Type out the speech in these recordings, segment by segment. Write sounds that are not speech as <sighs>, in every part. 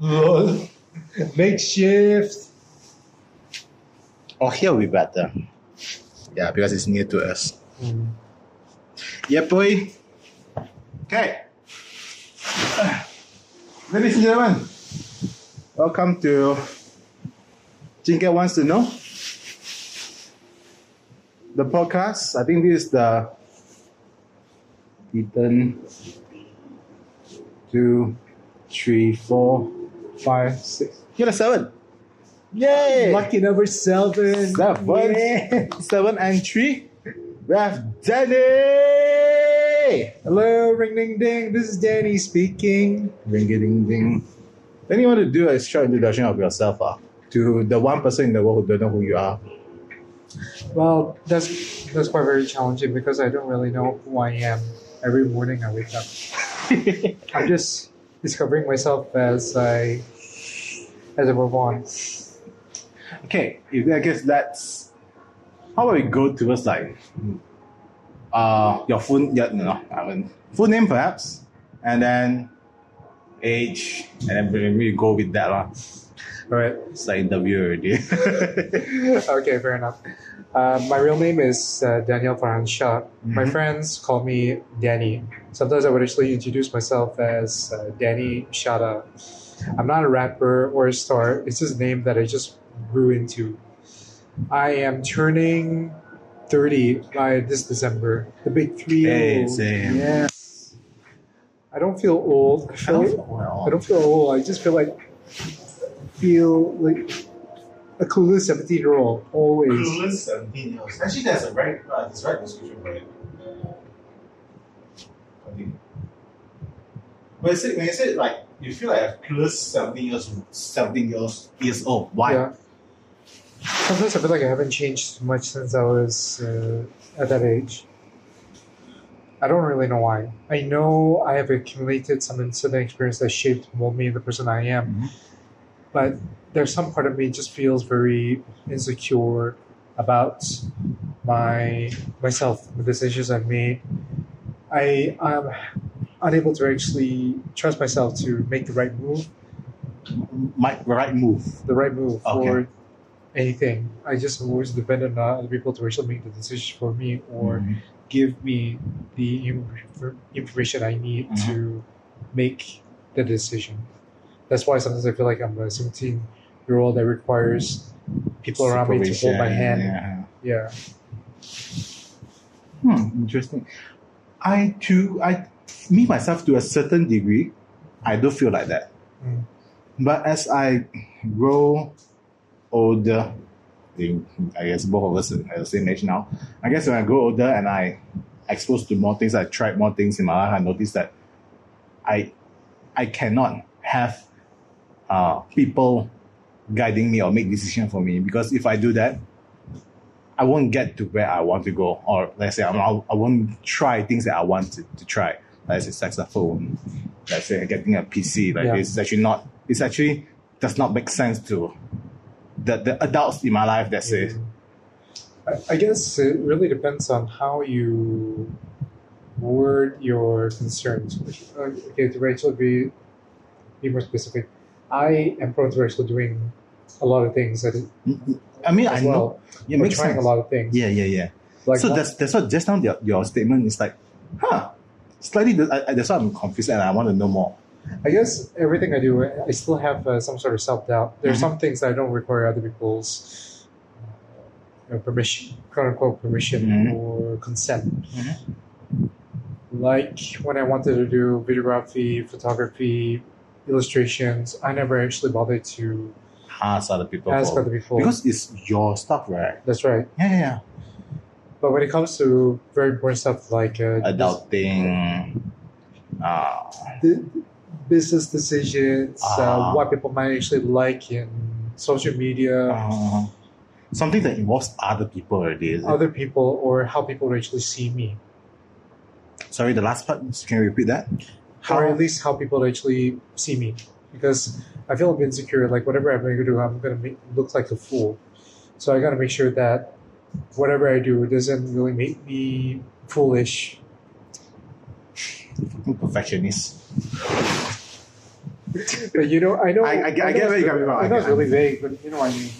Lol. Makeshift. Oh, here be better. Yeah, because it's near to us. Mm. Yeah, boy. Okay. Ladies and gentlemen, welcome to Jinka Wants to Know. The podcast, I think this is the Ethan two, three, four, five, six. You're the seven. Yay! Lucky number seven. Seven. Yeah. Seven and three. We have Danny! Hello, ring ding ding. This is Danny speaking. Ring ding ding. Then you want to do a short introduction of yourself uh, to the one person in the world who don't know who you are. Well, that's that's quite very challenging because I don't really know who I am. Every morning I wake up, <laughs> I'm just discovering myself as I as I move on. Okay, I guess that's how about we go towards like uh your full yeah, no, I mean full name perhaps, and then age, and then maybe go with that lah. All right. It's like interview already. <laughs> okay, fair enough. Uh, my real name is uh, Daniel Farhan Shah. My friends call me Danny. Sometimes I would actually introduce myself as uh, Danny Shada. I'm not a rapper or a star. It's just a name that I just grew into. I am turning 30 by this December. The big three. Hey, same. Yes. I don't feel old. I I don't, well, I don't feel old. I just feel like feel like a clueless seventeen year old always. Clueless 17 years. Actually, there's a right, uh, there's right description for it. Continue. When you say, when you say like, you feel like a clueless 17 years, 17 years, years old, why? Yeah. Sometimes I feel like I haven't changed much since I was uh, at that age. I don't really know why. I know I have accumulated some incident experience that shaped mold me the person I am, Mhm. But there's some part of me just feels very insecure about my myself, the decisions I've made. I am unable to actually trust myself to make the right move, My right move. the right move Okay. for anything. I just always dependent on other people to actually make the decision for me or Mhm. give me the information I need Mhm. to make the decision. That's why sometimes I feel like I'm a 17 year old that requires people around me to hold my hand. Yeah. Yeah. Hmm, interesting. I too, I, me myself to a certain degree, I do feel like that. Mm. But as I grow older, I guess both of us are the same age now. I guess when I grow older and I exposed to more things, I tried more things in my life. I noticed that I, I cannot have uh, people guiding me or make decision for me because if I do that, I won't get to where I want to go, or let's say I'm, I'll, I won't try things that I want to, to try. Let's say saxophone, let's say getting a PC. Like Yeah. is actually not. It's actually does not make sense to the the adults in my life that say, I, I guess it really depends on how you word your concerns. Uh, Okay, to Rachel, be be more specific. I am to actually doing a lot of things that I mean, I know, yeah, makes trying sense. a lot of things. Yeah, yeah, yeah. Like so that's that's what just now your, your statement is like, huh? Slightly, that's why I'm confused and I want to know more. I guess everything I do, I still have uh, some sort of self doubt. There are Mhm. some things that I don't require other people's uh, permission, quote unquote permission Mhm. or consent. Mhm. Like when I wanted to do videography, photography, illustrations, I never actually bothered to Ask other people ask other people. because it's your stuff, right? that's right. Yeah, yeah, yeah. But when it comes to very important stuff like uh, Adulting. Uh, the business decisions, Ah. uh, what people might actually like in social media, uh, something that involves other people already. Is it? other people, or how people actually see me, Sorry, the last part. Can you repeat that? Or at least how people actually see me. Because I feel a bit insecure. Like whatever I'm going to do, I'm going to make, look like a fool. So I got to make sure that whatever I do doesn't really make me foolish. Perfectionist. <laughs> But you know, I know. I- I get- I get where you're coming from. I know it's really vague, but you know what I mean.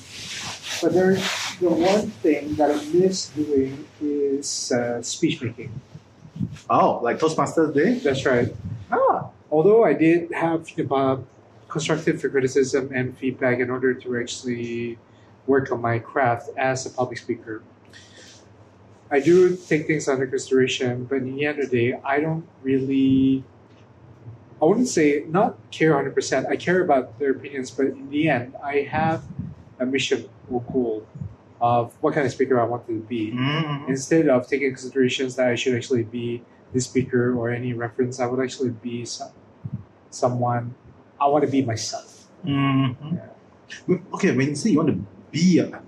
But there's the one thing that I miss doing is uh, speech making. Oh, like Toastmasters Day? That's right. Although I did have uh, constructive criticism and feedback in order to actually work on my craft as a public speaker. I do take things under consideration, but in the end of the day, I don't really, I wouldn't say not care 100%. I care about their opinions, but in the end, I have a mission or goal of what kind of speaker I want to be Mm. instead of taking considerations that I should actually be the speaker or any reference, I would actually be some, someone. I want to be myself. Mhm. Okay, when you say you want to be a,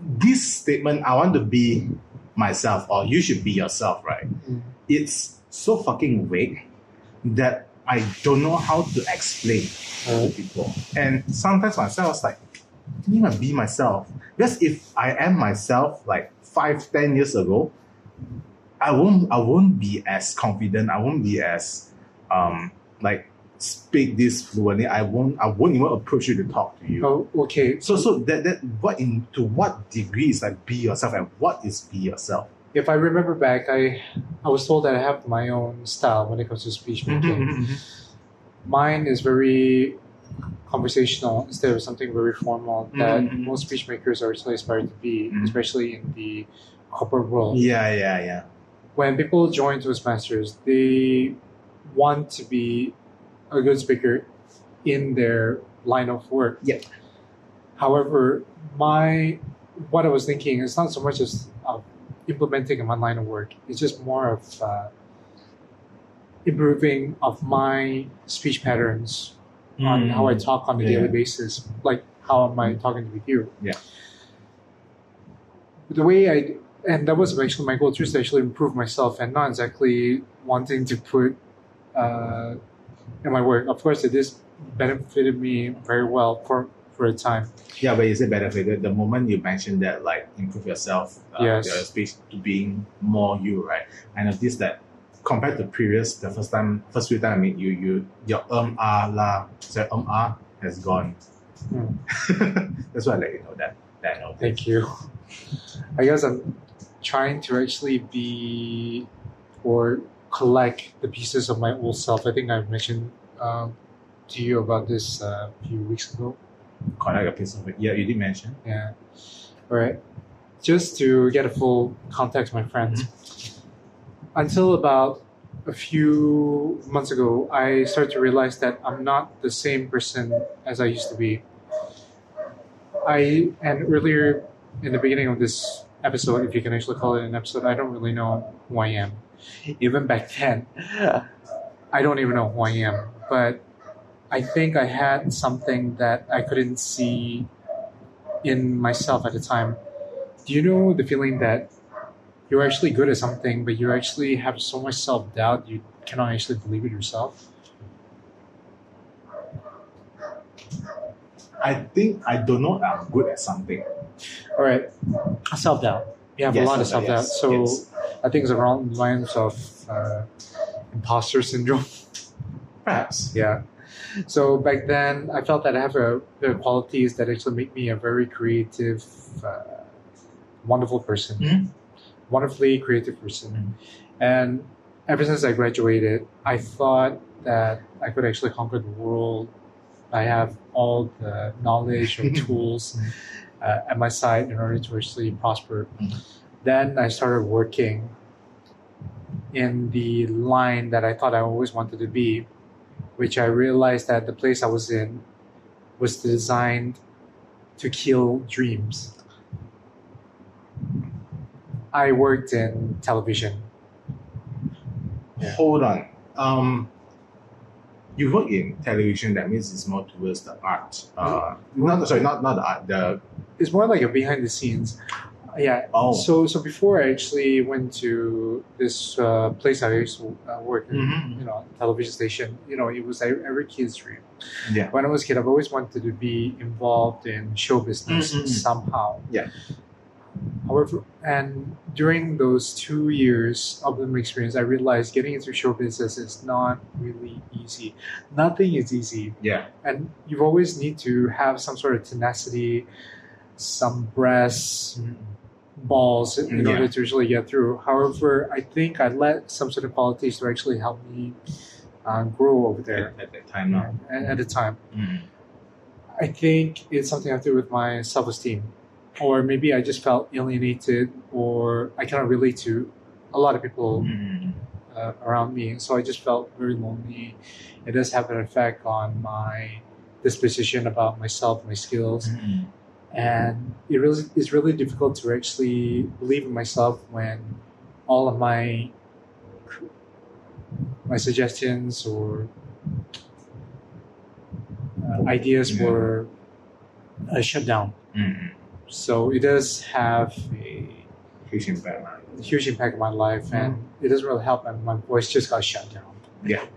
this statement, I want to be myself, or you should be yourself, right? Mm. It's so fucking vague that I don't know how to explain to people. And sometimes myself, I was like, can you be myself? Because if I am myself like five, ten years ago, I won't I won't be as confident, I won't be as um like speak this fluently. I won't I won't even approach you to talk to you. Oh, okay. So so that that what in to what degree is like be yourself and what is be yourself? If I remember back, I I was told that I have my own style when it comes to speech making. Mine is very conversational instead of something very formal that Mhm. most speech makers are actually aspired to be, Mhm. especially in the corporate world. Yeah, yeah, yeah. when people join Toastmasters, they want to be a good speaker in their line of work. Yeah. However, my what I was thinking is not so much as of implementing in my line of work. It's just more of uh, improving of my speech patterns on how I talk on a Yeah. daily basis. Like how am I talking with you? Yeah. The way I and that was actually my goal is to actually improve myself and not exactly wanting to put uh, in my work. Of course, it is benefited me very well for for a time. Yeah, but is it benefited the moment you mentioned that like improve yourself, uh, Yes. your speech to being more you, right? I noticed that compared to previous, the first time, first few time I meet you, you your um ah la, so um ah has gone. Hmm. <laughs> That's why I let you know that. That I know. Thank you. I guess I'm trying to actually be or collect the pieces of my old self. I think I mentioned um, to you about this uh, a few weeks ago. Connect a piece of it. Yeah, you did mention. Yeah. All right. Just to get a full context, my friends. Until about a few months ago, I started to realize that I'm not the same person as I used to be. I and earlier in the beginning of this episode, if you can actually call it an episode, I don't really know who I am. Even back <laughs> then, I don't even know who I am. But I think I had something that I couldn't see in myself at the time. Do you know the feeling that you're actually good at something, but you actually have so much self doubt you cannot actually believe it yourself? I think I don't know I'm good at something. All right, self doubt. You have Yes, a lot of self doubt. yes, So yes. I think it's around the lines of uh, imposter syndrome. <laughs> Perhaps. Yeah. So back then, I felt that I have a, the qualities that actually make me a very creative, uh, wonderful person, Mhm. wonderfully creative person. Mhm. And ever since I graduated, I thought that I could actually conquer the world. I have all the knowledge or <laughs> tools uh, at my side in order to actually prosper. Mhm. Then I started working in the line that I thought I always wanted to be, which I realized that the place I was in was designed to kill dreams. I worked in television. Yeah. Hold on. Um, you work in television. That means it's more towards the art. Uh, not sorry, not not the art. The It's more like a behind the scenes. Yeah. oh. So so before I actually went to this uh, place I used to uh, work in, Mhm. you know, television station, you know, it was every kid's dream. Yeah. When I was a kid, I've always wanted to be involved in show business Mhm. somehow. Yeah. However, and during those two years of the experience, I realized getting into show business is not really easy. Nothing is easy, Yeah. and you always need to have some sort of tenacity, some breasts, balls in Yeah. order to actually get through. However, I think I let some sort of qualities to actually help me uh, grow over there At, at that time, at, at the time. Mm. I think it's something I have to do with my self esteem. Or maybe I just felt alienated or I cannot relate to a lot of people Mm. uh, around me. So I just felt very lonely. It does have an effect on my disposition about myself, my skills. Mm. And it really it's really difficult to actually believe in myself when all of my my suggestions or uh, ideas Yeah. were uh, shut down. Mm. So it does have a Huge impact. man. huge impact on my life, and it doesn't really help. And my voice just got shut down. Yeah. <laughs>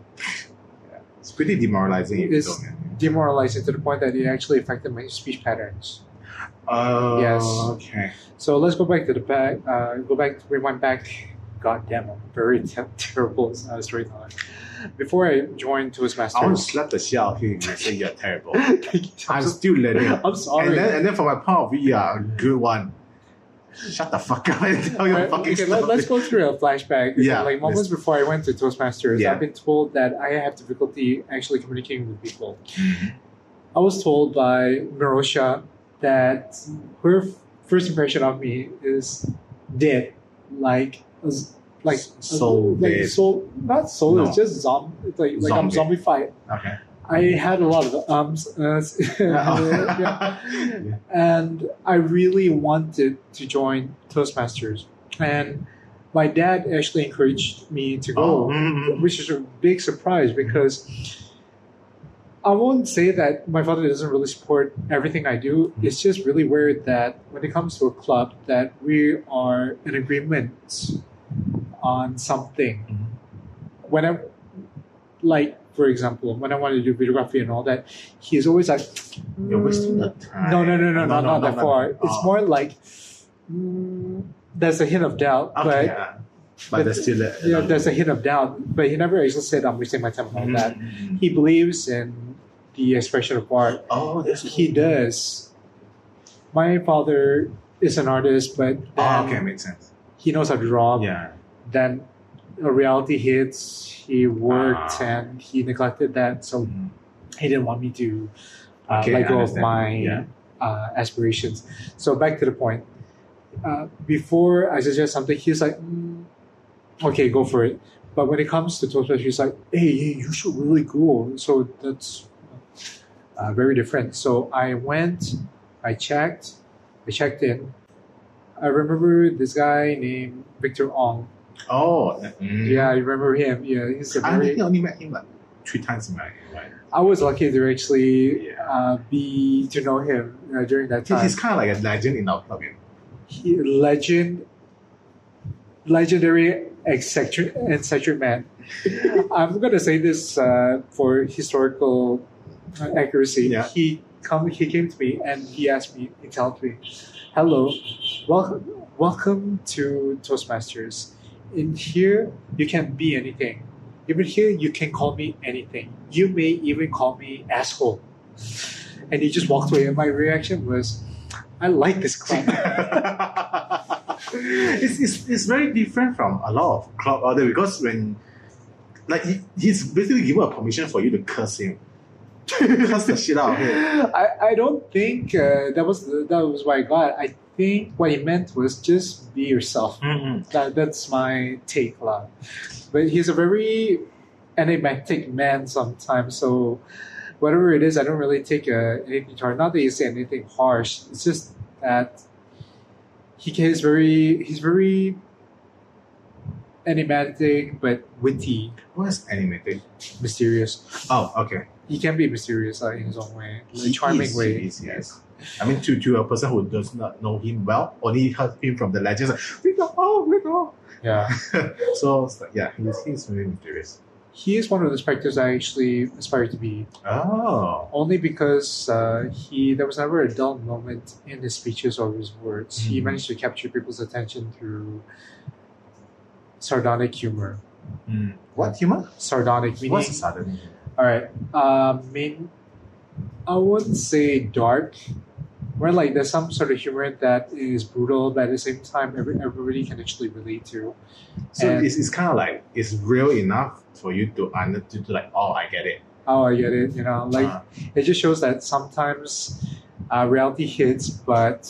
It's pretty demoralizing It's- Demoralizing to the point that it actually affected my speech patterns. Oh, Yes. okay. So let's go back to the back. Uh, go back. Rewind back. God damn, I'm very <laughs> te- terrible uh, storyteller. Before I joined Toastmasters, I want to slap the shit out of you you say you're terrible. <laughs> I'm, still learning. <laughs> I'm sorry. And then, and then from my point of view, you are a good one. Shut the fuck up and tell your Right, fucking okay, story. let, us go through a flashback. Yeah, like moments before I went to Toastmasters, Yeah. I've been told that I have difficulty actually communicating with people. Mhm. I was told by Mirosha that her first impression of me is dead, like like Soul like dead. soul, not soul. No. It's just zom, it's like like I'm Zombie. zombified. Okay. I had a lot of ums, uh, yeah. <laughs> <laughs> Yeah. and I really wanted to join Toastmasters, and my dad actually encouraged me to go Oh, mm, mm. which is a big surprise because I won't say that my father doesn't really support everything I do. It's just really weird that when it comes to a club, that we are in agreement on something. Mhm. When I, like for example, when I wanted to do videography and all that, he's always like, You're wasting the "Mm, time. no, no, no, no, no, not that no, far. no. It's Oh. more like mm, there's a hint of doubt, Okay, but yeah. But there's still a, yeah, there's a hint of doubt, but he never actually said I'm wasting my time on all Mm, that. mm, mm. He believes in the expression of art. Oh, that's He does. My father is an artist, but Oh, okay, makes sense. he knows how to draw. Yeah. Then a reality hits. He worked Ah. and he neglected that, so Mm. he didn't want me to uh, Okay, let go of my Yeah. uh, aspirations. So back to the point. Uh, before I suggest something, he's like, mm, "Okay, go for it." But when it comes to Toastmasters, he's like, "Hey, hey, you should really go." So that's uh, very different. So I went, I checked, I checked in. I remember this guy named Victor Ong. Oh, mm. Yeah, I remember him. Yeah, he's a I very. I think I only met him like three times in my life. I was lucky to actually Yeah. uh, be to know him uh, during that time. He's kind of like a legend in our club. You know? He, legend, legendary eccentric, eccentric man. <laughs> I'm gonna say this uh, for historical accuracy. Yeah. He come, he came to me and he asked me, he told me, "Hello, welcome, welcome to Toastmasters. In here, you can be anything. Even here, you can call me anything. You may even call me asshole." And he just walked away. And my reaction was, "I like this club." <laughs> it's, it's, it's very different from a lot of club out there because when like he, he's basically given a permission for you to curse him. Curse the shit out. I, I don't think uh, that was that was what I got. I think what he meant was just be yourself. Mm-hmm. That that's my take, lah. But he's a very enigmatic man sometimes. So whatever it is, I don't really take uh, anything to heart. Not that he say anything harsh. It's just that he is very he's very enigmatic but witty, What is animated? mysterious. Oh, okay. He can be mysterious uh, in his own way, in a charming is, way. is, yes. I mean, to, to a person who does not know him well, only heard him from the legends, like, we know, oh, we know. Yeah. <laughs> so, yeah, he's, he's very mysterious. he is one of the spectators I actually aspire to be. Oh. Only because uh, he there was never a dull moment in his speeches or his words. He Mhm. managed to capture people's attention through sardonic humor. Mm. What humor? Sardonic meaning What's a sudden? All right. Uh, main, I wouldn't say dark. Where like there's some sort of humor that is brutal, but at the same time, every, everybody can actually relate to. So And- it's, it's kind of like it's real enough for you to under to, like oh I get it. Oh, I get it. You know, like Uh, it just shows that sometimes uh, reality hits, but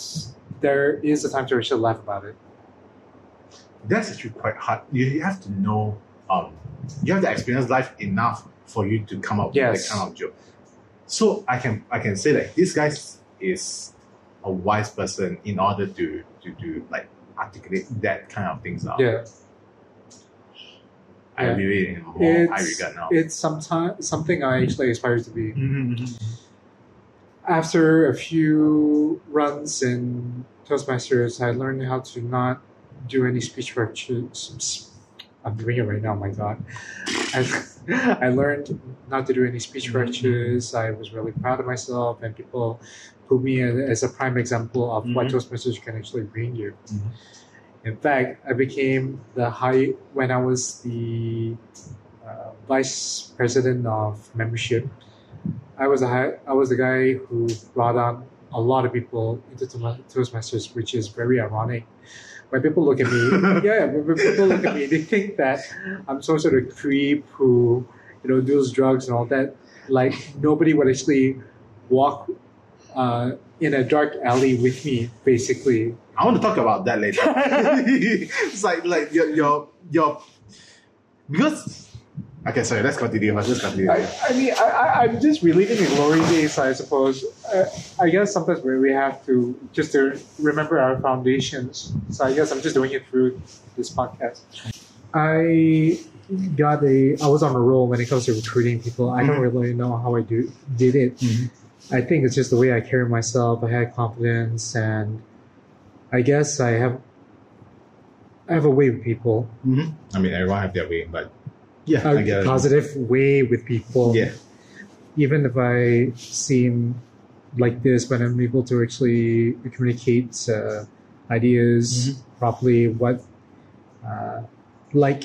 there is a time to actually laugh about it. that's actually quite hard. You, you have to know um you have to experience life enough for you to come up Yes. with that kind of joke. So I can I can say that this guy is a wise person in order to to do like articulate that kind of things out. Yeah, I Yeah. really in more high regard now. it's sometimes something I actually aspire to be. Mhm. After a few runs in Toastmasters, I learned how to not do any speech corrections. I'm doing it right now. My God, I, <laughs> I learned not to do any speech Mhm. I was really proud of myself, and people put me as, a prime example of what Mhm. Toastmasters can actually bring you. Mhm. In fact, I became the high when I was the uh, vice president of membership. I was a high, I was the guy who brought on a lot of people into Toastmasters, which is very ironic. When people look at me, <laughs> yeah, when when people look at me, they think that I'm some sort of creep who, you know, does drugs and all that. Like nobody would actually walk uh, in a dark alley with me, basically. I want to talk about that later. <laughs> <laughs> it's like like your your your because okay, sorry, let's continue. Let's continue. I, I mean, I, I, I'm just reliving the glory days, I suppose. Uh, I guess sometimes we we have to just to remember our foundations. So I guess I'm just doing it through this podcast. I got a. I was on a roll when it comes to recruiting people. I don't really know how I do did it. Mhm. I think it's just the way I carry myself. I had confidence, and I guess I have. I have a way with people. Mhm. I mean, everyone have their way, but yeah, I A get it. positive way with people. Yeah. even if I seem like this, when I'm able to actually communicate uh, ideas Mm-hmm. properly, what uh, like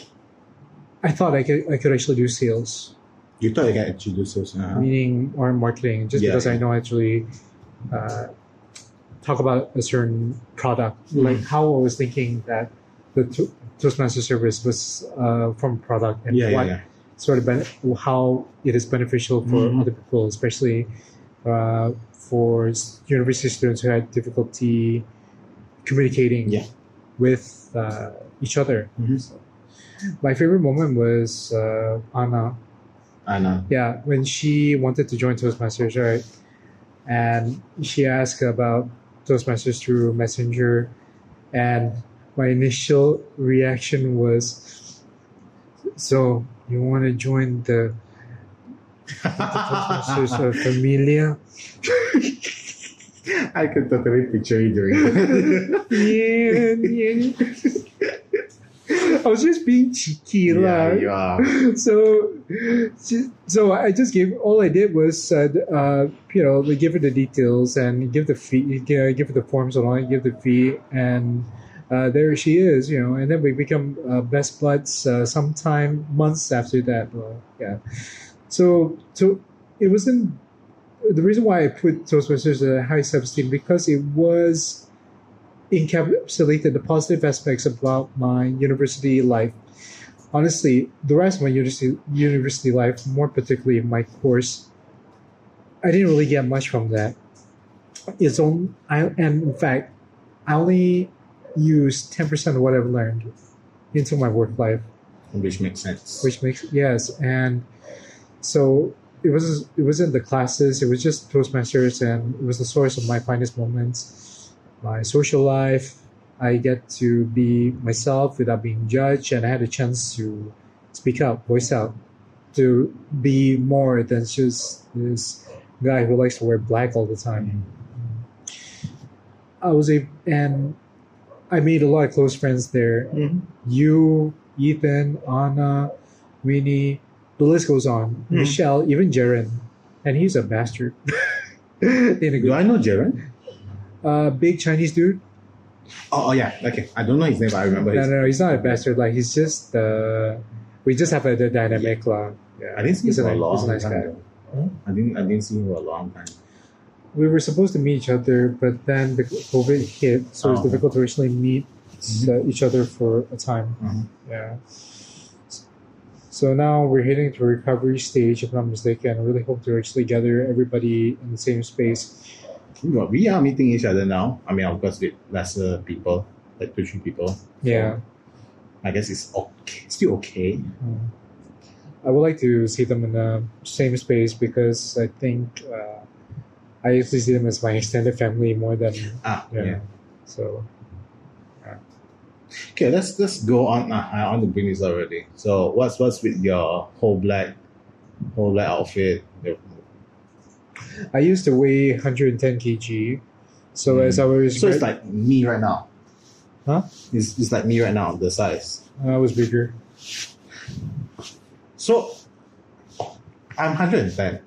I thought I could I could actually do sales, You thought you can actually do sales? Uh-huh. meaning or marketing, just Yeah. because I know actually uh, talk about a certain product. Like how I was thinking that the to- Toastmaster service was uh, from product and Yeah, what yeah. sort of ben- how it is beneficial for Mhm. other people, especially uh, for university students who had difficulty communicating Yeah. with uh, each other. Mhm. So, my favorite moment was uh, Anna. Know. Yeah, when she wanted to join Toastmasters, right? And she asked about Toastmasters through Messenger, and my initial reaction was, "So you want to join the, the of Familia?" I could totally picture you doing that. yeah, yeah. I was just being cheeky, yeah, lah. you are. so so I just gave all I did was uh, uh, you know give her the details and give the fee give her the forms all give the fee and uh, there she is you know and then we become uh, best buds uh, sometime months after that yeah. So so it wasn't the reason why I put Toastmasters at a high self-esteem because it was encapsulated the positive aspects about my university life. Honestly, the rest of my university university life, more particularly my course, I didn't really get much from that. It's on, I and in fact, I only ten percent of what I've learned into my work life, Which makes sense. which makes yes, and so it was it wasn't the classes, it was just Toastmasters, and it was the source of my finest moments, my social life, I get to be myself without being judged, and I had a chance to speak out, voice out, to be more than just this guy who likes to wear black all the time. Mm-hmm. I was a and I made a lot of close friends there. Mhm. You, Ethan, Anna, Winnie, the list goes on. Hmm. Michelle, even Jaren, and he's a bastard. <laughs> In a Do I know Jaren? uh, big Chinese dude. Oh, oh yeah. Okay. I don't know his name, but I remember No, his. no, no, he's not a bastard. Like he's just uh, we just have a the dynamic lah. Yeah, I didn't see him he's a, for a nice- long nice time. guy. though. I didn't. I didn't see him for a long time. We were supposed to meet each other, but then the COVID hit, so it's Oh. difficult to actually meet uh, each other for a time. Mhm. Yeah. So now we're heading to a recovery stage, if I'm not mistaken. I really hope to actually gather everybody in the same space. We are- We are meeting each other now. I mean, of course, with lesser people, like two, three people. Yeah. I guess it's okay. Still okay. Mm. I would like to see them in the same space because I think uh, I usually see them as my extended family more than Ah, yeah. yeah. So Okay, let's let's go on. Uh, I want to bring this already. So, what's what's with your whole black, whole black outfit? I used to weigh 110 kg. So Mm. as I was, So it's like me right now. Huh? It's, it's like me right now, the size. I was bigger. So, I'm 110.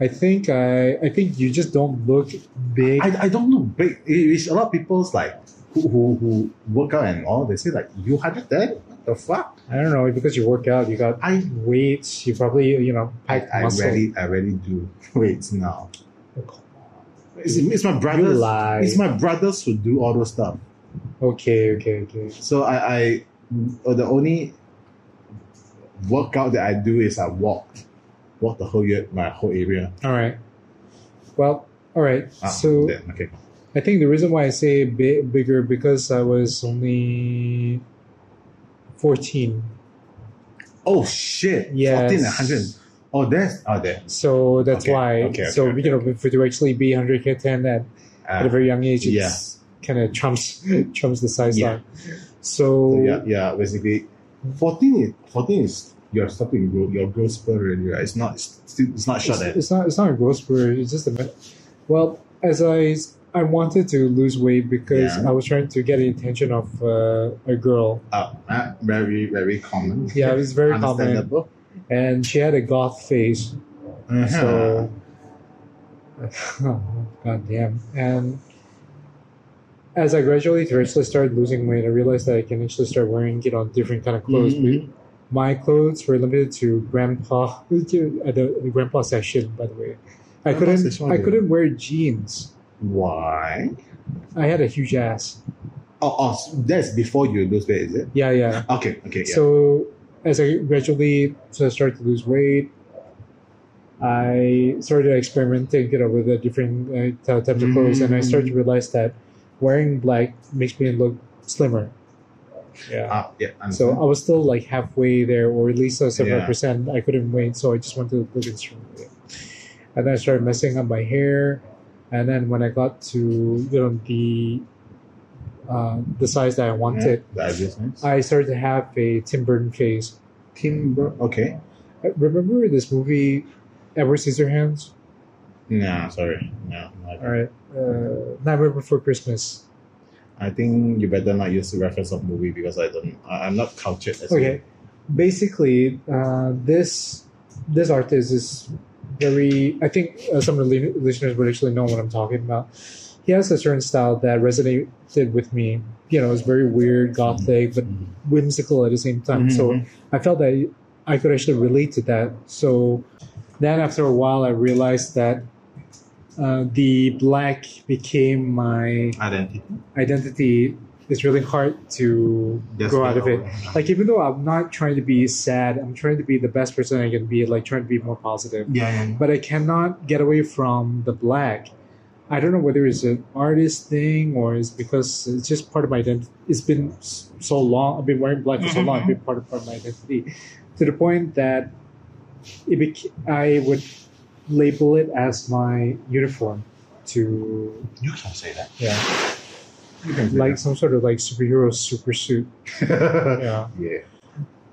I think I I think you just don't look big. I, I don't know, big. It's a lot of people's like who, who who work out and all. They say like you 110. What the fuck? I don't know because you work out, you got I weights, you probably you know I, pack I muscle. really I really do <laughs> weights now. Oh, It's, it's my. Brothers. It's my brothers who do all those stuff. Okay, okay, okay. So I, I the only workout that I do is I walk, walk the whole year, my whole area. All right. Well, all right. Ah, so okay. I think the reason why I say bi- bigger because I was only 14. Oh shit! Yes. fourteen and hundred. Oh, that's oh there. So that's Okay, why. okay, okay, so okay, you know, for to actually be 110 at, at a Uh, very young age, yeah. it's kind of trumps <laughs> trumps the size Yeah. line. So, so yeah, yeah. Basically, fourteen is fourteen is you're starting to grow your growth spur already, right? It's not it's, still, it's not short it's, at it's not it's not a growth spurt. It's just a bit. Well, as I I wanted to lose weight because Yeah. I was trying to get the attention of uh, a girl, uh, uh, very very common. Yeah, it's very common. and she had a goth face. Uh-huh. So, <laughs> god damn. And as I gradually actually started losing weight, I realized that I can actually start wearing you know different kind of clothes. Mhm. My clothes were limited to grandpa <laughs> at the, the grandpa session. By the way, I Grandpa couldn't I couldn't wear jeans. Why? I had a huge ass. Oh, oh, that's before you lose weight, is it? Yeah, yeah. Okay, okay, yeah. So as I gradually started to lose weight, I started experimenting, you know, with the different uh, types of clothes, and I started to realize that wearing black makes me look slimmer. Yeah. Ah, yeah. So I was still like halfway there, or at least a several Yeah. percent. I couldn't wait, so I just went to look extremely. And then I started messing up my hair, and then when I got to you know the uh, the size that I wanted, That is nice. I started to have a Tim Burton face. Tim Burton, Okay. Uh, Remember this movie, Edward Scissorhands? No, sorry. No. no, I don't. All right, uh, Nightmare Before Christmas. I think you better not use the reference of movie because I don't. I, I'm not cultured. As Okay, basically, uh, this this artist is very. I think uh, some of the listeners would actually know what I'm talking about. He has a certain style that resonated with me. You know, it's very weird, gothic, but Mhm. whimsical at the same time. So Mhm. I felt that I could actually relate to that. So then after a while, I realized that uh, the black became my identity. identity. It's really hard to Just grow out of it. over Like even though I'm not trying to be sad, I'm trying to be the best person I can be. Like trying to be more positive. Yeah, yeah. But I cannot get away from the black. I don't know whether it's an artist thing or it's because it's just part of my identity. It's been so long. I've been wearing black for so long. It's been part of, part of my identity to the point that it bec- I would label it as my uniform to You can say that. yeah, You can say like some sort of like superhero super suit. <laughs> Yeah, yeah.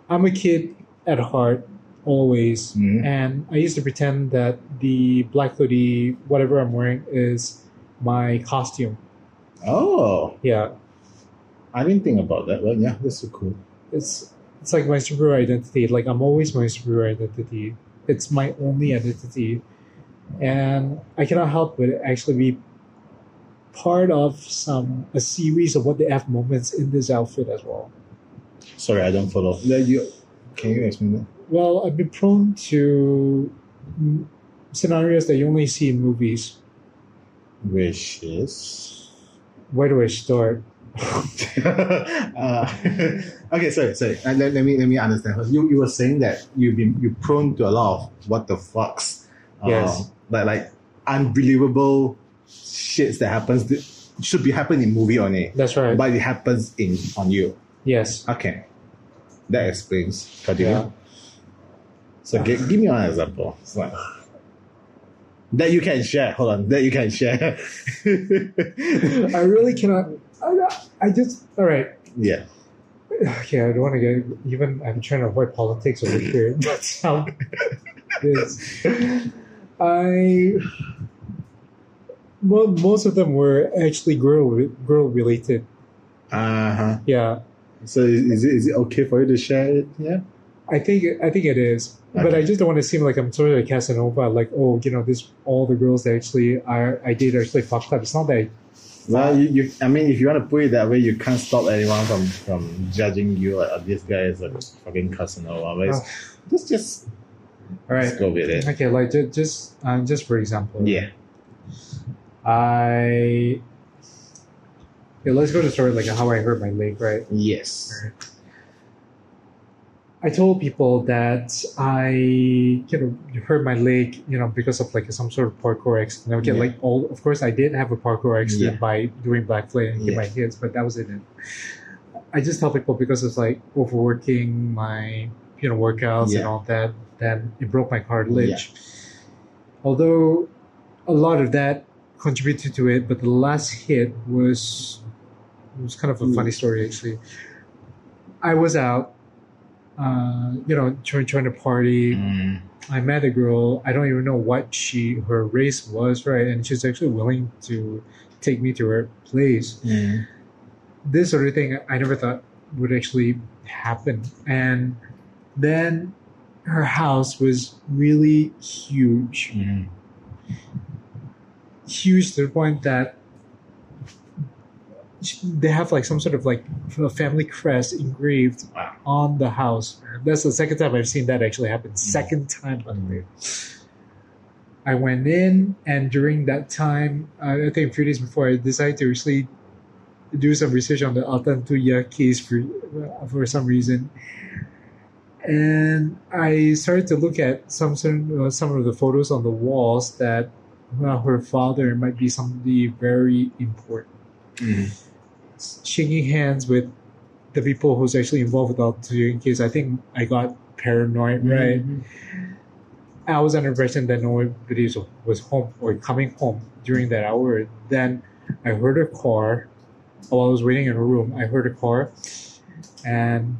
I'm a kid at heart always, Mhm. and I used to pretend that the black hoodie, whatever I'm wearing, is my costume. Oh, Yeah, I didn't think about that. But yeah, that's so cool. it's it's like my superhero identity. Like I'm always my superhero identity. It's my only identity, and I cannot help but actually be part of some a series of what the f moments in this outfit as well. Sorry, I don't follow. Yeah, you, can you explain that? Well, I've been prone to scenarios that you only see in movies. Which is. Where do I start? <laughs> uh, okay, sorry, sorry. Uh, let, let me let me understand. First. You you were saying that you've been you prone to a lot of what the fucks. Uh, Yes. But like unbelievable shits that happens that should be happening in movie only, That's right. but it happens in on you. yes. Okay, that explains. Continue. Yeah. So gi- give me one example. Like- that you can share. Hold on. That you can share. <laughs> I really cannot. I, I just all right. yeah. Okay, I don't want to get even. I'm trying to avoid politics over here. <laughs> That's how this. I. Well, most of them were actually girl girl related. Uh huh. Yeah, So is, is it is it okay for you to share it? Yeah. I think I think it is, but I just don't want to seem like I'm sort of a Casanova. Like, oh, you know, this all the girls that actually I I date are actually fucked up. It's not that. I, Well, you, you I mean, if you want to put it that way, you can't stop anyone from from judging you like oh, this guy is a fucking Casanova. But it's, just just all right. just go with it. Okay, like just just, um, just for example. Yeah. I. Yeah, let's go to the story like how I hurt my leg, right? Yes. I told people that I, you know, hurt my leg, you know, because of like some sort of parkour accident. Okay, Yeah. like all, of course, I did have a parkour accident Yeah. by doing backflip and hit my hits, but that was it. I just tell people because it's like overworking my, you know, workouts and all that, then it broke my cartilage. Although a lot of that contributed to it, but the last hit was it was kind of a Mm. funny story actually. I was out, uh, you know, trying trying to party. Mm, I met a girl. I don't even know what she her race was, right? And she's actually willing to take me to her place. mm, This sort of thing I never thought would actually happen. And then her house was really huge mm. huge to the point that they have like some sort of like a family crest engraved Wow. on the house. That's the second time I've seen that actually happen. Second time, by the way. I went in, and during that time, uh, I think a few days before, I decided to actually do some research on the Altantuya case for for some reason. And I started to look at some certain, uh, some of the photos on the walls that well, her father might be somebody very important. Mm. Shaking hands with the people who's actually involved with the Altantuya case, I think I got paranoid, right? I was under the impression that nobody was- was home or coming home during that hour. Then I heard a car. While I was waiting in her room, I heard a car, and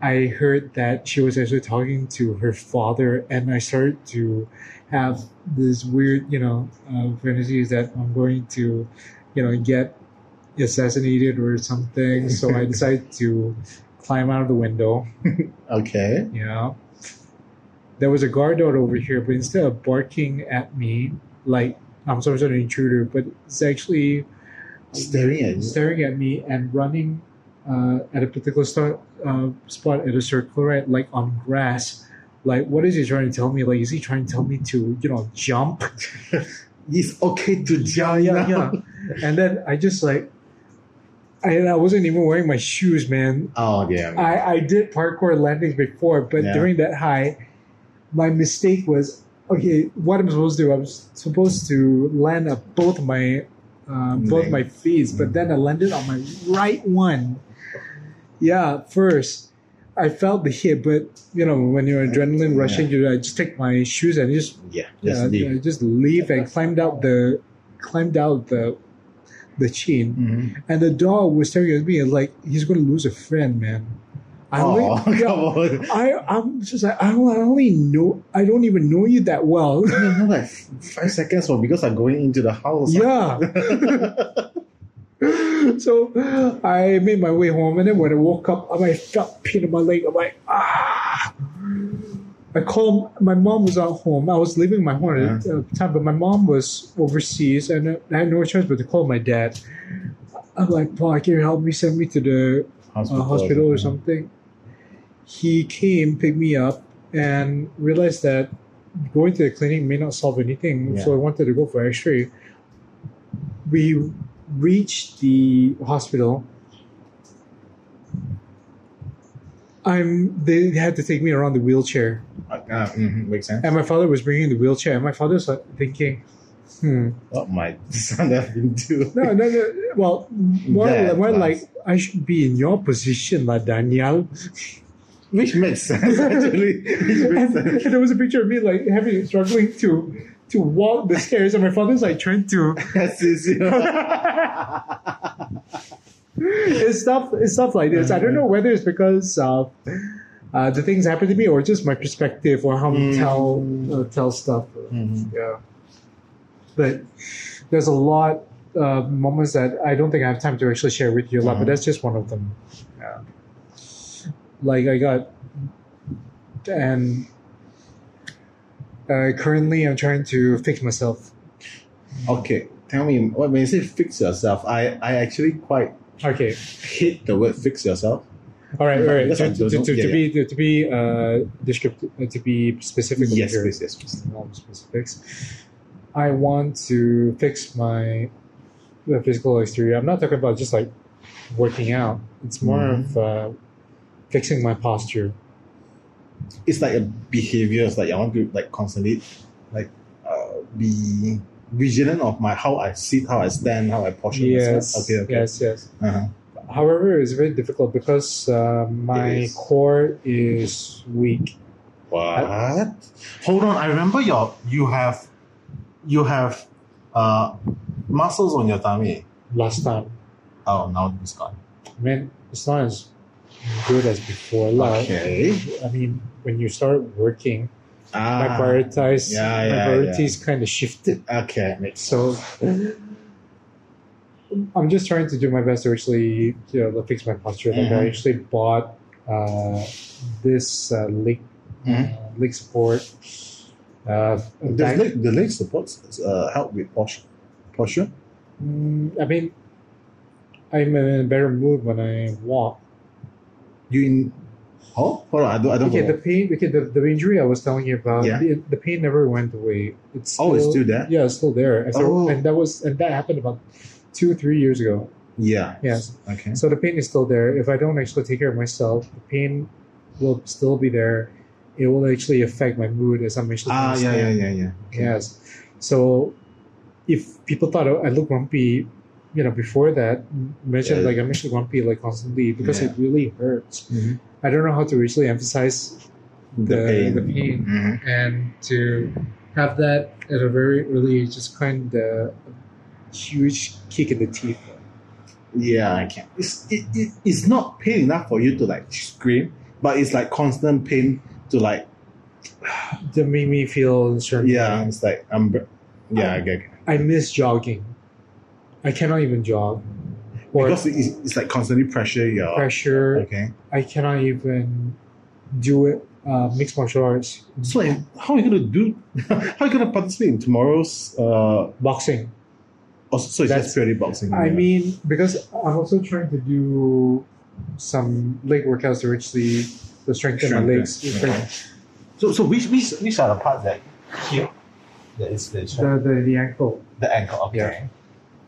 I heard that she was actually talking to her father. And I started to have this weird, you know, uh, fantasies that I'm going to, you know, get assassinated or something. So I <laughs> decided to climb out of the window <laughs> Okay. you know there was a guard dog over here but instead of barking at me like i'm some sort of intruder but it's actually Staring at staring at me and running uh, at a particular start, uh, spot at a circle right like on grass like what is he trying to tell me like is he trying to tell me to you know jump <laughs> It's okay to jump. yeah now. yeah and then i just like I, I wasn't even wearing my shoes man Oh yeah. I, I did parkour landings before, but Yeah. during that high, my mistake was okay. What I'm supposed to do? I was supposed to land up both my uh, both my feet, but Mm. then I landed on my right one. Yeah, first I felt the hit, but you know when you're adrenaline rushing, you I just take my shoes and just yeah. yeah, Just leave. I just leave and climbed out the climbed out the the chain. Mhm. And the dog was staring at me like he's gonna lose a friend, man. I Oh, only, <laughs> come on. I I'm just like I, don't, I only know I don't even know you that well. I mean, not like <laughs> five seconds for because I'm going into the house. yeah, <laughs> so I made my way home, and then when I woke up, I felt pain in my leg. I'm like, ah. I called. My mom was at home. I was leaving my home at the time, but my mom was overseas, and I had no choice but to call my dad. I'm like, "Pa, can you help me? Send me to the uh, hospital or something." He came, picked me up, and realized that going to the clinic may not solve anything. Yeah. So I wanted to go for X-ray. We reached the hospital. I'm. They had to take me around the wheelchair, Uh, uh, mhm, makes sense. and my father was bringing the wheelchair, and my father's like thinking, "Hmm, What my <laughs> son have been do? no, no, no. Well, more, That more like I should be in your position, like Daniel." Which makes sense <laughs> actually. Which makes and, sense. and <laughs> there was a picture of me like having struggling to to walk the stairs, and my father's like trying to. Yes, yes, <laughs> it's stuff. It's stuff like this. I don't know whether it's because of uh, the things happen to me, or just my perspective, or how I Mm. tell uh, tell stuff. Mhm. Yeah, but there's a lot uh, moments that I don't think I have time to actually share with you a lot. But Mhm. that's just one of them. Yeah, like I got, and uh, currently I'm trying to fix myself. Okay, tell me what when you say fix yourself, I, I actually quite Okay, hate the word fix yourself. all right, all right. To, to, to, to, yeah, be to, to be uh, descriptive, uh, to be specific. Yes, please, yes, please. specifics. I want to fix my the physical exterior. I'm not talking about just like working out. It's more Mhm. of uh, fixing my posture. It's like a behavior. It's like I want to like constantly like uh, be vigilant of my how I sit, how I stand, how I posture Yes. myself. Okay, okay. Yes. Yes. Uh-huh. However, it's very difficult because uh, my is. core is weak. What? Hold on. I remember your you have you have uh muscles on your tummy. Last time, Oh, now it's gone. I mean, it's not as good as before. Like, Okay. I mean, when you start working, my Ah, prioritize, yeah, my yeah, priorities kind of shifted. Okay. So I'm just trying to do my best to actually you know fix my posture. Like I Mhm. actually bought uh, this uh, leg Mhm. uh, leg support. Uh, Does leg, the leg supports uh, help with posture? Posture? Mm, I mean, I'm in a better mood when I walk. You in? Oh, hold on. I don't. I don't. Okay, the pain. Okay, the, the injury I was telling you about. Yeah. The, the pain never went away. It's Oh, it's still there? Yeah, it's still there. And, Oh. and that was and that happened about two three years ago. yeah. Yes. Okay. So the pain is still there. If I don't actually take care of myself, the pain will still be there. It will actually affect my mood as I'm actually. Ah, yeah, yeah, understand. yeah, yeah. Okay. Yes. So if people thought I look grumpy, you know, before that, mentioned Yeah. like I'm actually grumpy like constantly because Yeah. it really hurts. Mhm. I don't know how to really emphasize The, the, pain. the pain Mhm. and to have that at a very early age is kind of a huge kick in the teeth. Yeah, I can. It's it, it, it's not pain enough for you to like scream, but it's like constant pain to like <sighs> To make me feel certain. yeah. way. It's like I'm. Yeah, I get. I miss jogging. I cannot even jog. Or Because it's, it's like constantly pressure your. pressure. Okay. I cannot even do it. Uh, mixed martial arts, So like, how are you gonna do? <laughs> how are you gonna participate in tomorrow's? Uh, boxing. oh, so it's That's- just purely boxing. I yeah. mean, because I'm also trying to do some leg workouts to actually to strengthen my Strengthen, legs. okay. Strengthen- So so which which which are the parts that here? That is the The, the the ankle. the ankle. Okay.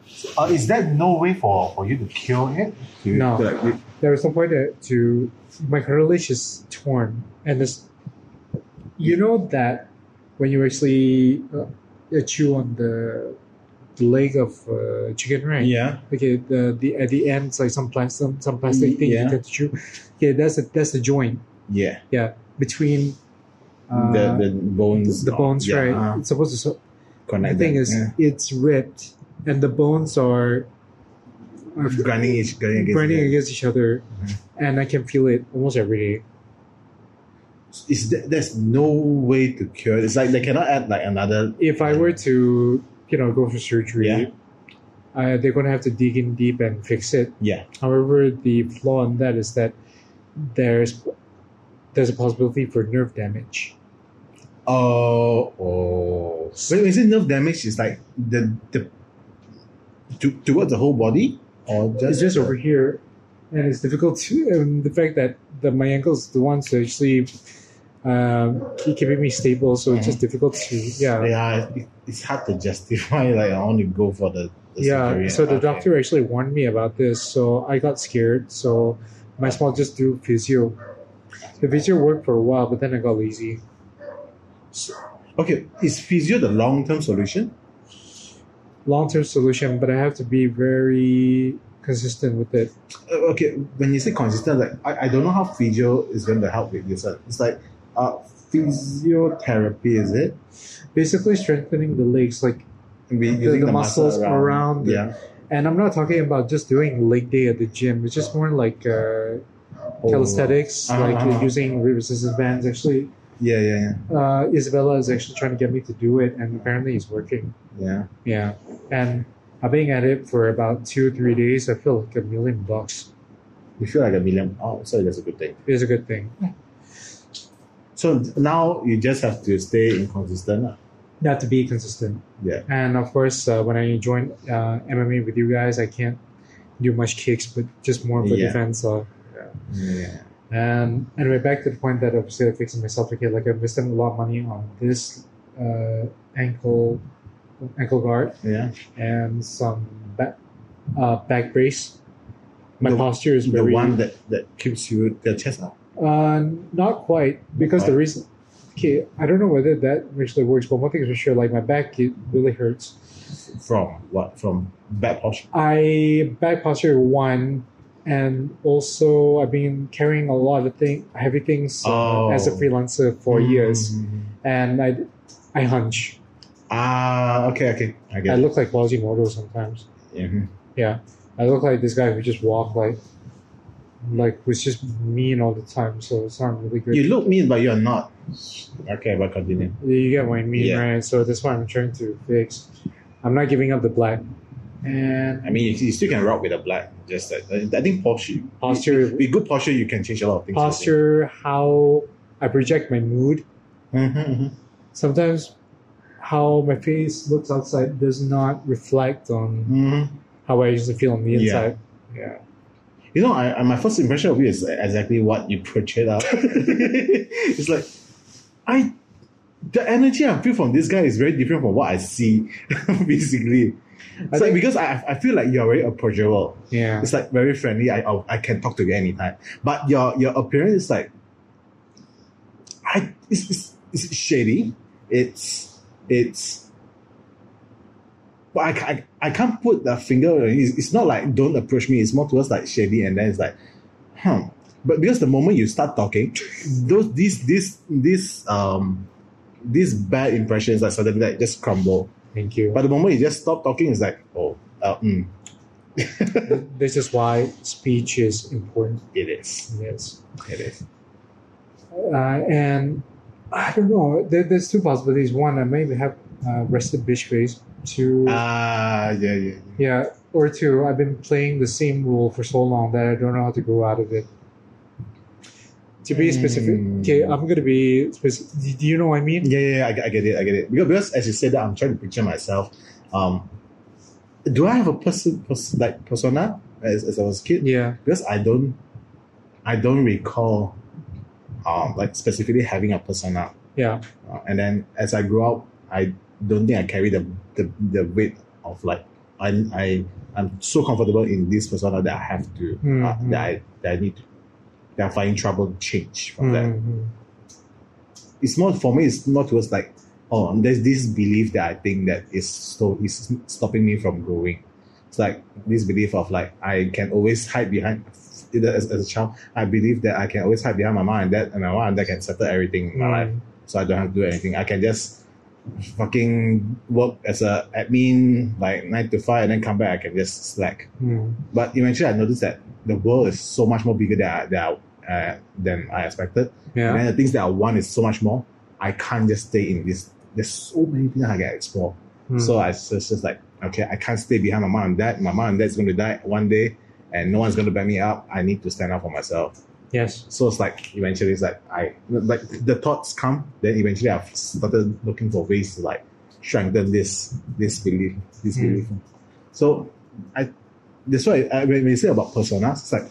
Yeah. So, uh, is there no way for, for you to kill it? You- No. like, you- There is no point to, to my cartilage is torn, and this. You know that when you actually uh, chew on the the leg of uh, chicken, right? yeah. Okay, the, the at the end it's like some plastic some, some plastic thing Yeah. you get to chew. Okay, that's a that's the joint Yeah. Yeah. Between uh, the the bones. the bones, yeah, right? uh, It's supposed to. So, the thing them, is, yeah. it's ripped, and the bones are, are grinding each grinding against. grinding it. against each other, Mhm. and I can feel it almost every day. Is there, there's no way to cure. It's like they cannot add like another. If I were to, you know, go for surgery, Yeah. uh, they're going to have to dig in deep and fix it. Yeah. However, the flaw in that is that there's there's a possibility for nerve damage. Oh, oh. Wait, is it nerve damage? Is like the the to, towards the whole body, or just It's just over here, and it's difficult to. Um, the fact that the, my ankle's the ones that actually um, keep keeping me stable, so it's just difficult to. Yeah, Yeah, it, it's hard to justify. <laughs> Like I want to go for the, the yeah. surgery. So the Okay. doctor actually warned me about this, so I got scared. So my small just do physio. The physio worked for a while, but then I got lazy. Okay, is physio the long term solution? Long term solution, but I have to be very consistent with it. Uh, okay, when you say consistent, like I, I don't know how physio is going to help with this. one. It's like uh, physiotherapy, is it? Basically, strengthening the legs, like We the, the the muscle muscles around. the- Yeah. And I'm not talking about just doing leg day at the gym. It's just more like uh, Oh. calisthenics, Uh-huh, like using resistance bands. Actually, Yeah, yeah, uh, Isabella is actually trying to get me to do it, and apparently it's working. yeah. Yeah, and I've been at it for about two, or three days. I feel like a million bucks. You feel like a million. Oh, so that's a good thing. It's a good thing. So now you just have to stay inconsistent. You have to be consistent. Yeah. And of course, uh, when I joined uh, MMA with you guys, I can't do much kicks, but just more for Yeah. defense. Uh, Yeah. And anyway, back to the point that obviously I'm fixing myself again. Like I'm wasting a lot of money on this uh, ankle ankle guard Yeah. and some back uh, back brace. My The- posture is The very one that, that keeps you the chest up. uh, not quite because the reason. Okay, I don't know whether that actually works, but one thing is for sure, like my back it really hurts. From what? From back posture. I back posture one, and also I've been carrying a lot of thing, heavy things uh, Oh. as a freelancer for years, Mm. and I I hunch. Ah, okay, okay. I I get it. look like Quasimodo sometimes. Mhm. Yeah, I look like this guy who just walk like like was just mean all the time. So it's not really good. You look mean, but you're not. Okay, but continue. You get what I mean, Yeah. right? So that's what I'm trying to fix. I'm not giving up the black. And I mean, you, you still can rock with a black. Just that. I think posture. posture, With good posture, you can change a lot of things. posture, how I project my mood. Mm-hmm, Sometimes how my face looks outside does not reflect on hmm how I usually feel on the Yeah. inside. Yeah. You know, I, I, my first impression of you is exactly what you portrayed out. <laughs> it's like, I, the energy I feel from this guy is very different from what I see, <laughs> basically. It's like, think- because I, I feel like you're very approachable. Yeah. It's like very friendly. I, I, I can talk to you anytime. But your, your appearance is like, I, it's, it's, it's shady. It's, it's, but I, I, I can't put the finger on it. It's, it's not like don't approach me. It's more towards like shady, and then it's like, hmm. But because the moment you start talking, <laughs> those these these these um these bad impressions like suddenly like just crumble. Thank you. But the moment you just stop talking, it's like, oh, uh, mm, <laughs> this is why speech is important. it is. Yes. It is. Uh, and I don't know. There, there's two possibilities. One, I maybe have uh, rested bitch face. Two, Ah, yeah, yeah. yeah, or two, I've been playing the same rule for so long that I don't know how to grow out of it. To be specific, Hmm. okay, I'm gonna be specific. Do you know what I mean? Yeah, yeah, yeah, I, get- I get it, I get it. Because, because as you said that, I'm trying to picture myself. Um, do I have a person, pers- like persona as, as I was a kid? Yeah. Because I don't, I don't recall, um, like specifically having a persona. Yeah. Uh, and then as I grew up, I don't think I carry the the, the weight of like I I I'm so comfortable in this persona that I have to uh, Mhm. that I that I need to, that I find trouble to change from that. Mhm. it's more for me. It's not towards like, oh, there's this belief that I think that is so is stopping me from growing. It's like this belief of like I can always hide behind. Either as, as a child, I believe that I can always hide behind my mom and dad, and my mom and dad can settle everything in my life, Mm. so I don't have to do anything. I can just fucking work as a admin like nine to five, and then come back. I can just slack. Mm. But eventually, I noticed that the world is so much more bigger than I, than I, uh, than I expected. And Yeah. then the things that I want is so much more. I can't just stay in this. There's so many things I can explore. Mm. So I just, just like okay, I can't stay behind my mom and dad. My mom and dad's going to die one day, and no one's going to back me up. I need to stand up for myself. Yes. So it's like eventually it's like I like the thoughts come, then eventually I've started looking for ways to like strengthen this this belief, this Mm. belief. So I that's why I, when you say about personas, it's like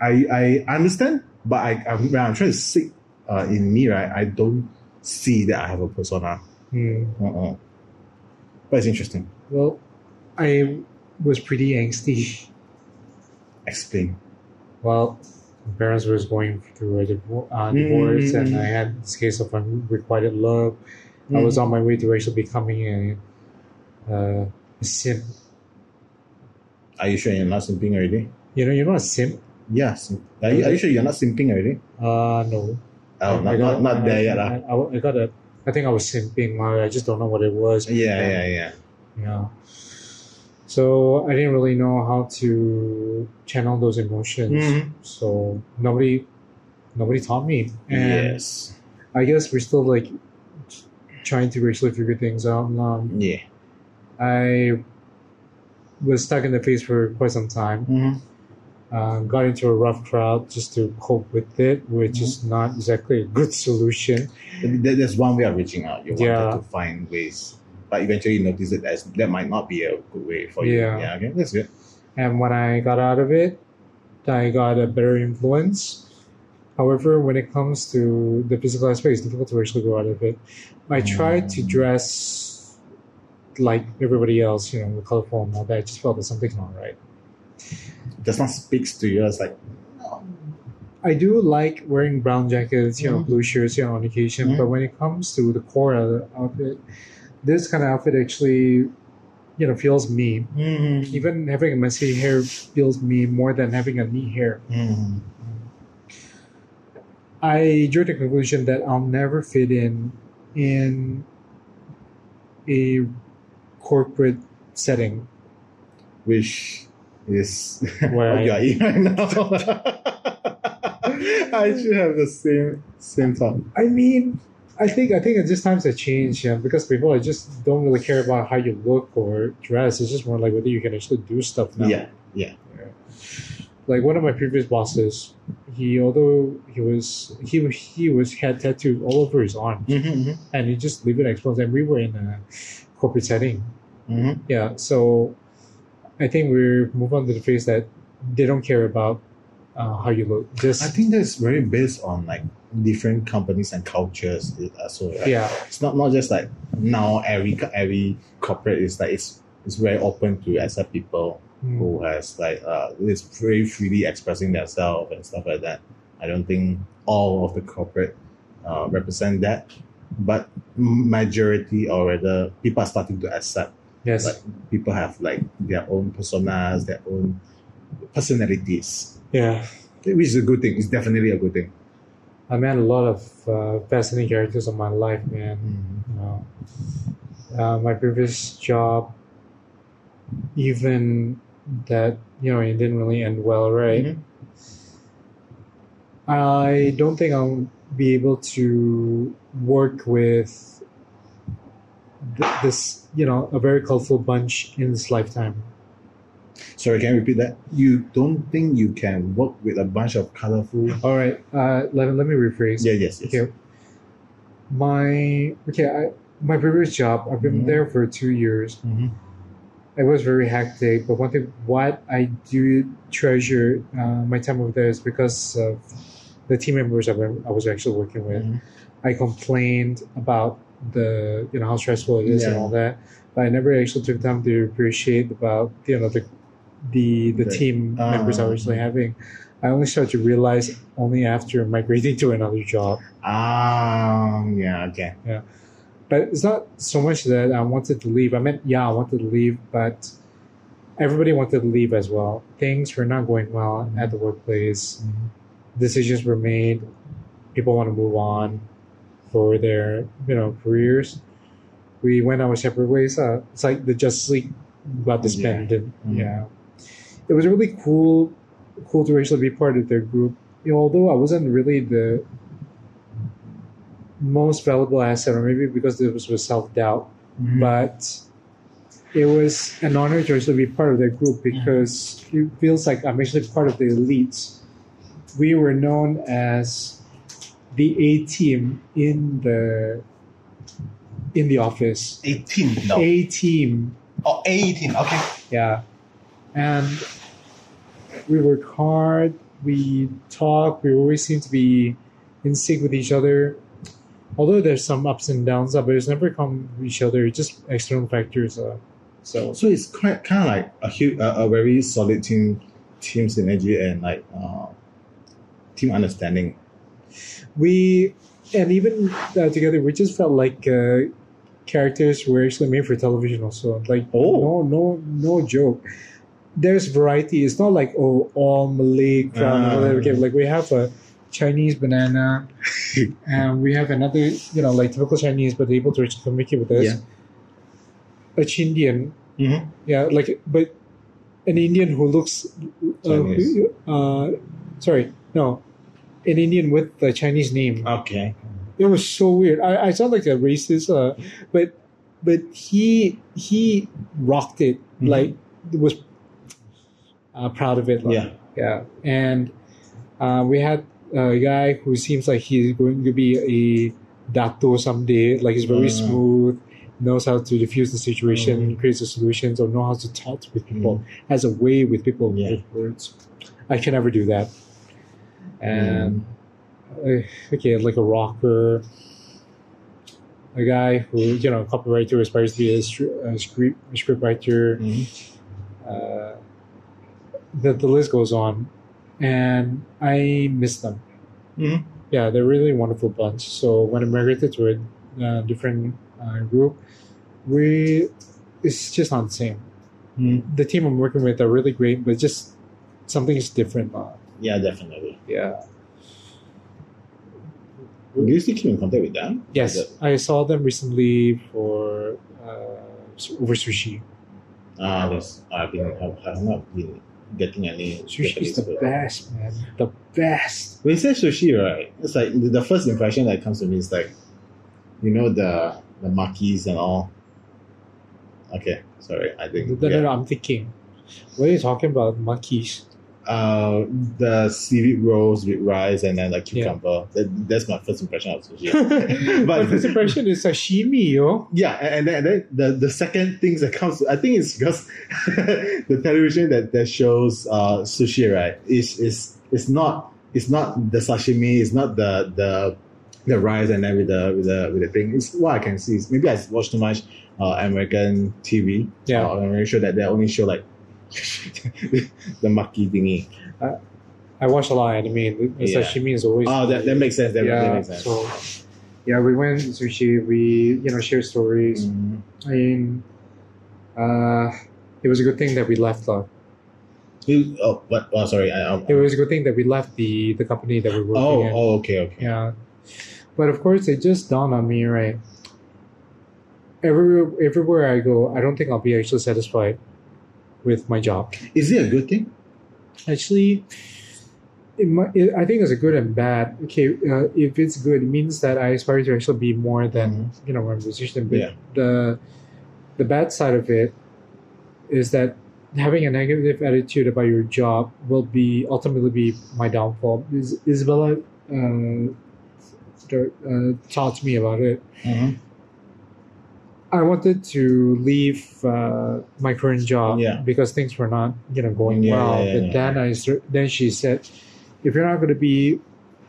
I I understand, but I, I when I'm trying to seek uh, in me, right, I don't see that I have a persona. Hmm. Uh-uh. But it's interesting. Well, I was pretty angsty. Explain. Well, my parents was going through a divor- uh, divorce, mm, and. I had this case of unrequited love. I was on my way to actually becoming a, uh, a simp. Are you sure you're not simping already? You know, you're not a simp. Yes. Are you, are you sure you're not simping already? Uh, no. Oh, I not, got- not, not there I- yet. I. I, I got a. I think I was simping. I just don't know what it was. Yeah, yeah, yeah. Yeah. So I didn't really know how to channel those emotions. Mhm. So nobody, nobody taught me. And Yes. I guess we're still like trying to actually figure things out. Um, Yeah. I was stuck in the phase for quite some time. Mm-hmm. Uh, got into a rough crowd just to cope with it, which is Mm-hmm. not exactly a good <laughs> solution. That's one way of reaching out. You wanted to find ways, but eventually you notice that that's, that might not be a good way for you. Yeah. Yeah. Okay. That's good. And when I got out of it, I got a better influence. However, when it comes to the physical aspect, it's difficult to actually go out of it. I tried to Mm. dress like everybody else, you know, with colorful and all that. I just felt that something's not right. Does not speaks to you. It's like I do like wearing brown jackets, you know, Mhm. blue shirts, you know, on occasion. Mhm. But when it comes to the core of the outfit, this kind of outfit actually, you know, feels me. mm-hmm. Even having a messy hair feels me more than having a neat hair. Mm-hmm. I drew the conclusion that I'll never fit in in a corporate setting. which is <laughs> Where I- you are in right now. I should have the same same thought. I mean, I think I think at this times have changed, yeah, because people are just don't really care about how you look or dress. It's just more like whether you can actually do stuff now. Yeah, yeah. Like one of my previous bosses, he although he was he was- he was had tattoos all over his arm, Mm-hmm, and he just leave it exposed. And we were in a corporate setting, mm-hmm. Yeah, so I think we're move on to the phase that they don't care about uh, how you look. Just I think that's very based on like different companies and cultures. uh, So right? yeah, it's not not just like now every every corporate is like it's it's very open to accept people Mm. who has like uh is very freely expressing themselves and stuff like that. I don't think all of the corporate uh, represent that, but majority or rather people are starting to accept yes, like people have like their own personas, their own personalities, yeah. which is a good thing. It's definitely a good thing. I met a lot of uh, fascinating characters in my life, man. You know, uh, my previous job, even that you know it didn't really end well, right? Mhm. I don't think I'll be able to work with th- this, you know, a very colorful bunch in this lifetime. Sorry, can you repeat that? You don't think you can work with a bunch of colorful? All right, uh, let, let me rephrase. Yeah, yes, yes. Okay. My okay, I, my previous job, I've been Mhm. there for two years. Mhm. It was very hectic, but one thing, what I do treasure uh, my time over there is because of the team members I, I was actually working with. Mhm. I complained about the you know how stressful it is and all that, but I never actually took time to appreciate about you know the the the The- team uh, members I was actually having. I only started to realize only after migrating to another job. Um, yeah, okay. Yeah. But it's not so much that I wanted to leave. I meant yeah, I wanted to leave, but everybody wanted to leave as well. Things were not going well at the workplace. Decisions were made. People want to move on for their you know careers. We went our separate ways. Uh, it's like the Justice League got disbanded. Mhm. Yeah, it was really cool, cool to actually be part of their group. You know, although I wasn't really the most valuable asset, or maybe because it was with self doubt, Mhm. but it was an honor to actually be part of that group because it feels like I'm actually part of the elites. We were known as the A team in the in the office. 18, no. A team, Oh, 18, okay. yeah, and we work hard. We talk. We always seem to be in sync with each other. Although there's some ups and downs, but it's never come with each other. It's just external factors. Uh, so So it's quite kind of like a, hu- a, a very solid team team synergy and like uh, team understanding. we and even uh, together we just felt like uh, characters were actually made for television also like Oh. no no no joke there's variety it's not like oh all malay all that. Ah. okay like we have a chinese banana <laughs> and we have another you know like typical chinese but able to communicate with us Yeah. a chindian Mm-hmm. yeah like but an indian who looks uh, who- uh, sorry no an indian with the chinese name Okay. it was so weird. I, I sound like a racist, uh, but but he he rocked it Mhm. like it was uh, proud of it. Like, Yeah. yeah. And uh, we had a guy who seems like he's going to be a dato someday. Like he's very Uh. smooth, knows how to diffuse the situation, Mhm. creates the solutions, or know how to talk with people. Has a way with people Yeah. with words. I can never do that. And uh, okay, like a rocker, a guy who you know, a copywriter aspires to be a, stri- a script a script writer. Mhm. Uh, the the list goes on, and I miss them. Mhm. Yeah, they're really wonderful bunch. So when I migrated to a uh, different uh, group, we it's just not the same. Mhm. The team I'm working with are really great, but just something is different. Uh, Yeah, definitely. yeah. Do you still keep in contact with them? Yes, I saw them recently for uh, over sushi. Ah, yes. I've been. I've, I've not been getting any. Sushi is the food. best, man. The best. When you say sushi, right? It's like the, first impression that comes to me is like, you know, the the makis and all. Okay, sorry. I think No, no, yeah. no, I'm thinking. What are you talking about? Monkeys. Uh, the seaweed rolls with rice and then like Yeah. cucumber. That, that's my first impression of sushi. <laughs> My <laughs> first impression is sashimi, yo. Yeah, and, and then, and then the, the second things that comes, I think it's because <laughs> the television that, that shows uh, sushi, right, is is is not it's not the sashimi, it's not the the the rice and then with the with the with the thing. It's what I can see. Is maybe I watch too much uh, American TV. Yeah. uh, I'm very sure that they only show like <laughs> the maki thingy. I watch a lot of anime. The Yeah. Sashimi is always. Oh, that, that makes sense. That, that yeah. makes sense. So, yeah, we went to sushi. We you know share stories. Mhm. I mean, uh, it was a good thing that we left. Though. You- oh, what? Oh, sorry. I, I, It was a good thing that we left the the company that we were working oh, in. oh, okay, okay. Yeah. But of course, it just dawned on me, right? Everywhere, everywhere I go, I don't think I'll be actually satisfied with my job. Is it a good thing? Actually, it, mi- it, I think it's a good and bad. Okay, uh, if it's good, it means that I aspire to actually be more than you know my position. But Yeah. the the bad side of it is that having a negative attitude about your job will be ultimately be my downfall. Is Isabella uh, uh, taught me about it. Mm-hmm. I wanted to leave uh, my current job Yeah. because things were not, you know, going Yeah, well. yeah, but then I, then she said, if you're not going to be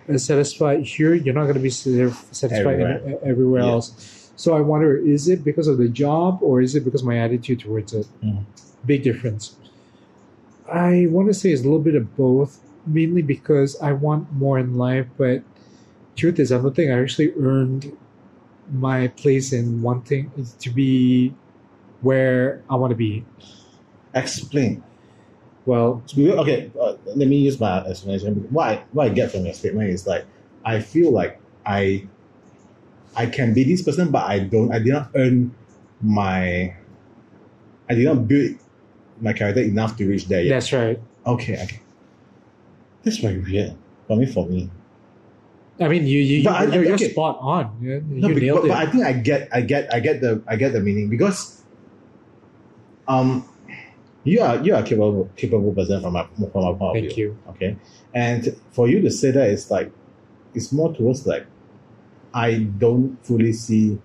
uh, satisfied here, you're not going to be satisfied Everywhere. in, everywhere Yeah. else. So I wonder, is it because of the job or is it because of my attitude towards it? Mhm. Big difference. I want to say it's a little bit of both, mainly because I want more in life, but truth is, I don't think I actually earned my place in wanting is to be where I want to be. Explain. Well, Okay, uh, let me use my explanation. What I, what I get from your statement is like, I feel like I I can be this person, but I don't. I did not earn my. I did not build my character enough to reach there yet. that's right. Okay, okay. That's very weird. For me, for me. I mean, you you, but you are you're okay. spot on. You, No, you but, nailed but, it. but I think I get, I get, I get the, I get the meaning because um, you are you are capable capable person from my from my point of Thank view. you. Okay, and for you to say that it's like it's more towards like I don't fully see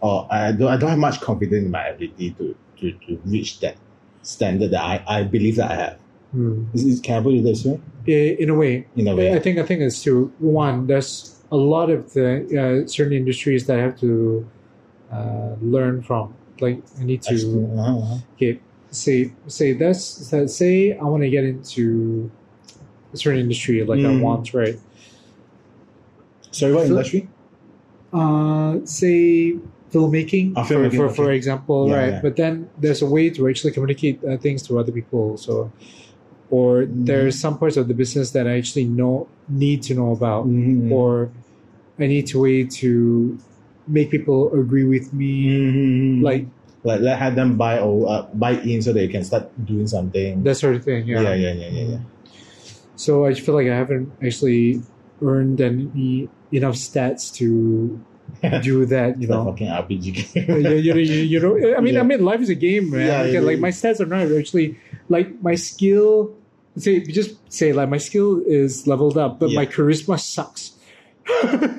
or I don't I don't have much confidence in my ability to to, to reach that standard that I, I believe that I have. Hmm. Is, is, can I put it this way? I- In a way, In a way. I think I think it's two. One, there's a lot of the uh, certain industries that I have to uh, learn from. Like I need to Uh-huh, uh-huh. okay, say say that's that- say I want to get into a certain industry like I Mm. want, right? Sorry, what industry? Uh, say filmmaking, Ah, for, filmmaking, for, for okay. example, Yeah, right? yeah. But then there's a way to actually communicate uh, things to other people. So, or Mm. there's some parts of the business that I actually know need to know about, Mhm. or I need to way to make people agree with me. Mhm. Like like let have them buy or uh, buy in so they can start doing something. that sort of thing. Yeah. yeah, yeah, yeah, yeah, yeah. So I feel like I haven't actually earned any enough stats to <laughs> do that. You It's a know. fucking RPG game. <laughs> you, you, you, you know, I mean, Yeah. I mean, life is a game, man. Yeah, like yeah. my stats are not actually like my skill. Say, just say like my skill is leveled up, but Yeah. my charisma sucks. <laughs>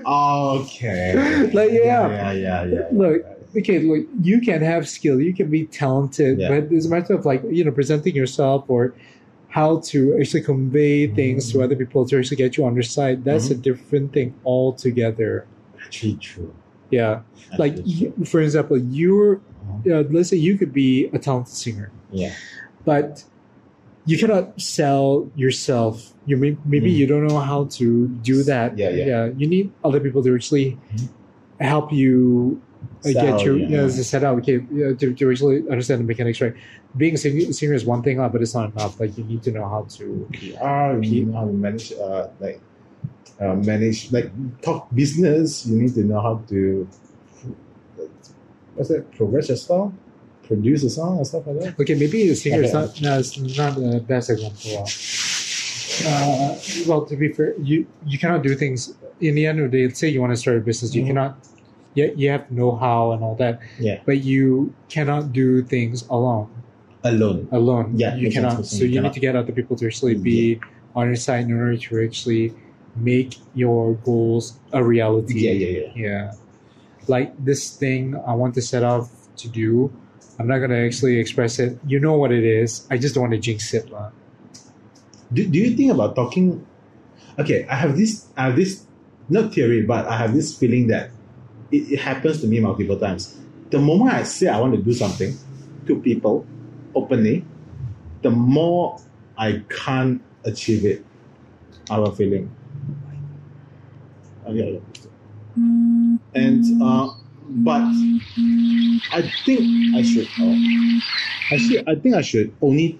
okay. Like, yeah. yeah, yeah, yeah. Look, okay, look, you can have skill, you can be talented, Yeah. but it's a matter of like you know presenting yourself or how to actually convey things to Mhm. other people to actually get you on their side. That's a Mhm. different thing altogether. Actually true. Yeah, like Actually you, true. for example, you're Uh-huh. uh, let's say you could be a talented singer. Yeah. but you cannot sell yourself. You may, maybe Mm. you don't know how to do that. Yeah, yeah. You need other people to actually Mhm. help you uh, get your yeah. you know, to set up. Okay, yeah, to, to actually understand the mechanics. Right, being a singer is one thing, uh, but it's not enough. Like you need to know how to. PR, you know how to manage, uh, like, uh, manage, like, talk business. You need to know how to, what's that, progress your song, produce a song, and stuff like that. Okay, maybe a singer is not no, it's not the best example. Uh, well, to be fair, you you cannot do things. In the end of the day, let's say you want to start a business, you Mhm. cannot. Yeah, you have know-how and all that. Yeah. but you cannot do things alone. Alone. Alone, Yeah, you cannot. So You cannot. need to get other people to actually be on your side in order to actually make your goals a reality. Yeah, yeah, yeah. Yeah. Like this thing I want to set off to do. I'm not gonna actually express it. You know what it is. I just don't want to jinx it, lah. Do, do you think about talking? Okay, I have this. I have this not theory, but I have this feeling that it, it happens to me multiple times. The moment I say I want to do something to people openly, the more I can't achieve it. I have a feeling. Yeah, yeah. And uh, but I think I should. Uh, I should. I think I should only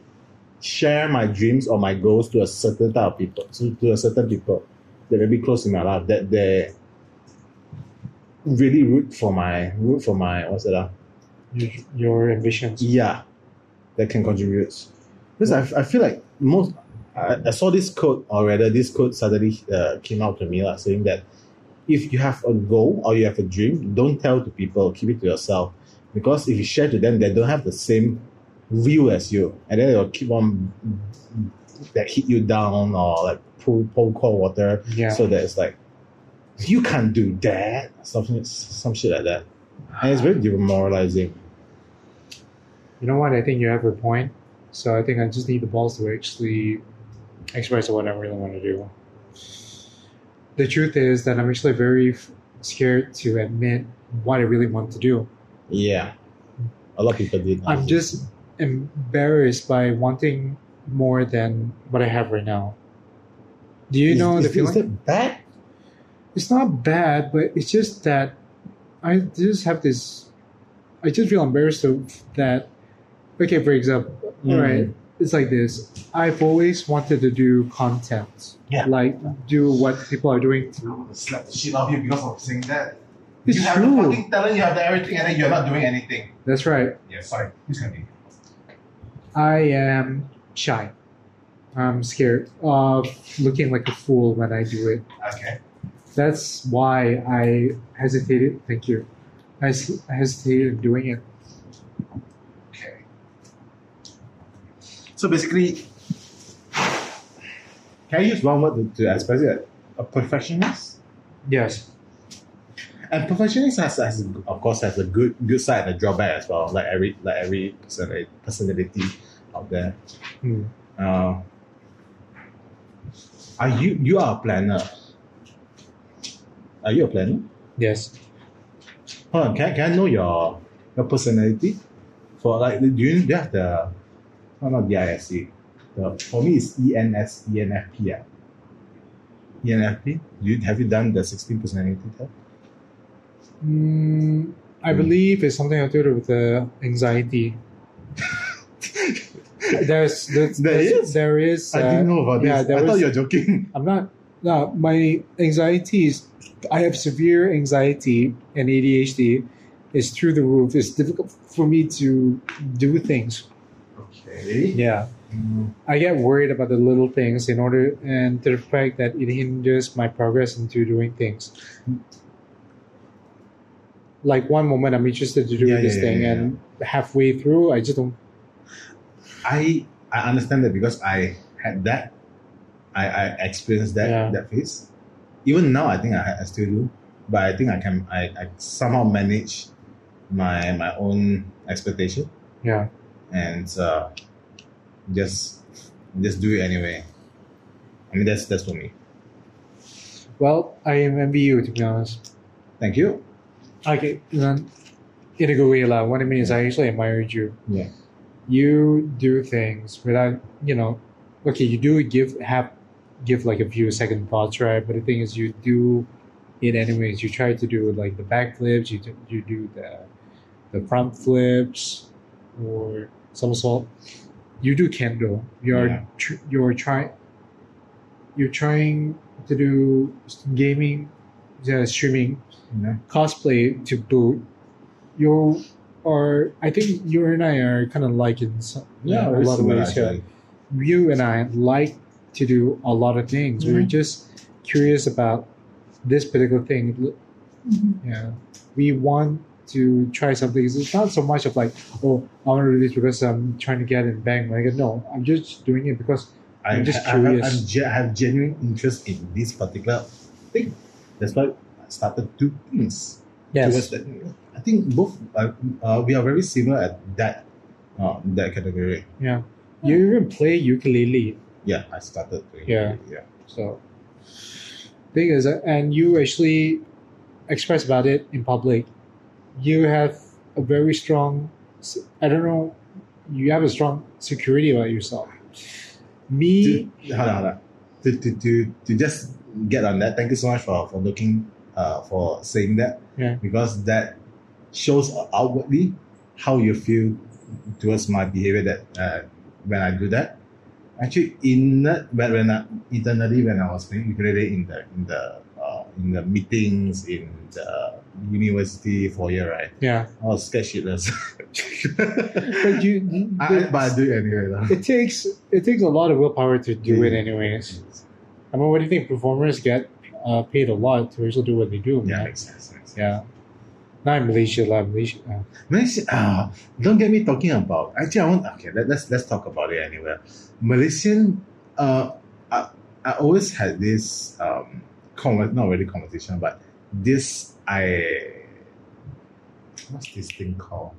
share my dreams or my goals to a certain type of people, to, to a certain people that are very close in my life, that they really root for my root for my what's it uh, Your, your ambitions. yeah, that can contribute. Because I, I feel like most I, I saw this quote already. this quote suddenly uh, came out to me like, saying that if you have a goal or you have a dream, don't tell to people, keep it to yourself. Because if you share to them, they don't have the same view as you, and then they'll keep on that hit you down or like pull pull cold water. Yeah. So that it's like you can't do that, something some shit like that, and it's very demoralizing. You know what? I think you have a point. So I think I just need the balls to actually express what I really want to do. The truth is that I'm actually very scared to admit what I really want to do. Yeah, a lot of people did. I'm just embarrassed by wanting more than what I have right now. Do you Is- know is, the is feeling? that bad? it's not bad, but it's just that I just have this. I just feel embarrassed of that. Okay, for example, Mm. right? It's like this. I've always wanted to do content, Yeah. like do what people are doing. slap the shit out of you because of saying that. It's you have true. the fucking talent, you have the everything, and then you're not doing anything. That's right. Yeah, sorry. Please continue. I am shy. I'm scared of looking like a fool when I do it. Okay. That's why I hesitated. Thank you. I hesitated in doing it. Okay. So basically, can I use one word to, to express it? A perfectionist. Yes. And perfectionist has, has of course has a good good side and a drawback as well. Like every like every person, personality out there. Hmm. Uh, are you you are a planner? Are you a planner? Yes. Hold on, can, I- can I know your your personality? For like, do you, do you have the, oh, not DISC. The, for me, it's ENS, ENFP. ENFP? You, have you done the 16 personality test? Mm, I believe it's something to do with the anxiety. <laughs> there's, there's, There is? there is. I uh, didn't know about yeah, this. I thought you were joking. I'm not. No, my anxiety is. I have severe anxiety and ADHD. It's through the roof. It's difficult for me to do things. Okay. Yeah, Mm, I get worried about the little things in order, and to the fact that it hinders my progress into doing things. Like one moment, I'm interested to do Yeah, this yeah, thing, yeah, and halfway through, I just don't. I I understand that because I had that. I, I experienced that that phase. Even now, I think I, I still do, but I think I can I, I somehow manage my my own expectation Yeah, and uh, just just do it anyway. I mean that's that's for me. well, I envy you to be honest. Thank you. Okay, then, in a good way, lah. What I mean is, I actually admired you. Yeah. you do things without you know okay you do give have give like a few second thoughts right but the thing is you do it anyways you try to do like the back flips you do, you do the the front flips or somersault you do kendo you're Yeah. tr- you're trying you're trying to do gaming yeah, streaming You know? cosplay to boot, you are I think you and I are kind of like in some, Yeah, a lot of ways. Yeah. You and I like to do a lot of things. We're Mhm. just curious about this particular thing. Yeah, we want to try something. It's not so much of like, oh, I want to do this because I'm trying to get in bank. Like, no, I'm just doing it because I, I'm just I, I, have, curious. I'm ge- I have genuine interest in this particular thing. That's why I started two things. that. I think both uh, uh, we are very similar at that uh, that category. yeah. You even play ukulele. Yeah, I started doing Yeah. it, yeah. So, thing is, uh, and you actually express about it in public. You have a very strong, I don't know, you have a strong security about yourself. Me, To, hold on, hold on. To, to, to, to just get on that, thank you so much for, for looking uh, for saying that. Yeah. Because that shows outwardly how you feel towards my behavior that uh, when I do that. Actually, in when, when I, internally when I was playing ukulele in the in the uh, in the meetings in the university foyer, right? yeah, I was scared shitless. <laughs> but you, you- I, but I do it anyway. Though. it takes it takes a lot of willpower to do it, anyways. I mean, what do you think? Performers get uh, paid a lot to actually do what they do. Yeah, man. makes sense. Makes sense. yeah. Not in Malaysia, lah. Malaysia. Uh, Malaysia, ah, don't get me talking about. Actually, I want. Okay, let, let's let's talk about it anyway. Malaysian, uh, I, I always had this um, conver- not really conversation, but this I, what's this thing called?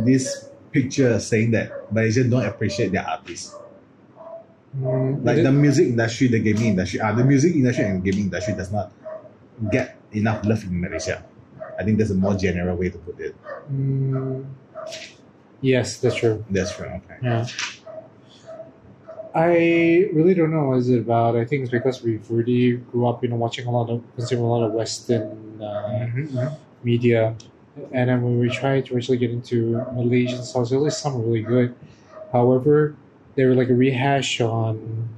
This picture saying that Malaysians don't appreciate their artists. mm, Like the music industry, the gaming industry, uh, the music industry and gaming industry does not get enough love in Malaysia. I think that's a more general way to put it. mm, yes, that's true. That's true. Okay. Yeah. I really don't know what is it about. I think it's because we've already grew up, you know, watching a lot of, consuming a lot of Western uh, Mhm. media, and then when we try to actually get into Malaysian songs, least some really good. However, they were like a rehash on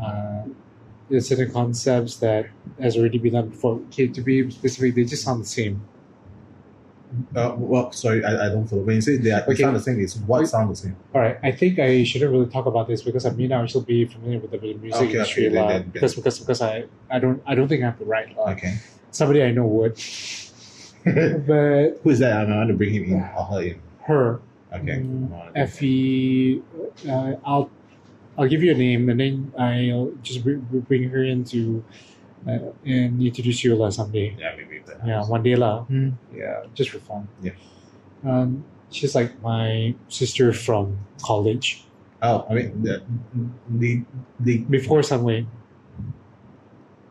uh, certain concepts that has already been done before. Okay, to be specific, they just sound the same. Uh, well, sorry, I, I don't follow. When you say they, are, Okay. sound the same, it's what sound the same? All right, I think I shouldn't really talk about this because I may not actually be familiar with the music Okay, industry okay, a lot. then- then- because because because I, I don't I don't think I have the right. Uh, Okay. Somebody I know would, <laughs> but who is that? I want to bring him in or her in. her, Okay. Mm, Effie, uh, I'll I'll give you a name and then I'll just br- br- bring her into uh, and introduce you lah someday. Yeah, maybe that. Yeah, one day lah. Mm. Yeah, just for fun. Yeah. Um, she's like my sister from college Oh, I mean the the the before Sunway.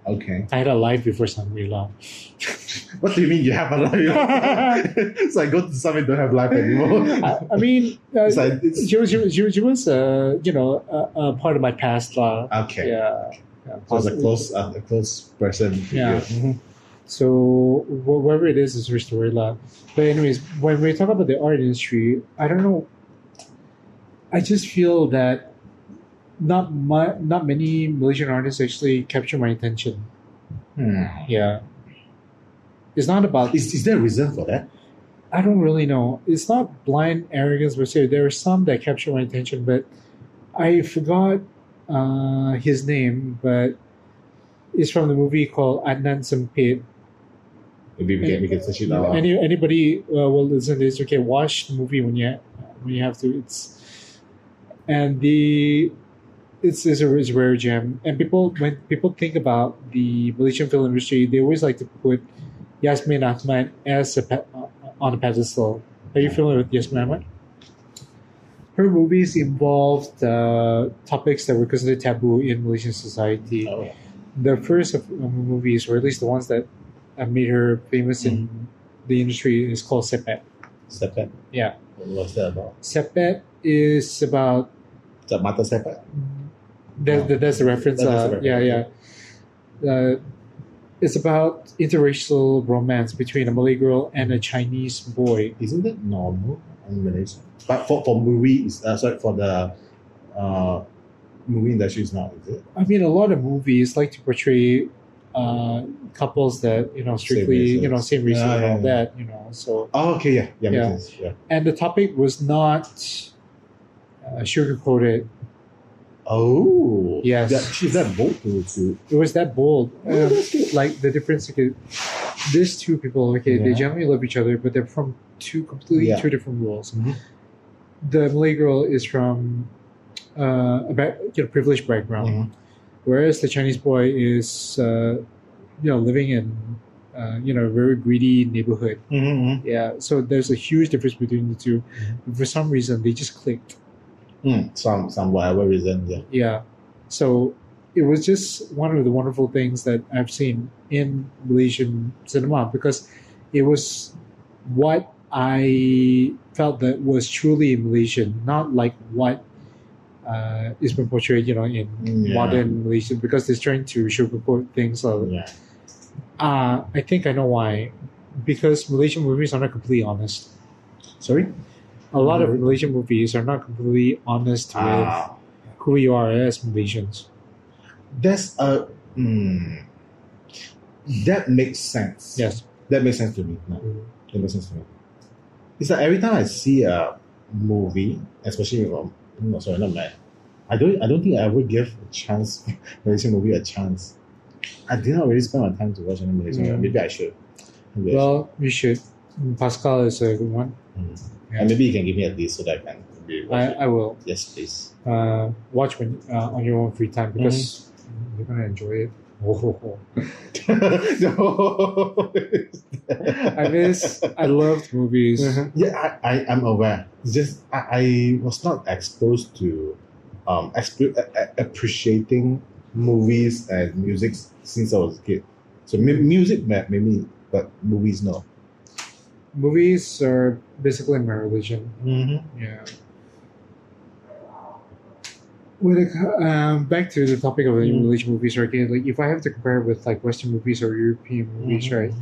okay. I had a life before Sunway lah. <laughs> What do you mean you have a life? <laughs> so I go to somewhere don't have life anymore. I, I mean, uh, It's like it's she was she, was- she, was- she was uh, you know a, a part of my past lah. okay. Yeah. Yeah So it's a close uh, a close person. Yeah. Mhm. So wh- whatever it is, is her story lah. But anyways, when we talk about the art industry, I don't know. I just feel that not my, not many Malaysian artists actually capture my attention. Hmm. Yeah, it's not about. Is, is there a reason for that? I don't really know. It's not blind arrogance per se. There are some that capture my attention, but I forgot uh, his name. But it's from the movie called Adnan Sempit. Maybe we can we can search it out. Any anybody uh, will listen to this. Okay, watch the movie when you when you have to. It's and the it's, it's a, it's a rare gem. And people when people think about the Malaysian film industry, they always like to put Yasmin Ahmad as a pe- on a pedestal. Are you familiar with Yasmin Ahmad? Her movies involved uh, topics that were considered taboo in Malaysian society Oh. the first of um, movies, or at least the ones that uh, made her famous in the industry, is called Sepet. Sepet. Yeah, What's that about? Sepet is about that Mata Sepet? that, that, that's the reference. That Uh, the yeah, yeah. Uh, it's about interracial romance between a Malay girl and a Chinese boy. Isn't that normal in Malaysia? But for, for movie, is uh, sorry for the uh, movie industry is not, is it? I mean, a lot of movies like to portray uh, couples that you know strictly you know same reason Yeah, and all yeah. that. You know, so Oh, okay, yeah, yeah, Yeah. sense. Yeah. and the topic was not uh, sugar coated. Oh, Yes. That, she's that bold to, to it was that bold. Oh, Um, like the difference, okay, these two people, okay, they Yeah. generally love each other, but they're from two completely Yeah. two different worlds. Mhm. The Malay girl is from uh, a ba- you know, privileged background, Mhm. whereas the Chinese boy is, uh, you know, living in, uh, you know, a very greedy neighborhood. Mhm, Yeah, so there's a huge difference between the 2 Mm-hmm. For some reason, they just clicked. Mm, some some whatever reason, yeah. Yeah. So it was just one of the wonderful things that I've seen in Malaysian cinema because it was what I felt that was truly Malaysian, not like what uh, is been portrayed, you know, in Yeah. modern Malaysian because they're trying to sugarcoat things. So, Yeah. uh, I think I know why. Because Malaysian movies are not completely honest. Sorry. A lot of Mhm. Malaysian movies are not completely honest with Ah, who you are as Malaysians. That's a. Mm, that makes sense. Yes. That makes sense to me. No, Mm. that makes sense to me. It's like every time I see a movie, especially um, no, sorry, not mad. I don't. I don't think I ever give a chance <laughs> Malaysian movie a chance. I did not really spend my time to watch any Malaysian movie. Mm. Maybe I should. Maybe I Well, you should. Pascal is a good one. Mm. yeah. And maybe you can give me a list so that I can I, it. I will Yes, please. uh, watch when uh, on your own free time because you're gonna enjoy it. <laughs> Oh, <laughs> no. I miss. I loved movies. Mhm. Yeah, I, I am aware. It's just I, I was not exposed to um exp- appreciating movies and music since I was a kid. So mu- music ma- maybe, but movies no. Movies are basically my religion. Mm-hmm. Yeah. When it, um, back to the topic of the Mm. Malaysian movies, right? again, Like, if I have to compare with like Western movies or European movies, Mm-hmm. right?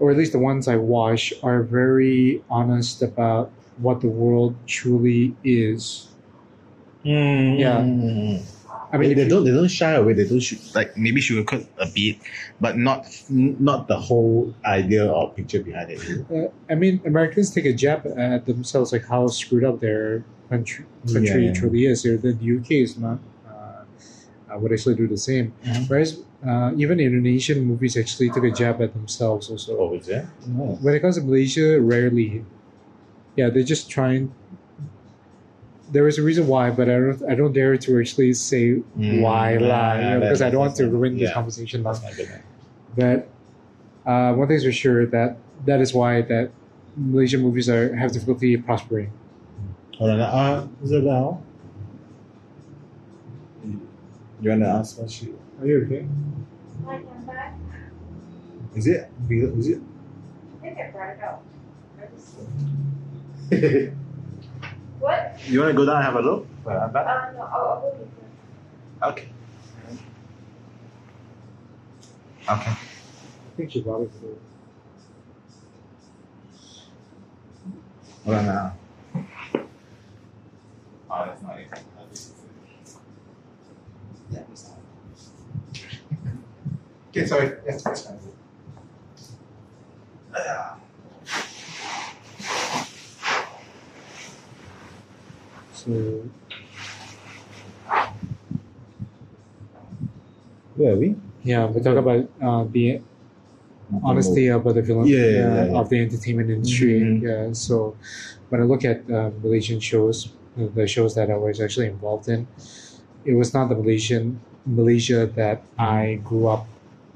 or at least the ones I watch, are very honest about what the world truly is. Yeah. I mean, they you- don't they don't shy away. They don't shoot, like maybe sugarcoat a bit, but not not the whole idea or picture behind it. Uh, I mean, Americans take a jab at themselves, like how screwed up their country, country Yeah. truly is. Here, the UK is not. Uh, uh, would actually do the same. Mhm. Whereas uh, even Indonesian movies actually took a jab at themselves also. Oh, is it? No. When it comes to Malaysia, rarely. yeah, they're just trying. There is a reason why, but I don't. I don't dare to actually say Mm, why yeah, lah, you yeah, know, because I don't want to ruin fine. this conversation. Lah. That's my goodness. But uh, one thing's for sure that that is why that Malaysian movies are have difficulty prospering. Hold on. Uh, is it now? You wanna ask what she? Are you okay? Like I'm back. Is it? Is it? I think I brought it out. Let me see. you wanna go down and have a look? Well, I'm back. Uh, no, I'll, I'll go with you. Okay. Okay. I think she brought it. through. Hold on now. Oh, that's not it. Yeah. Okay, sorry. Yes, that's fine. So Where are we? yeah, we talk about uh, the honesty about the film Yeah, yeah, uh, yeah, yeah. of the entertainment industry. Mhm. Yeah, so when I look at uh, Malaysian shows, uh, the shows that I was actually involved in, it was not the Malaysian Malaysia that I grew up,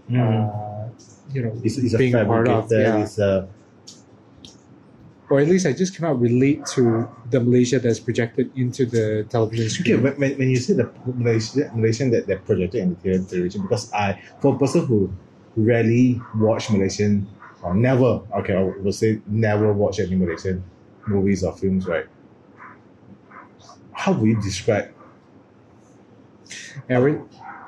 Mhm. uh, you know, It's, it's being a part of. fabricated, Yeah. it's a or at least I just cannot relate to the Malaysia that's projected into the television Okay, screen. when, when, when you say the Malaysian, Malaysian that they're projected in the television, because I, for a person who rarely watch Malaysian, or never, okay, I will say never watch any Malaysian movies or films, right? How would you describe? Every,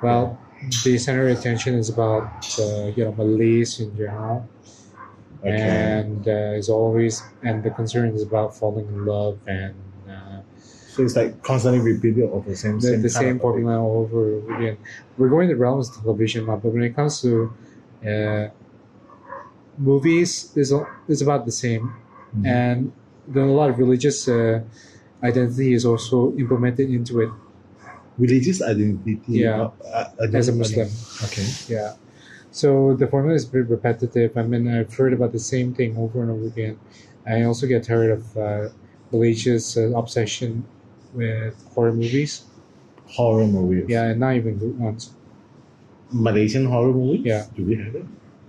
well, the center of attention is about uh, you know Malays in general, Okay. and uh, is always and the concern is about falling in love and uh, so it's like constantly repeated of the same, the, same the same formula over again. We're going the realms of television but when it comes to uh, movies, is is about the same, Mhm. and there are a lot of religious uh, identity is also implemented into it. religious identity. Yeah. uh, uh, As a Muslim. Okay. Yeah. So the formula is a bit repetitive. I mean, I've heard about the same thing over and over again. I also get tired of uh, Malaysia's uh, obsession with horror movies. Horror movies. Yeah, and not even good ones. Malaysian horror movies. Yeah. Do we have it?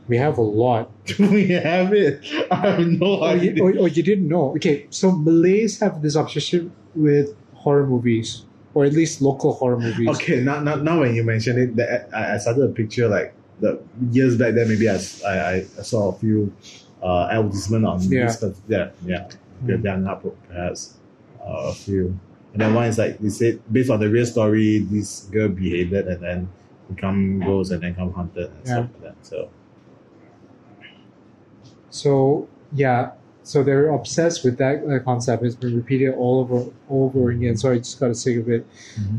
We have a lot. Do <laughs> we have it? I have no Oh, you, idea. oh, oh, you didn't know? Okay, so Malays have this obsession with horror movies, or at least local horror movies. Okay, now, now, now when you mention it, that I, I started a picture like the years back then. Maybe I, I- I saw a few uh, advertisement on Yeah. this, but yeah, yeah, Mm. there are not perhaps uh, a few. And then one is like they said based on the real story, this girl behaved and then become ghost and then become haunted and stuff like that. So So yeah, so they're obsessed with that concept. It's been repeated all over over again. So I just got sick of it.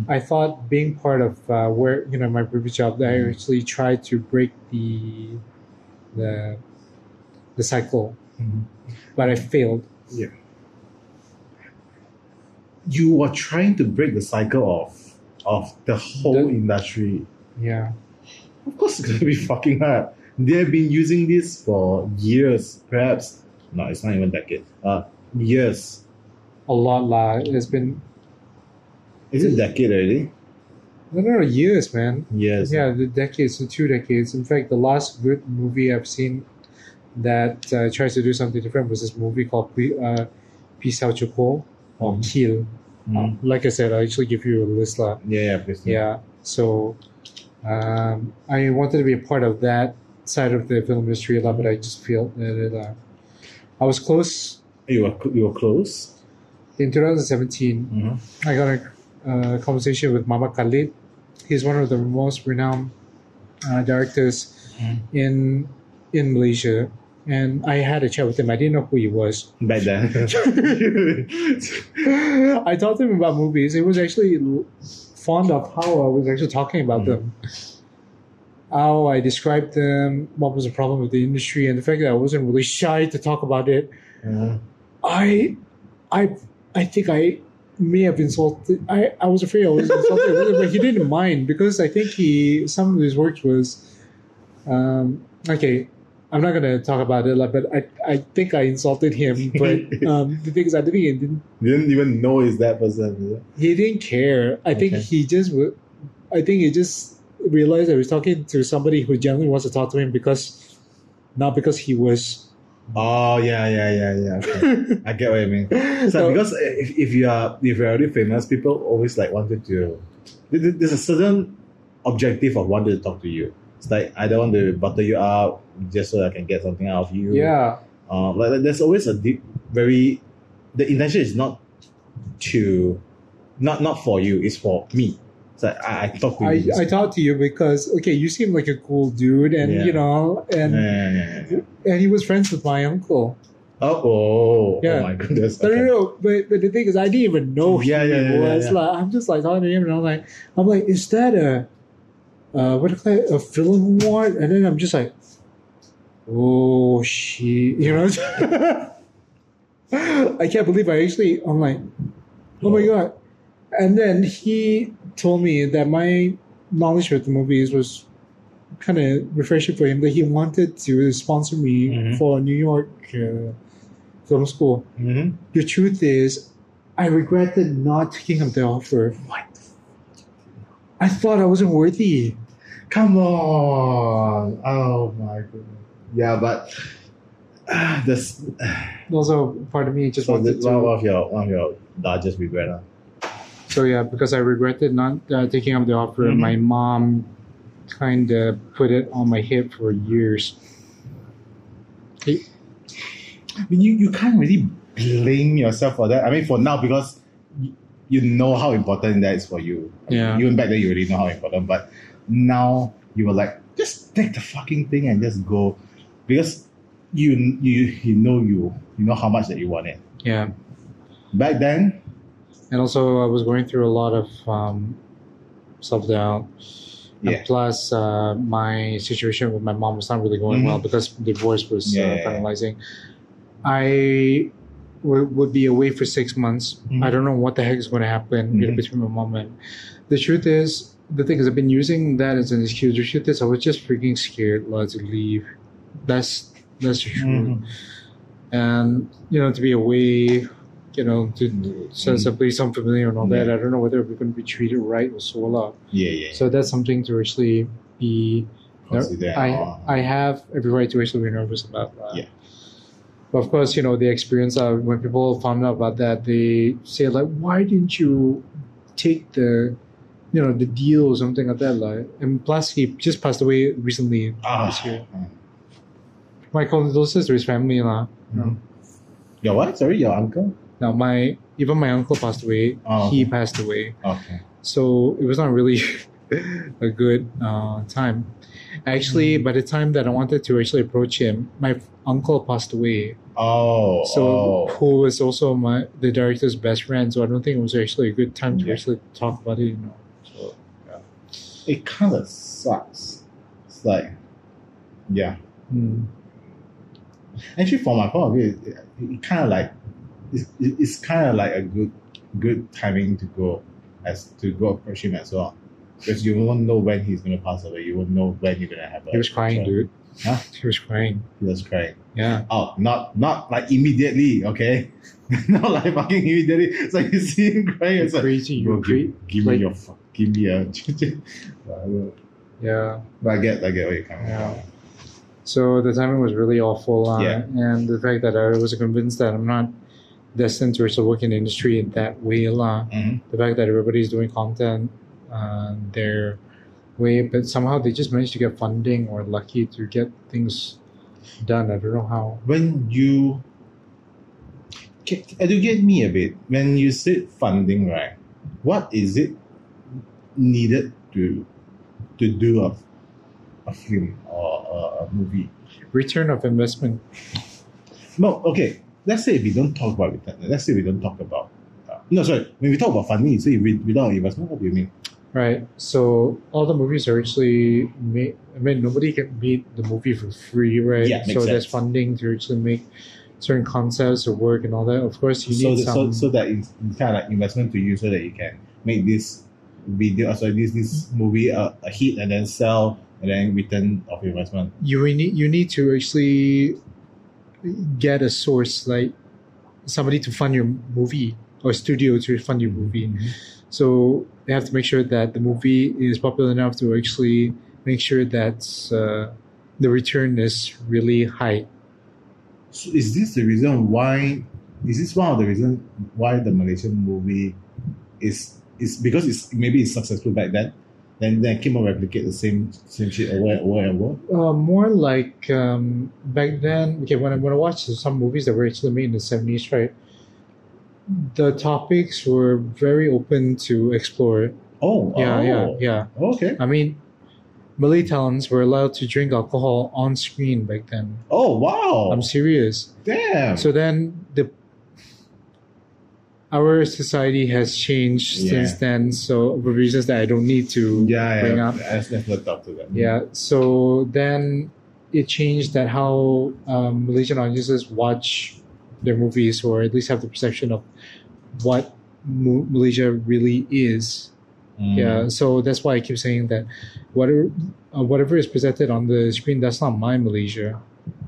I thought being part of uh, where you know my previous job, that I actually tried to break the the the cycle, Mhm. but I failed. Yeah. You were trying to break the cycle of of the whole The- industry. Yeah, Of course, it's gonna be fucking hard. They've been using this for years, perhaps. No, it's not even decade. Uh, years. a lot lah. It's been Is it decade already? no, no, years, man. Years. Yeah, the decades, the two decades. In fact, the last good movie I've seen that uh, tries to do something different was this movie called uh, Pisau Choko or Mhm. Kill. Mhm. Like I said, I'll actually give you a list lah. Yeah, yeah, please. Yeah. So um, I wanted to be a part of that side of the film industry a lot, but I just feel that uh, I was close You were you were close. in 2017. Mm-hmm. I got a uh, conversation with Mamat Khalid. He's one of the most renowned uh, directors Mhm. in in Malaysia, and I had a chat with him. I didn't know who he was. Back then. <laughs> I talked to him about movies. He was actually fond of how I was actually talking about Mhm. them. How I described them, what was the problem with the industry, and the fact that I wasn't really shy to talk about it. Mhm. I, I, I think I may have insulted. I, I was afraid I was insulted, but he didn't mind because I think he some of his works was, um, okay. I'm not gonna talk about it, but I I think I insulted him. But <laughs> um, the thing is, I think he didn't You didn't even know is that person. he didn't care. I think he just I think he just realized that he was talking to somebody who genuinely wants to talk to him because not because he was. Oh yeah, yeah, yeah, yeah. Okay. I get what you mean. It's like So- because if, if you are if you're already famous, people always like wanted to. there- there- There's a certain objective of wanting to talk to you. It's like I don't want to butter you up just so I can get something out of you. yeah, Uh, like, like there's always a deep, very. The intention is not to, not not for you. It's for me. Like I, I talk to I, you. I talked to you because okay, you seem like a cool dude, and Yeah. you know, and yeah, yeah, and he was friends with my uncle. Oh, oh, Yeah. oh my goodness. No, no, Okay. no. But, but the thing is, I didn't even know who Yeah, yeah, he yeah, was. yeah. Like, I'm just like talking to him, and I'm like, I'm like, is that a, uh, what do you call it, a film award? And then I'm just like, oh shit, you know. <laughs> I can't believe I actually. I'm like, oh my god. And then he told me that my knowledge of the movies was kind of refreshing for him. That he wanted to sponsor me Mhm. for New York uh, film school. hmm The truth is, I regretted not taking up the offer. What? I thought I wasn't worthy. Come on. Oh my goodness. Yeah, but uh, this Also, part of me just so wanted this one to. of your one of your largest regret. Huh? So yeah, because I regretted not uh, taking up the offer, Mhm. my mom kind of put it on my hip for years. I mean, you, you can't really blame yourself for that. I mean, for now, because you, you know how important that is for you. Yeah. Even back then, you already know how important, but now you were like, just take the fucking thing and just go, because you you you know you you know how much that you want it. Yeah, Back then, and also I was going through a lot of um, self doubt. Yeah. Plus, uh, my situation with my mom was not really going well Mhm. because divorce was Yeah, uh, yeah, finalizing. I w- would be away for six months. Mhm. I don't know what the heck is going to happen you know, Mhm. between my mom and. The truth is, the thing is, I've been using that as an excuse. The truth is, I was just freaking scared like, to leave. That's that's the truth. Mhm. And you know, to be away, you know, to sense Mm. a place unfamiliar and all that. I don't know whether we're going to be treated right or so lot. yeah, yeah. So that's something to actually be. Consider. I uh, I have every right to actually be nervous about that. Yeah. But of course, you know the experience of when people found out about that, they say like, "Why didn't you take the, you know, the deal or something like that?" Like, and plus he just passed away recently ah, this year. mm. My condolences to his family, lah. Mhm. Your what? Sorry, your uncle? Now my even my uncle passed away. Oh, He okay. passed away. Okay. so it was not really <laughs> a good uh, time. Actually, Mm. by the time that I wanted to actually approach him, my uncle passed away. Oh, So oh. who was also my the director's best friend. So I don't think it was actually a good time to Yeah. actually talk about it. You know. So it kind of sucks. It's like, yeah. mm, Actually, from my point of view, it, it kind of like it's, it's kind of like a good good timing to go as to go approach him as well, because you won't know when he's gonna pass away. You won't know when you're gonna have. A he was crying, dude. Huh? He was crying. He was crying. Yeah. Oh, not not like immediately, okay? <laughs> not like fucking immediately. It's like you see him crying. It's like, crazy. bro, You're give, give like- me your fuck, give me a. <laughs> Yeah. but I get, I get where you're coming Yeah. from. So the timing was really awful. Uh, Yeah. And the fact that I was convinced that I'm not destined to actually work in the industry in that way. lah. Mhm. the fact that everybody's doing content uh, their way, but somehow they just managed to get funding or lucky to get things done. I don't know how. when you educate me a bit when you said funding right what is it needed to to do a, a film or a, a movie Return of investment. no okay let's say we don't talk about return let's say we don't talk about uh, no sorry when we talk about funding you say with- without investment what do you mean Right. So all the movies are actually made. I mean, nobody can make the movie for free, right? Yeah, makes so there's funding to actually make certain concepts or work and all that. Of course, you so, need the- some. so so that it's kind of like investment to you so that you can make this video, uh, sorry, this this movie uh, a hit and then sell and then return of investment. you need you need to actually get a source like somebody to fund your movie or studio to fund your movie. So they have to make sure that the movie is popular enough to actually make sure that uh, the return is really high. So is this the reason why? Is this one of the reasons why the Malaysian movie is is because it's maybe it's successful back then, then then keep on replicate the same same shit over and over and over. Uh, more like um, back then. Okay, when I when I watched some movies that were actually made in the seventies, right? The topics were very open to explore. Oh, Yeah, oh. yeah, yeah. Okay. I mean, Malay talents were allowed to drink alcohol on screen back then. Oh wow. I'm serious. Damn. So then the our society has changed Yeah. since then. So for reasons that I don't need to yeah, bring yeah. up. Let's, let's not talk to them. Yeah. So then it changed that how um, Malaysian audiences watch their movies, or at least have the perception of what Mu- Malaysia really is. Mm. Yeah. So that's why I keep saying that whatever uh, whatever is presented on the screen, that's not my Malaysia.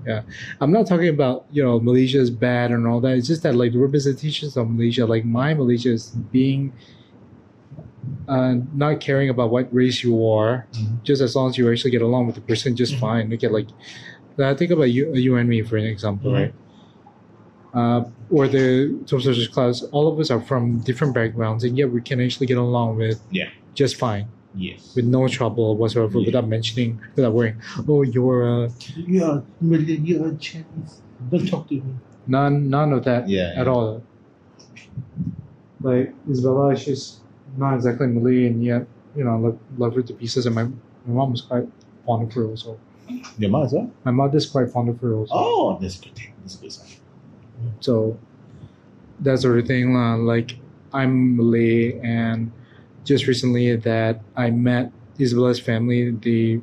Yeah, I'm not talking about you know Malaysia is bad and all that. It's just that like the representations of Malaysia, like my Malaysia is being uh, not caring about what race you are, Mhm. just as long as you actually get along with the person, just Mhm. fine. Okay, like uh, think about you, you and me for an example, Mhm. right? Uh, or the social class. All of us are from different backgrounds, and yet we can actually get along with Yeah. just fine Yes. with no trouble whatsoever Yeah. without mentioning without worrying oh you're uh, You're Malay, you're Chinese. Don't talk to me. none none of that Yeah. at all like Isabella she's not exactly Malay and yet you know I love, love her to pieces and my, my mom was quite fond of her also Your mom as well? my mother's quite fond of her also Oh, that's good. thing. That's a good sign. so that sort of thing lah. like I'm Malay and just recently that I met Isabella's family they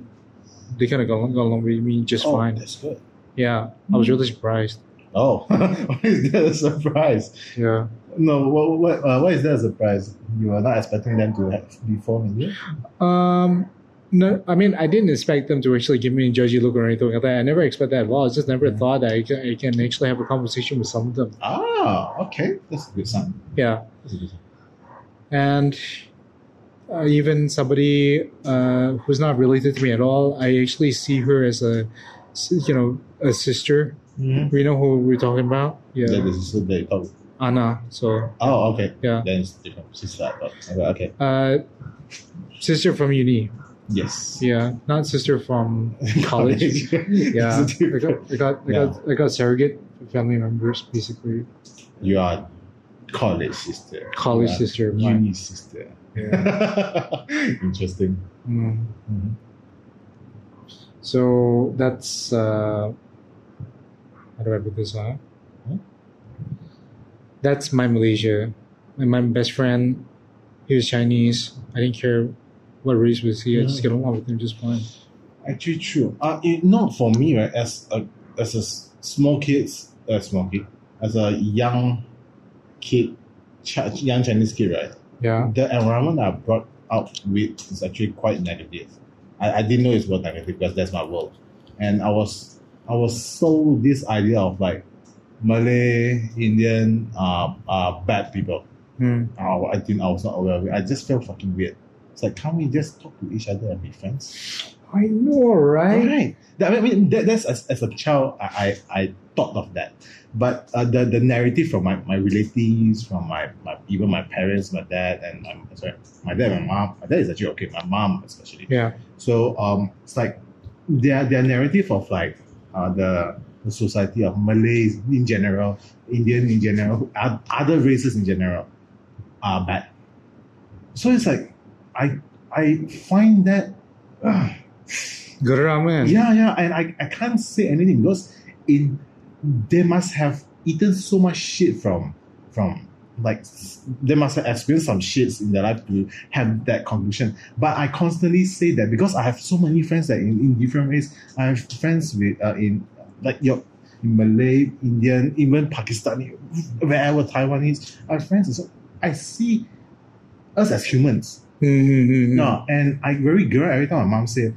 they kind of got, along- got along with me just oh, fine That's good. yeah I was really surprised Oh, <laughs> why is that a surprise? yeah No, what, what, uh, why is that a surprise? You were not expecting them to have be formed in here? Um, no, I mean, I didn't expect them to actually give me a judgy look or anything like that. I never expect that at all. I just never Yeah. thought that I can, I can actually have a conversation with some of them. Ah, okay. That's a good sign. Yeah. That's a good sign. And uh, even somebody uh, who's not related to me at all, I actually see her as a, s- you know, a sister. Mm-hmm. You know who we're talking about? Yeah. That is so they talk. Anna. So, Oh, okay. yeah. Then it's different. Sister, I thought. Okay, okay. Uh, sister from uni. Yes. Yeah. Not sister from <laughs> college. yeah. I got. I got, I got, I got surrogate family members, basically. You are college sister. College You sister of mine. Uni sister. Yeah. <laughs> Interesting. Mm. Mhm. So that's uh, how do I put this on? Hmm? That's my Malaysia. And my best friend, he was Chinese. I didn't care what race was he. I just get along with him just fine. Actually, true. Uh, it, not for me, right? As a as a small kids, uh, small kid, as a young kid, ch- young Chinese kid, right? Yeah. The environment I brought up with is actually quite negative. I, I didn't know it was negative because that's my world, and I was I was sold this idea of like Malay, Indian, uh, uh, bad people. Hmm. Uh, I didn't. I was not aware of it. I just felt fucking weird. It's like, can't we just talk to each other and be friends? I know, right? Right. That, I mean, that, that's as, as a child, I, I, I thought of that. But uh, the, the narrative from my, my relatives, from my, my even my parents, my dad, and my, sorry, my dad and my mom. My dad is actually okay. My mom especially. Yeah. So um, it's like their their narrative of like uh, the the society of Malays in general, Indian in general, other races in general, are bad. So it's like I I find that. Geraman. yeah, yeah, and I, I can't say anything because in they must have eaten so much shit from from like they must have experienced some shits in their life to have that conclusion. But I constantly say that because I have so many friends that in, in different ways. I have friends with uh, in like your in Malay, Indian, even Pakistani, wherever Taiwanese. I have friends. So I see us as humans. Mm-hmm. No, and I very girl every time my mom said,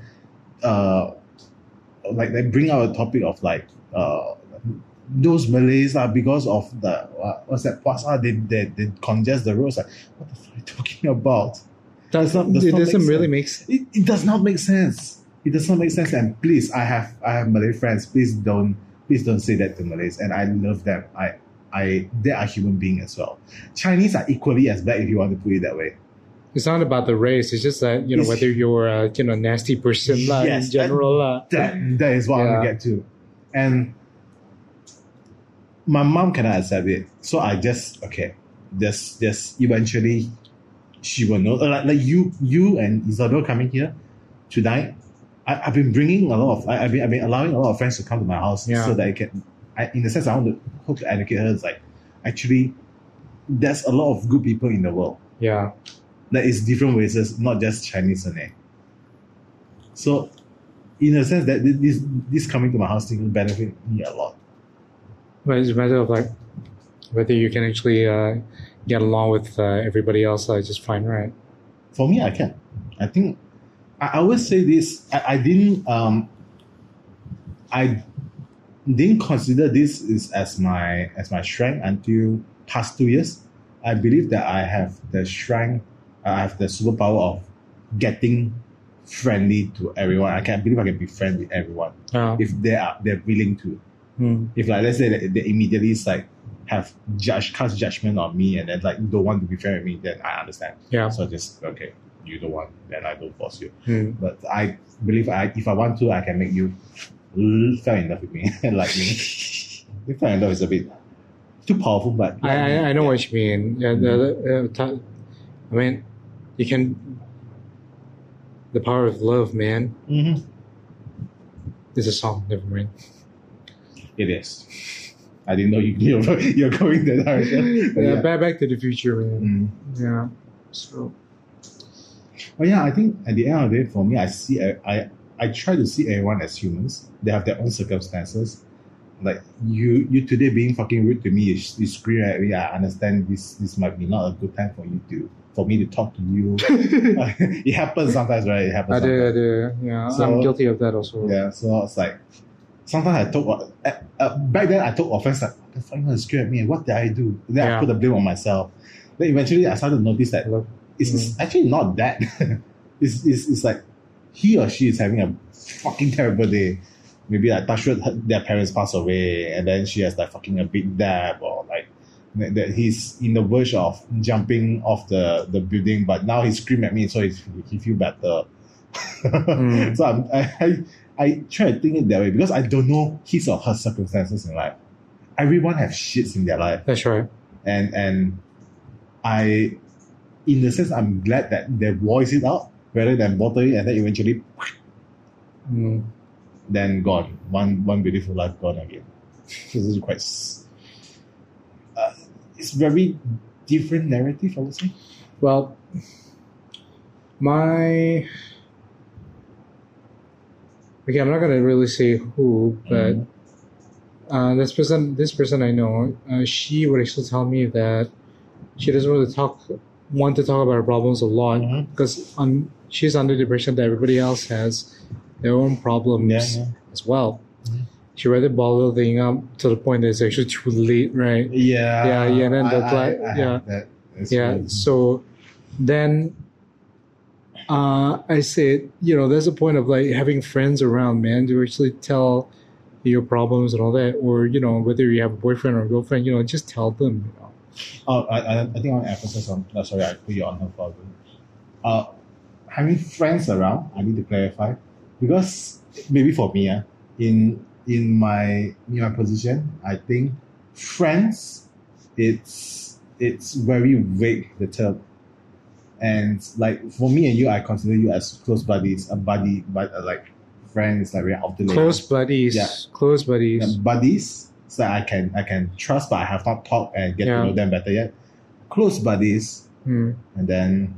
uh, like they bring out a topic of like uh those Malays are because of the uh, what's that puasa they, they they congest the roads like what the fuck are you <laughs> talking about? Does not, Does it not doesn't make really make sense. It, it does not make sense. It does not make sense. And please, I have I have Malay friends. Please don't please don't say that to Malays. And I love them. I I they are human beings as well. Chinese are equally as bad if you want to put it that way. It's not about the race. It's just that you know whether you're a you know nasty person Yes, in general lah. That that is what I'm gonna get to. And my mom cannot accept it. So I just okay. Just just eventually she will know. uh, Like, like you you and Isabel coming here tonight. I, I've been bringing a lot of I, I've been I've been allowing a lot of friends to come to my house Yeah. so that I can I, in the sense I want to hope to educate her. It's like actually there's a lot of good people in the world. Yeah. That is different races, not just Chinese surname. So, in a sense, that this this coming to my house thing will benefit me a lot. But it's a matter of like whether you can actually uh, get along with uh, everybody else. Uh, just fine, right? For me, I can. I think I, I always say this. I, I didn't um I didn't consider this is as my as my strength until past two years. I believe that I have the strength. I have the superpower of getting friendly to everyone. I can I believe I can be friendly with everyone Uh, if they are they're willing to. hmm. if like let's say they immediately like have judge cast judgment on me and then like don't want to be friend with me, then I understand. Yeah. So just okay, you don't want, then I don't force you. Hmm. But I believe I if I want to, I can make you l- fall in love with me and <laughs> like me. If fall in love is a bit too powerful, but I, I I know what you mean. Yeah, the, uh, t- I mean, you can. The power of love, man. Mhm. Is a song. Never mind. It is. I didn't know you <laughs> you're, you're going that direction. But <laughs> Yeah, yeah. back back to the future, man. Mm. Yeah. So But yeah, I think at the end of the day, for me, I see I I, I try to see everyone as humans. They have their own circumstances. Like you, you today being fucking rude to me, you, you scream at me. I understand this. This might be not a good time for you to for me to talk to you. <laughs> <laughs> it happens sometimes, right? It happens. I do, I do. Yeah, So- I'm guilty of that also. Yeah, so it's like sometimes I took uh, uh, back then I took offense like what the fuck to scream at me? What did I do? Then I put the blame on myself. Then eventually I started to notice that it's, it's actually not that. <laughs> it's, it's it's like he or she is having a fucking terrible day. Maybe like touch wood, her- their parents pass away, and then she has like fucking a big dab, or like that he's in the verge of jumping off the, the building, but now he screamed at me, so he, he feel better. Mm. <laughs> So I'm, I, I I try to think it that way because I don't know his or her circumstances in life. Everyone has shits in their life That's right. and and I, in the sense, I'm glad that they voice it out rather than bottle it and then eventually Mm. then gone. One one beautiful life gone again. <laughs> This is quite. It's very different narrative, I would say. Well, my okay, I'm not gonna really say who, but Mhm. uh, this person, this person I know, uh, she would actually tell me that she doesn't really talk, want to talk about her problems a lot Mhm. because on she's under the impression that everybody else has their own problems Yeah, yeah. as well. Mhm. She rather bottle the thing up to the point that it's actually too late, right? Yeah. Yeah, yeah, and then I, the I- black- I yeah. that yeah well. so then uh i said you know there's a point of like having friends around man to actually tell your problems and all that or you know whether you have a boyfriend or a girlfriend you know just tell them you know Oh, I, I, I think I want to emphasize on. No, sorry, I put you on her for Uh, having friends around, I need to clarify because maybe for me, uh, in in my in my position, I think friends, it's it's very vague the term, and like for me and you, I consider you as close buddies, a buddy, but uh, like friends, like very out there. close buddies Yeah. close buddies Yeah, buddies so I can I can trust, but I have not talked and get Yeah. to know them better yet. Close buddies, Hmm. and then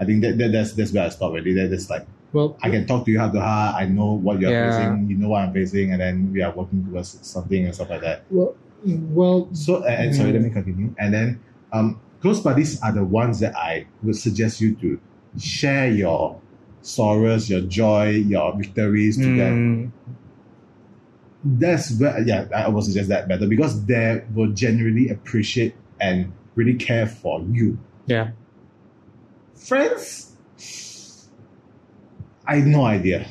I think that, that that's that's where I stop already. That that's like well I can talk to you heart to heart. I know what you're Yeah. facing. You know what I'm facing, and then we are working towards something and stuff like that. well well So and, and sorry, Mm. let me continue. And then um, close buddies are the ones that I would suggest you to share your sorrows, your joy, your victories to them. Mm, That's where, yeah, I would suggest that better because they will genuinely appreciate and really care for you. yeah. Friends, I have no idea.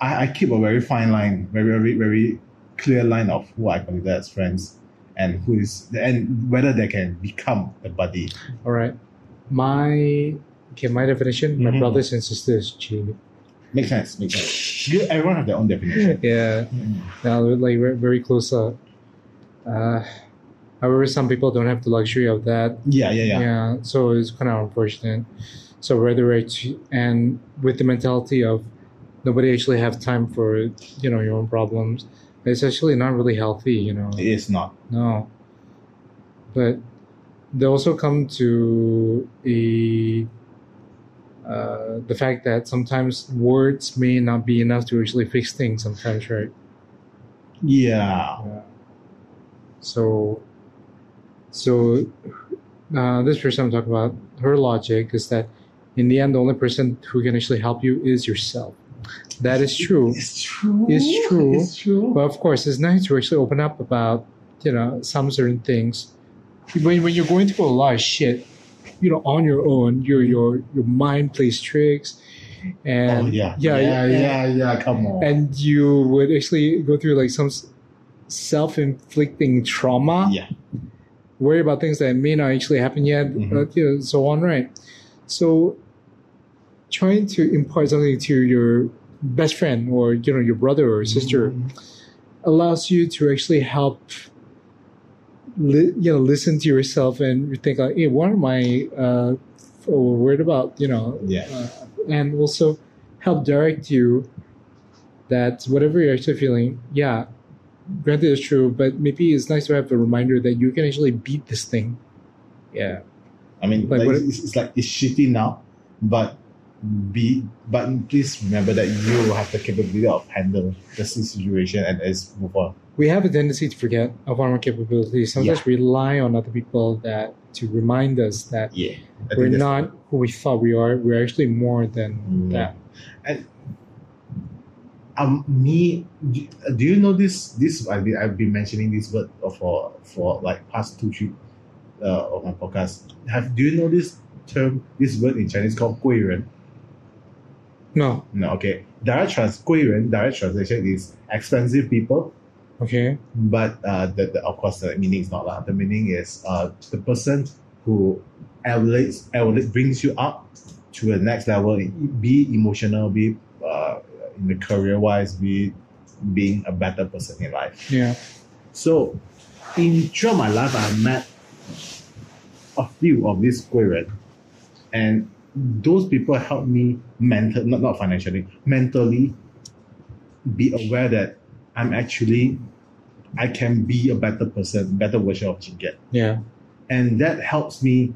I, I keep a very fine line, very, very, very clear line of who I consider as friends and who is, and whether they can become a buddy. All right. My okay, my definition, my Mhm. brothers and sisters, Gene. Makes sense, makes sense. You, everyone have their own definition. <laughs> Yeah. Now they're like very, very close. Uh, uh, however, some people don't have the luxury of that. Yeah, yeah, yeah. Yeah. So it's kind of unfortunate. So whether it's and with the mentality of nobody actually have time for you know your own problems, it's actually not really healthy. You know. It is not. No. But they also come to a uh, the fact that sometimes words may not be enough to actually fix things sometimes, right? Yeah. Yeah. So, so uh, this person I'm talking about, her logic is that in the end, the only person who can actually help you is yourself. That is true. It's true. It's true. It's true. But of course, it's nice to actually open up about you know some certain things. When when you're going through a lot of shit, you know, on your own, your your your mind plays tricks, and oh, yeah. yeah, yeah, yeah, yeah, yeah, Come on. and you would actually go through like some self-inflicting trauma, yeah. worry about things that may not actually happen yet, Mhm. but you know, so on, right? So, trying to impart something to your best friend or you know your brother or sister Mm-hmm. allows you to actually help li- you know listen to yourself and you think like hey what am i uh worried about you know Yeah. uh, and also help direct you that whatever you're actually feeling yeah granted it's true but maybe it's nice to have a reminder that you can actually beat this thing yeah I mean, Like like, it's, it's like it's shitty now, but be but please remember that you have the capability of handle the situation and as move on. we have a tendency to forget of our own capabilities sometimes we rely on other people that to remind us that Yeah, we're not who we thought we are. We're actually more than Yeah. that. Um, me, do, do you know this? This I've been, I've been mentioning this word for for like past two three uh, of my podcast. Have do you know this term? This word in Chinese called 贵人? No. No, okay. Direct trans Guiyuan, direct translation is expensive people. Okay. But uh, the, the, of course, the meaning is not that. The meaning is uh, the person who elevates, elevates, brings you up to the next level, be emotional, be uh, in the career wise, be being a better person in life. Yeah. So, in throughout my life, I met a few of these Guiyuan, and those people helped me mental, not not financially, mentally, be aware that I'm actually, I can be a better person, better version of Jinget, Yeah. and that helps me,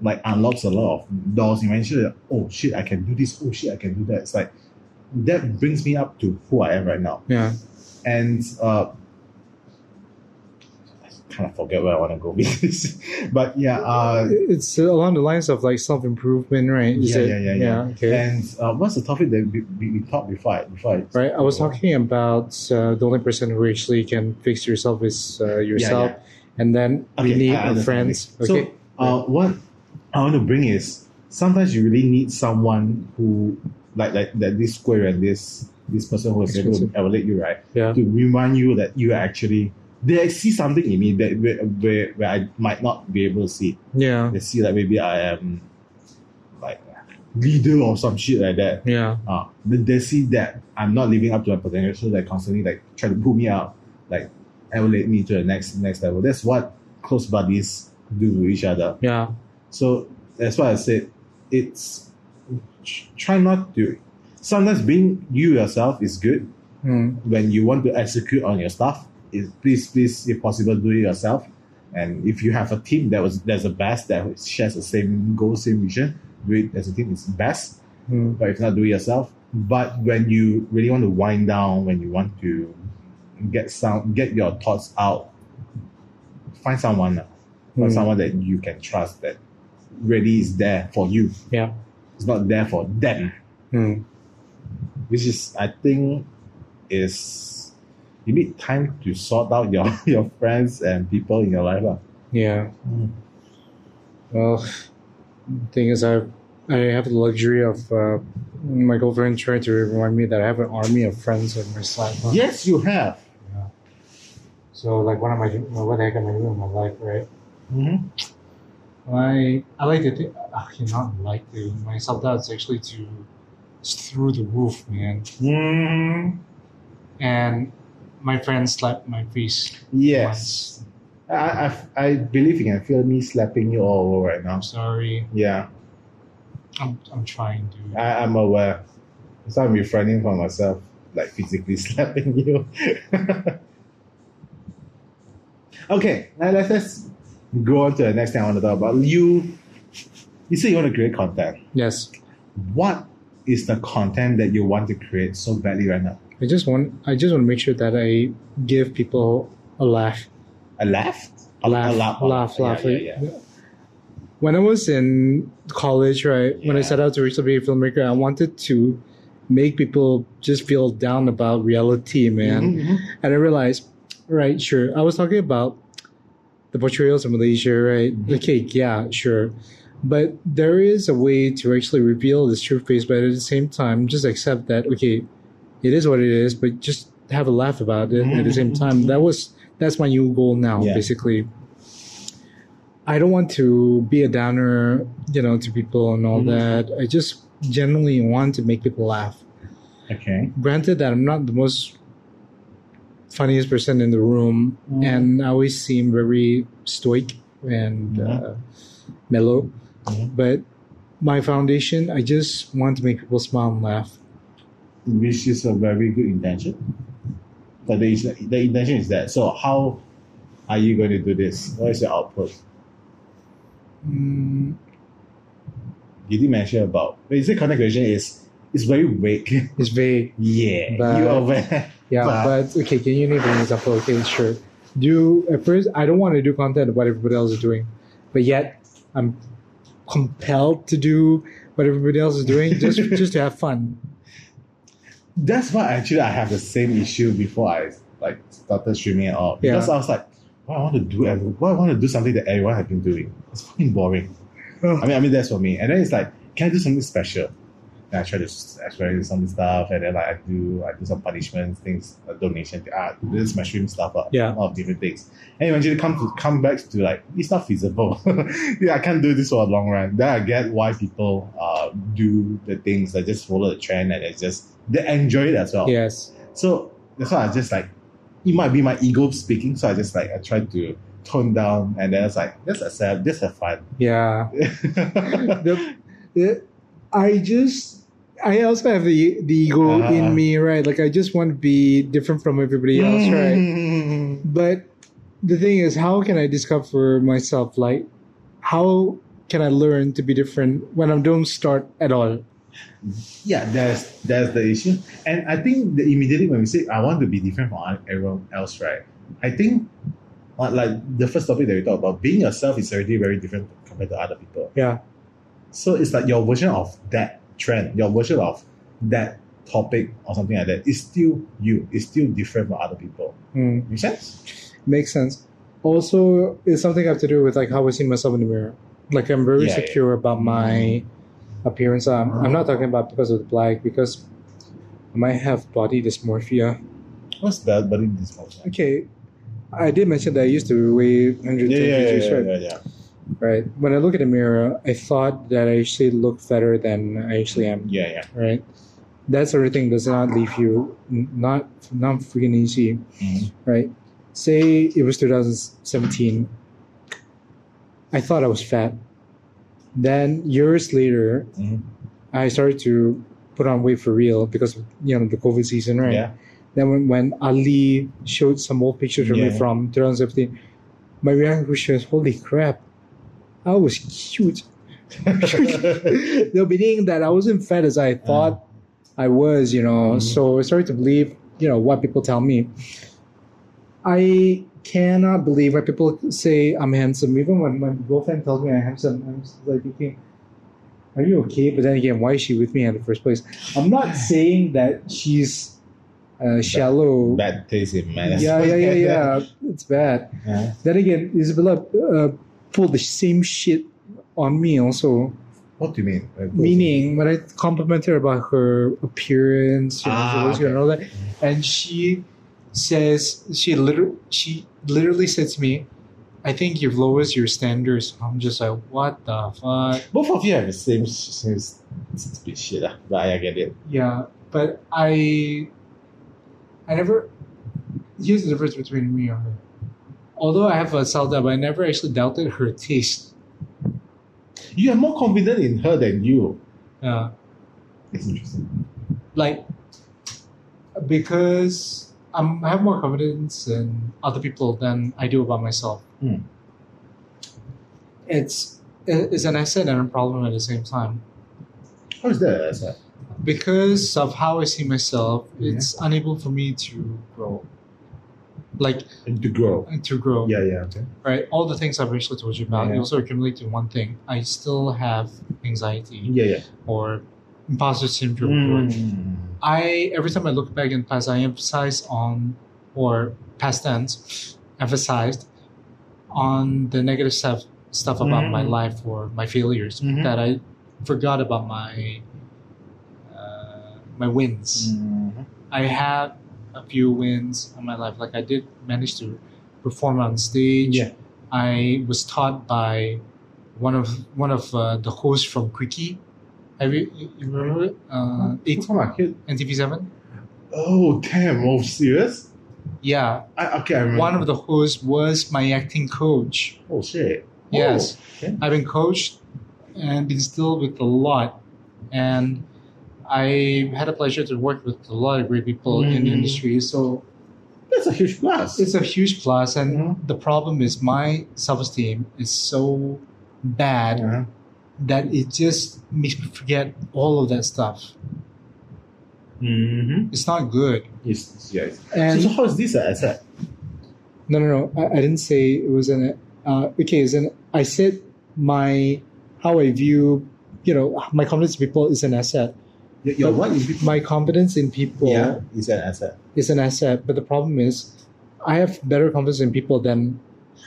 like unlocks a lot of doors. Eventually, oh shit, I can do this. Oh shit, I can do that. It's like that brings me up to who I am right now Yeah. and uh, kind of forget where I want to go with this, <laughs> but yeah, uh, It's along the lines of like self improvement, right? Is yeah, it? yeah, yeah, yeah, Okay. And uh, what's the topic that we, we, we talked before? I, before I, right. I was talking about uh, the only person who actually can fix yourself is uh, yourself, and then we Okay, need our understand. friends. So, Okay. uh, what I want to bring is sometimes you really need someone who, like, like that this square and this this person who is able to elevate you, right? yeah. to remind you that you are actually they see something in me that where, where, where I might not be able to see. Yeah. They see that maybe I am like leader or some shit like that. Yeah. Uh, they, they see that I'm not living up to my potential, so they constantly like try to pull me up, like elevate me to the next next level. That's what close buddies do to each other. Yeah. So that's why I said it's try not to. Sometimes being you yourself is good, Mm. when you want to execute on your stuff, is please, please, if possible, do it yourself. And if you have a team that was that's the best that shares the same goal, same vision, do it as a team is best. Mm. But if not, do it yourself. But when you really want to wind down, when you want to get some get your thoughts out, find someone, find Mm. someone that you can trust that really is there for you. Yeah. It's not there for them, Hmm. which is I think is you need time to sort out your <laughs> your friends and people in your life. lah. Yeah. Mm. Well, thing is, I I have the luxury of uh, my girlfriend trying to remind me that I have an army of friends in my side. huh? Yes, you have. So like, what am I doing? What the heck am I doing in my life, right? Mm-hmm. I I like to think. Uh, not like to. My self doubt is actually to it's through the roof, man. Mm, And my friend slapped my face. yes. I, I I believe you can feel me slapping you all over right now. I'm sorry. Yeah, I'm I'm trying to. I, I'm aware. So I'm refraining from myself, like physically <laughs> slapping you. <laughs> okay, now let's let's go on to the next thing I want to talk about. You, you say you want to create content. Yes. What is the content that you want to create so badly right now? I just want I just want to make sure that I give people a laugh. A laugh? A, laugh, a laugh, laugh, laugh. yeah, yeah. When I was in college, right, when I set out to reach to be a filmmaker, I wanted to make people just feel down about reality, man. Mhm, mhm. And I realized, right, sure, I was talking about the portrayals of Malaysia, right? Mhm. The cake, yeah, sure. But there is a way to actually reveal this true face, but at the same time, just accept that, okay, it is what it is, but just have a laugh about it at the same time. That was that's my new goal now, Yeah. basically. I don't want to be a downer, you know, to people and all Mhm. that. I just genuinely want to make people laugh. Okay. Granted that I'm not the most funniest person in the room, Mhm. and I always seem very stoic and Mhm. uh, mellow, Mhm. but my foundation, I just want to make people smile and laugh. Which is a very good intention. But the, the intention is that. So how are you going to do this? What is your output? Mm, You did mention about you say content is it's very vague. <laughs> it's vague. yeah. But- you are aware. <laughs> Yeah, But- <laughs> but, okay, can you name an example? Okay, sure. Do at first I don't want to do content of what everybody else is doing, but yet I'm compelled to do what everybody else is doing just just to have fun. That's why actually I have the same issue before I like started streaming at all. Because Yeah. I was like, why I want to do eh, every, why I want to do something that everyone has been doing. It's fucking boring. Oh. I mean, I mean that's for me. And then it's like, can I do something special? I try to experiment some stuff, and then like I do, I do some punishments, things, uh, donation, art. This is my stream stuff, uh, Yeah. of different things. And eventually come to come back to like it's not feasible. <laughs> yeah, I can't do this for a long run. Then I get why people uh do the things that just follow the trend and it's just they enjoy it as well. Yes. So that's why I just like it might be my ego speaking. So I just like I try to tone down and then it's like let's accept, let's have fun. Yeah. <laughs> the, the, I just I also have the the ego Uh-huh. in me, right? Like I just want to be different from everybody else, right? Mm. But the thing is, how can I discover myself? Like, how can I learn to be different when I don't start at all? Yeah, that's that's the issue. And I think immediately when we say I want to be different from everyone else, right? I think uh, like the first topic that we talked about, being yourself is already very different compared to other people. Yeah. So it's like your version of that trend, your version of that topic or something like that is still you. It's still different from other people. Mm, Make sense? makes sense. Also, it's something I have to do with like how I see myself in the mirror. Like I'm very Yeah, yeah. secure about my appearance. Um, I'm not talking about because of the black, because I might have body dysmorphia. What's that? In this. Okay, I did mention that I used to weigh 110 Yeah, yeah, kgs, yeah, right? yeah, yeah. Right. When I look at the mirror, I thought that I actually look better than I actually am. Yeah, yeah. Right. That sort of thing does not leave you not not freaking easy. Mhm. Right. Say it was 2017. I thought I was fat. Then years later, Mhm. I started to put on weight for real because of, you know the COVID season, right? Yeah. Then when, when Ali showed some old pictures of me Yeah. from 2017, my reaction was, "Holy crap, I was cute." <laughs> the meaning that I wasn't fat as I thought I was, you know. Mhm. So I started to believe, you know, what people tell me. I cannot believe when people say I'm handsome. Even when my girlfriend tells me I'm handsome, I'm like thinking, are you okay? But then again, why is she with me in the first place? I'm not <sighs> saying that she's uh, shallow. Bad taste in man. Yeah, yeah, yeah, yeah. <laughs> It's bad. yeah. Then again, Isabella uh, pulled the same shit on me also. What do you mean? Meaning, when I complimented her about her appearance, you know, Ah, voice and all that, and she says she literally she literally said to me, "I think you've lowered your standards." I'm just like, "What the fuck?" both of you have the same same stupid shit, ah, but I get it. Yeah, but I, I never. Here's the difference between me and her. Although I have a self doubt, but I never actually doubted her taste. You are more confident in her than you. Yeah. It's interesting. like because I'm, I have more confidence in other people than I do about myself. Hmm. It's it's an asset and a problem at the same time How is that? As a, because of how I see myself. It's unable for me to grow, like to grow. to grow. Yeah, yeah. Okay. Right. All the things I've actually told you about Yeah. also accumulate to one thing. I still have anxiety Yeah, yeah. or imposter syndrome. Mm. I every time I look back in the past, I emphasize on or past tense, emphasized on the negative stuff stuff about Mhm. my life or my failures Mhm. that I forgot about my uh, my wins. Mhm. I had a few wins in my life. Like I did manage to perform on stage. Yeah. I was taught by one of one of uh, the hosts from Quickie. Have you, you remember it? Uh, eight, Come on, kid. NTV seven. Oh, damn. Oh, serious? Yeah, I, okay, I remember. one of the hosts was my acting coach. Oh, shit. Yes, Oh, okay. I've been coached and been still with a lot, and I had a pleasure to work with a lot of great people in the Mhm. industry. So That's a huge plus. it's a huge plus, and Mhm. the problem is my self-esteem is so bad Uh-huh. that it just makes me forget all of that stuff. Mm-hmm. It's not good. Yes, yes. And so, so how is this an asset? No, no, no. I, I didn't say it was an. Uh, okay, it's an. I said my how I view, you know, my confidence in people is an asset. Your, your what My confidence in people Yeah, is an asset. is an asset, but the problem is, I have better confidence in people than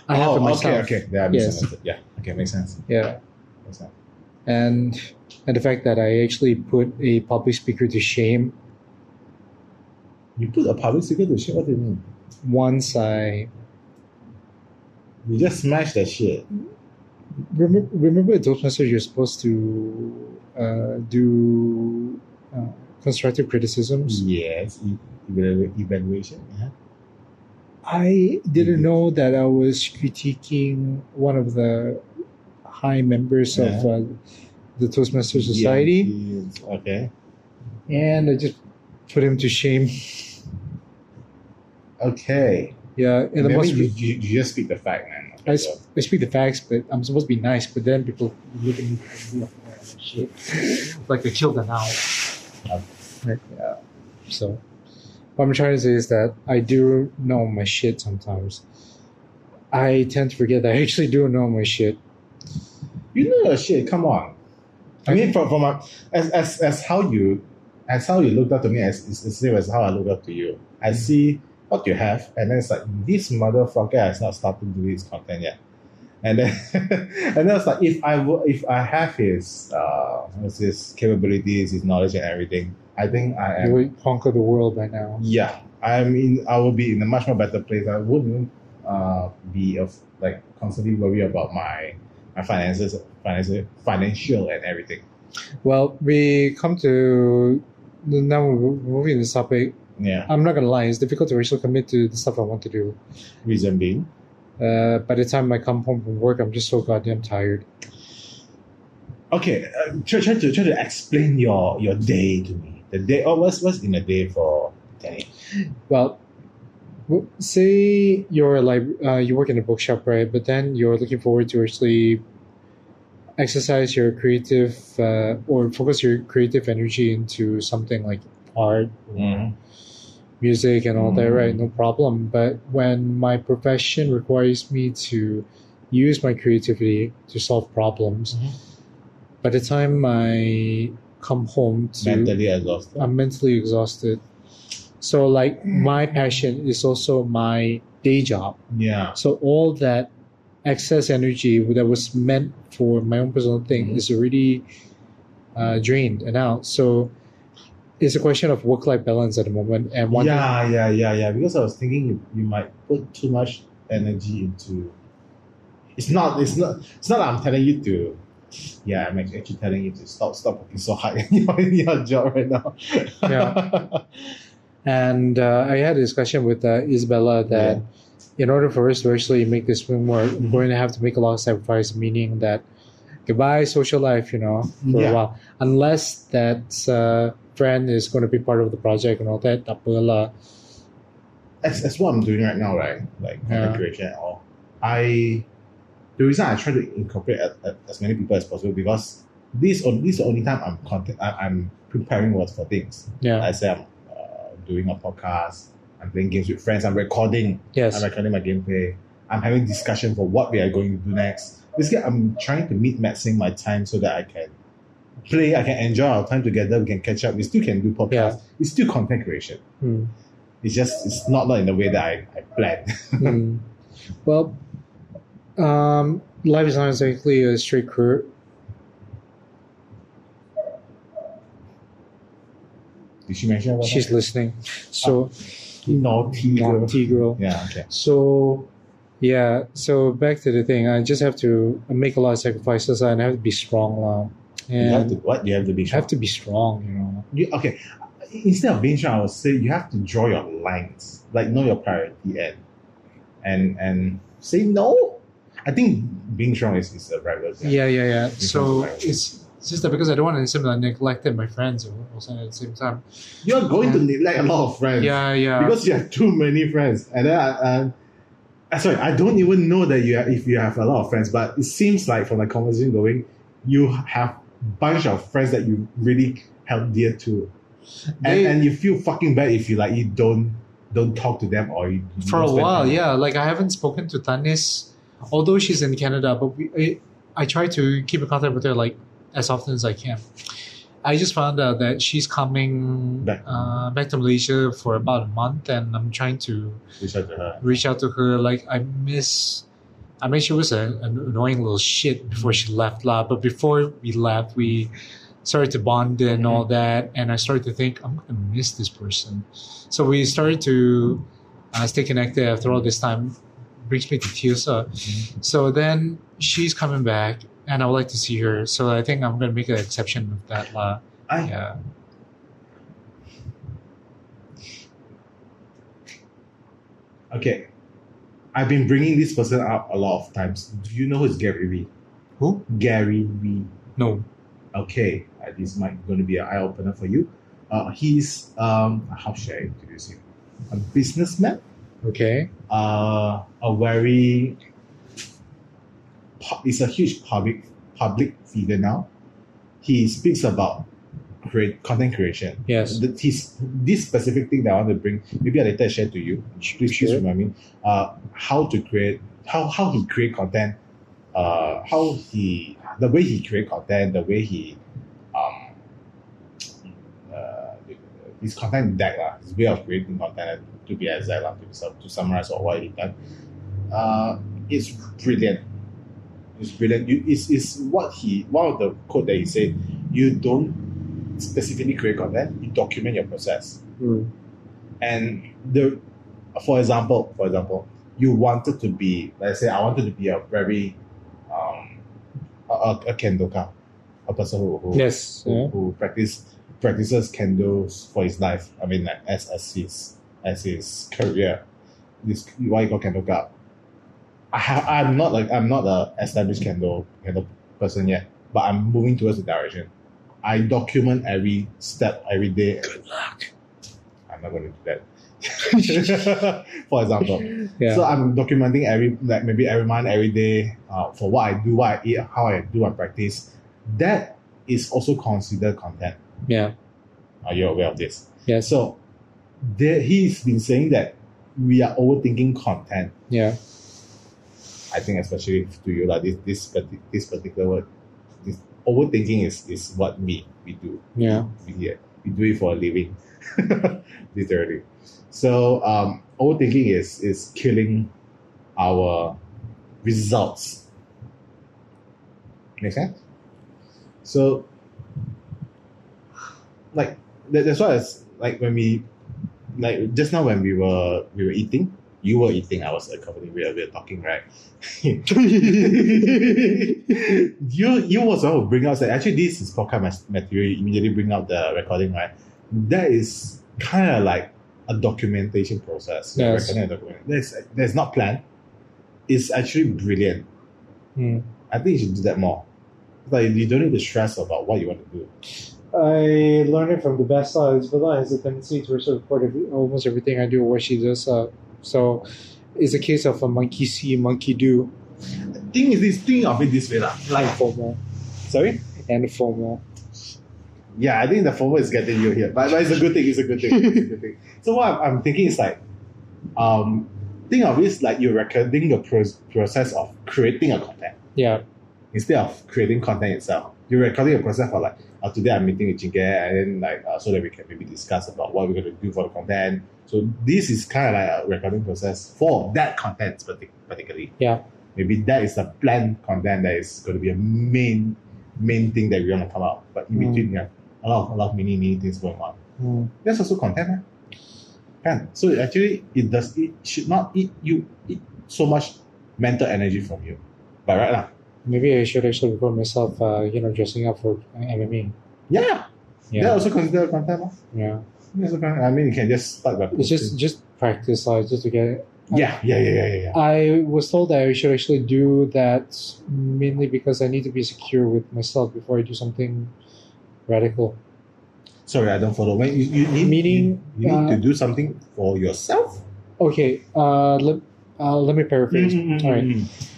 I have in oh, myself. okay, okay. Yeah, Yes. Yeah, okay, makes sense. Yeah, Makes sense. and and the fact that I actually put a public speaker to shame You put a public speaker to shame. What do you mean? once I You just smashed that shit. remember. Remember at Toastmasters, you're supposed to uh, do uh, constructive criticisms. Yes, e- evaluation. Yeah. I didn't know that I was critiquing one of the high members of uh, the Toastmaster Society, Yeah, Okay. and I just put him to shame. Okay. Yeah, and the Maybe most you, you, you just speak the fact, man. I speak the facts, but I'm supposed to be nice. But then people look at me like, "Oh, shit, <laughs> like I killed an owl. Yeah. So, what I'm trying to say is that I do know my shit sometimes. I tend to forget that I actually do know my shit. You know your shit. Come on. I mean, from from a, as as as how you as how you looked up to me as is the same as how I look up to you. I mm. see what you have, and then it's like this motherfucker has not started doing his content yet. And then <laughs> and then it's like if I if I have his uh his capabilities, his knowledge and everything, I think I You am would conquer the world by now. yeah. I mean I will be in a much more better place. I wouldn't uh be of like constantly worry about my my finances financial financial and everything. Well, we come to now we're moving this topic. Yeah. I'm not gonna lie; it's difficult to actually commit to the stuff I want to do. Reason being. Uh, by the time I come home from work, I'm just so goddamn tired. Okay, uh, try, try to try to explain your your day to me. The day. Oh, what's what's in a day for Danny? Well, say you're like uh, you work in a bookshop, right? But then you're looking forward to actually exercise your creative uh, or focus your creative energy into something like art, or music, and all that, right? No problem. But when my profession requires me to use my creativity to solve problems, Mhm. by the time I come home to Mentally exhausted. I'm mentally exhausted. So like my passion is also my day job. yeah. So all that excess energy that was meant for my own personal thing Mhm. is already uh, drained and out. So it's a question of work life balance at the moment. And one yeah, yeah, yeah, yeah. Because I was thinking you, you might put too much energy into. It's not. It's not. It's not. that I'm telling you to. Yeah, I'm actually telling you to stop. Stop working so hard <laughs> in your, in your job right now. Yeah. <laughs> And uh, I had a discussion with uh, Isabella that in order for us to actually make this thing work, we're going to have to make a lot of sacrifice, meaning that goodbye social life, you know, for Yeah. a while. Unless that's. uh, friend is going to be part of the project and all that, tak apa lah. That's, that's what I'm doing right now, right? Like Yeah. content creation and all. I the reason I try to incorporate as, as many people as possible because this on this is the only time I'm content. I, I'm preparing words for things. Yeah. I say I'm uh, doing a podcast. I'm playing games with friends. I'm recording. yes. I'm recording my gameplay. I'm having discussion for what we are going to do next. Basically, I'm trying to meet maxing my time so that I can play, I can enjoy our time together, we can catch up, we still can do podcasts. Yeah. It's still content creation. Hmm. It's just it's not not in the way that I, I planned. Hmm. Well, um, life is not exactly a straight career. Did she mention about She's listening. So, that? naughty girl. naughty girl. Yeah, okay. So, yeah. So back to the thing, I just have to make a lot of sacrifices and I have to be strong now. You have to what? You have to be I sure. have to be strong, you know. You, okay. Instead of being strong, I would say you have to draw your lines, like know your priority and and and say no. I think being strong is, is a right word. Yeah, yeah, yeah. Becomes So it's it's just that because I don't want to seem like neglected my friends also at the same time. You're going to neglect a lot of friends. Yeah, yeah. because you have too many friends. And then, uh, uh, sorry, I don't even know that you have, if you have a lot of friends, but it seems like from the conversation going, you have bunch of friends that you really held dear to, and, They- and you feel fucking bad if you like you don't don't talk to them or you you for a while time. yeah like i haven't spoken to tanis although she's in canada but we, I, I try to keep in contact with her like as often as i can i just found out that she's coming Back. uh, back to malaysia for about a month and i'm trying to Reach out to her. reach out to her like i miss i mean she was an annoying little shit before she left lah but before we left we started to bond and all that and i started to think i'm gonna miss this person. So we started to uh, stay connected after all this time brings me to tears uh. so then she's coming back and i would like to see her so i think i'm gonna make an exception of that lah. I, yeah. Okay, I've been bringing this person up a lot of times. Do you know who's Gary Vee? who Gary Vee. no okay, uh, this might going to be an eye opener for you. Uh, he's um, how should I introduce him? A businessman, okay uh, a very, pu- he's a huge public public figure now. He speaks about create content creation. yes The, his, this specific thing that I want to bring, maybe I later share to you. Please, please remind me. Uh, how to create, how how he create content, uh, how he the way he create content, the way he um uh, his content deck lah, his way of creating content to be exact lah, to, be to summarize all what he done. Uh, it's brilliant. It's brilliant. You, it's, it's what he one of the quote that he said. You don't specifically create content. You document your process. Mm. And the, for example, for example, you wanted to be, let's say, I wanted to be a very, um, a, a, kendoka, a person who who, yes who, yeah. who practice practices kendo for his life. I mean, like as as his as his career. This why you call kendoka. I have, I'm not like I'm not a established kendo kendo person yet, but I'm moving towards the direction. I document every step every day. good luck I'm not going to do that. <laughs> For example, yeah so I'm documenting every like maybe every month, every day, uh, for what I do, what I eat, how I do my practice. That is also considered content. yeah Are you aware of this? Yeah. So there, he's been saying that we are overthinking content. yeah I think especially to you like this this this particular word, this overthinking is is what we we do. Yeah. We, yeah, we do it for a living, <laughs> literally. So um, overthinking is is killing our results. Make sense? So, like that, that's why it's like when we, like just now when we were we were eating, you were eating, I was accompanying, we were, we were talking, right? <laughs> you you was one who bring out that actually this is podcast material. You immediately bring out the recording, right? That is kind of like a documentation process. Yes. document. That's that's not planned. It's actually brilliant. Hmm. I think you should do that more. Like you don't need to stress about what you want to do. I learned it from the best sides. Villa has a tendency to actually record every, almost everything I do or what she does. Uh, so it's a case of a monkey see, monkey do, Thing is this think of it this way, lah. like FOMO Sorry? and FOMO. Yeah, I think the FOMO is getting you here, but, but it's a good thing. It's a good thing. It's a good thing. <laughs> So what I'm, I'm thinking is like, um, think of it like you're recording the pro- process of creating a content Yeah. instead of creating content itself. You're recording a process for like, uh, today I'm meeting with Jinke, and then like uh, so that we can maybe discuss about what we're going to do for the content. So this is kind of like a recording process for that content partic- particularly. Yeah. Maybe that is the planned content that is going to be a main main thing that we want to come out. But in Mm. between, yeah, a lot of a lot of mini mini things going on. Hmm. That's also content, eh? Kan? So actually, it does it should not eat you eat so much mental energy from you. But right lah. Maybe I should actually record myself, uh, you know, dressing up for MMA. Yeah, that Yeah. also considered content. lah. Yeah. That's also. I mean, you can just start by It's just just practice, uh, just to get yeah, yeah, yeah, yeah, yeah, yeah. I was told that I should actually do that mainly because I need to be secure with myself before I do something radical. Sorry, I don't follow. When you, you need Meaning, you, you need uh, to do something for yourself. Okay, uh, let, uh, let me paraphrase. Mm-hmm. All right.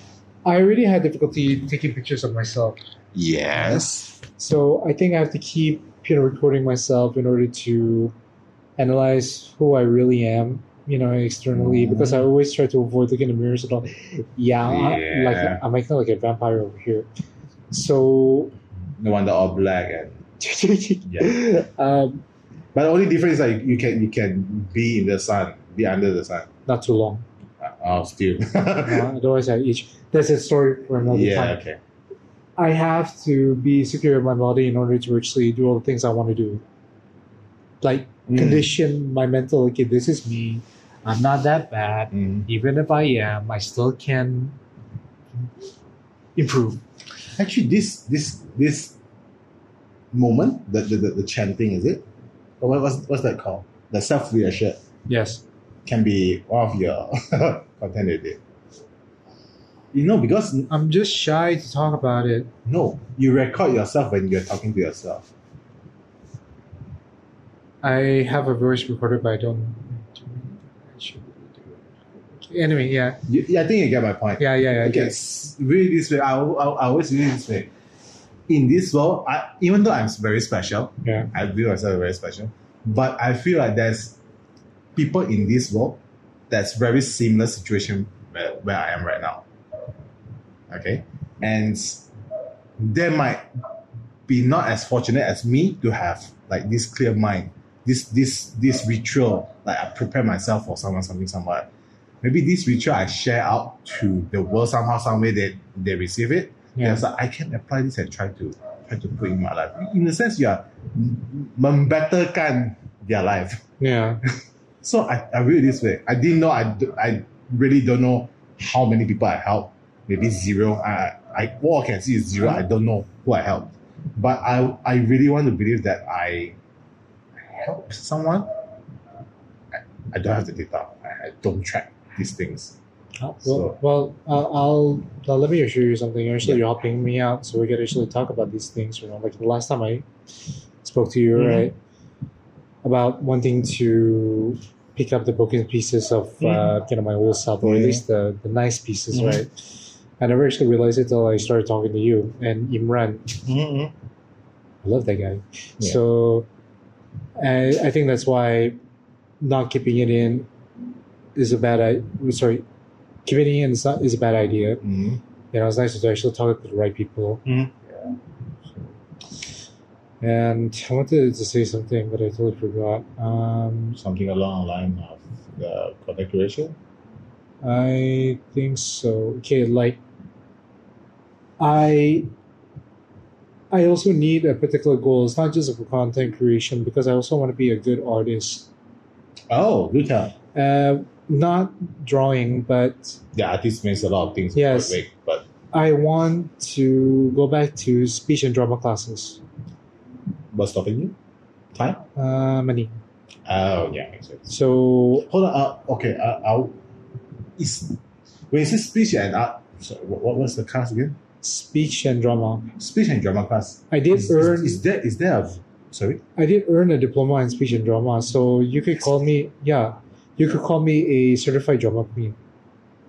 I really had difficulty taking pictures of myself. Yes. So I think I have to keep you know recording myself in order to analyze who I really am, you know, externally. Because I always try to avoid looking in the mirrors at all. Yeah, I- Yeah. like I'm acting like a vampire over here. So No wonder all black and <laughs> yeah. um, But the only difference is like you can you can be in the sun, be under the sun. not too long. Oh, still. <laughs> Uh, otherwise, I each. That's a story for another yeah. time. Okay. I have to be secure in my body in order to actually do all the things I want to do. Like Mm. condition my mental. Okay, this is me. I'm not that bad. Mm. Even if I am, I still can improve. Actually, this this this moment, the the, the, the chanting, is it? Or what, what's what's that called? The self reassured Yes. can be one of your <laughs> content you know, because I'm just shy to talk about it. no, you record yourself when you're talking to yourself. I have a voice recorder, but I don't. I should do it. Anyway, yeah, You, yeah, I think you get my point. yeah, yeah, yeah. I Okay, guess. read this way. I, I, I always read this way. In this world, I, even though I'm very special, Yeah. I view myself very special, but I feel like there's people in this world that's very similar situation where, where I am right now. Okay, and they might be not as fortunate as me to have like this clear mind, this this this ritual. Like I prepare myself for someone, something, somewhere. Maybe this ritual I share out to the world somehow, some way they they receive it. Yeah. So I can apply this and try to try to put in my life. In a sense, you are membetterkan their life. Yeah. <laughs> So I, I read it this way. I didn't know. I, I really don't know how many people I helped. Maybe zero. I, I all I can see is zero. I don't know who I helped. But I I really want to believe that I helped someone. I, I don't have the data. I, I don't track these things. Well, So- well, uh, I'll uh, let me assure you something. Actually, Yeah. you're helping me out, so we can actually talk about these things. You know, like the last time I spoke to you, Mhm. right, about wanting to pick up the broken pieces of uh, you know my old self, or at least the the nice pieces, Mhm. right. I never actually realized it till I started talking to you and Imran. Mm-hmm. I love that guy. Yeah. So, I I think that's why not keeping it in is a bad. I sorry, keeping it in is, not, is a bad idea. Mm-hmm. You know, it's nice to actually talk to the right people. Mhm. And I wanted to say something, but I totally forgot. Um, Something along the line of the content creation. I think so. Okay, like I I also need a particular goal. It's not just for content creation because I also want to be a good artist. Oh, do tell. Uh, not drawing, but The artist makes a lot of things Yes. but I want to go back to speech and drama classes. What's stopping you? Time? Uh, money. Oh, yeah, makes sense. So Hold on. Uh, okay. Uh, I'll, is when you say speech and art, what, what was the class again? speech and drama. Speech and drama class. I did Is, earn. Is, is there is there a sorry? I did earn a diploma in speech and drama, so you could call me. Yeah, you could call me a certified drama queen.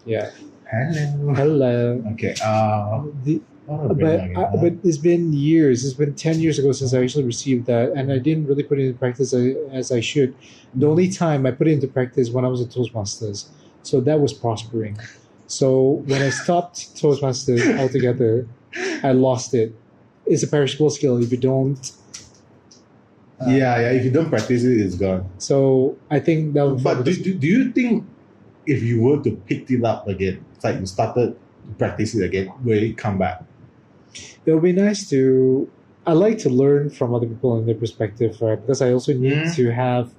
Yeah. Hello. Hello. Okay. Uh, The, what but I, but it's been years. It's been ten years ago since I actually received that, and I didn't really put it into practice as, as I should. The only time I put it into practice when I was at Toastmasters, so that was prospering. So when I stopped <laughs> Toastmasters altogether, I lost it. It's a perishable skill if you don't. uh, yeah, yeah. If you don't practice it, it's gone. So I think that. would But do, do, do you think if you were to pick it up again, it's like you started to practice it again, will it come back? It would be nice to i like to learn from other people and their perspective right because i also need Mm. to have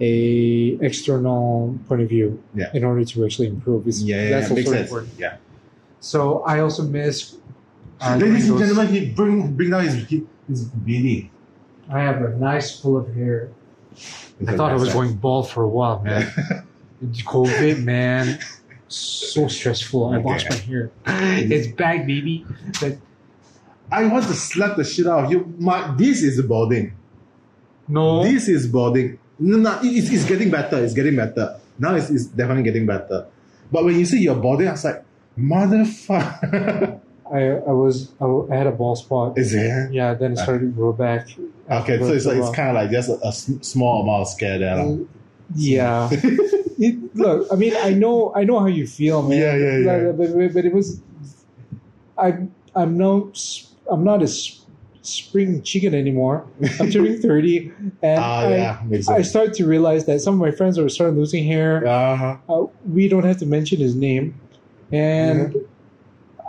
a external point of view Yeah. in order to actually improve It's- Yeah, yeah, that's yeah. Makes also sense. important Yeah. so i also miss uh, Ladies and gentlemen, he bring bring down his his beanie. i have a nice full of hair It's i thought i was going bald for a while man <laughs> covid man so stressful i Okay. lost my hair <laughs> it's back baby but I want to slap the shit out of you. My this is balding. no This is balding. No, no, it- it's, it's getting better. It's getting better. Now it's, it's definitely getting better. But when you say you're balding, I was like, motherfucker. <laughs> I, I was I, I had a ball spot is it? Yeah, then it started to grow back. Okay, so it's like, it's kind of like just a small amount of scare there. lah. Yeah. <laughs> it, look, I mean, I know, I know how you feel, man. Yeah, yeah, yeah. But, but, but, it was, I'm, I'm no, s- I'm not a spring chicken anymore. I'm turning <laughs> thirty, and Ah, I, yeah, I started to realize that some of my friends are starting losing hair. Uh-huh. Uh, we don't have to mention his name, and.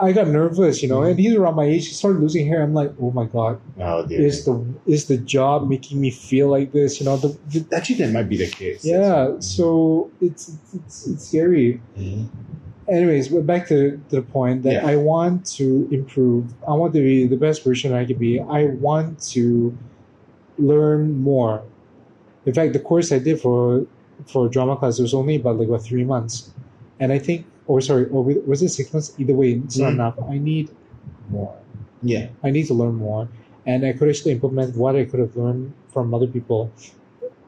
I got nervous, you know, and he's around my age. He started losing hair. I'm like, oh my god, Oh, dear. is the is the job making me feel like this? You know, the, the Actually, that might be the case. yeah. So it's it's, it's scary. Mhm. Anyways, but back to, to the point that Yeah. I want to improve. I want to be the best version I can be. I want to learn more. In fact, the course I did for for drama class was only about like what three months, and I think, or sorry, or was it six months? Either way, it's not Mhm. enough. I need more. Yeah. I need to learn more, and I could actually implement what I could have learned from other people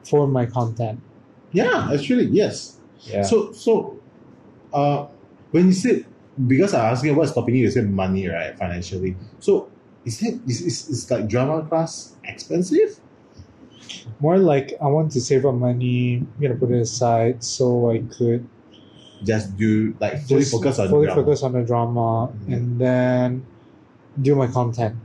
for my content. Yeah, actually, yes. Yeah. So, so, uh, when you said because I asked you what's stopping you, you said money, right? Financially. So, is it is is, is like drama class expensive? More like I want to save up money, I'm gonna put it aside so I could Just do like fully just focus on fully drama. focus on the drama Mhm. and then do my content.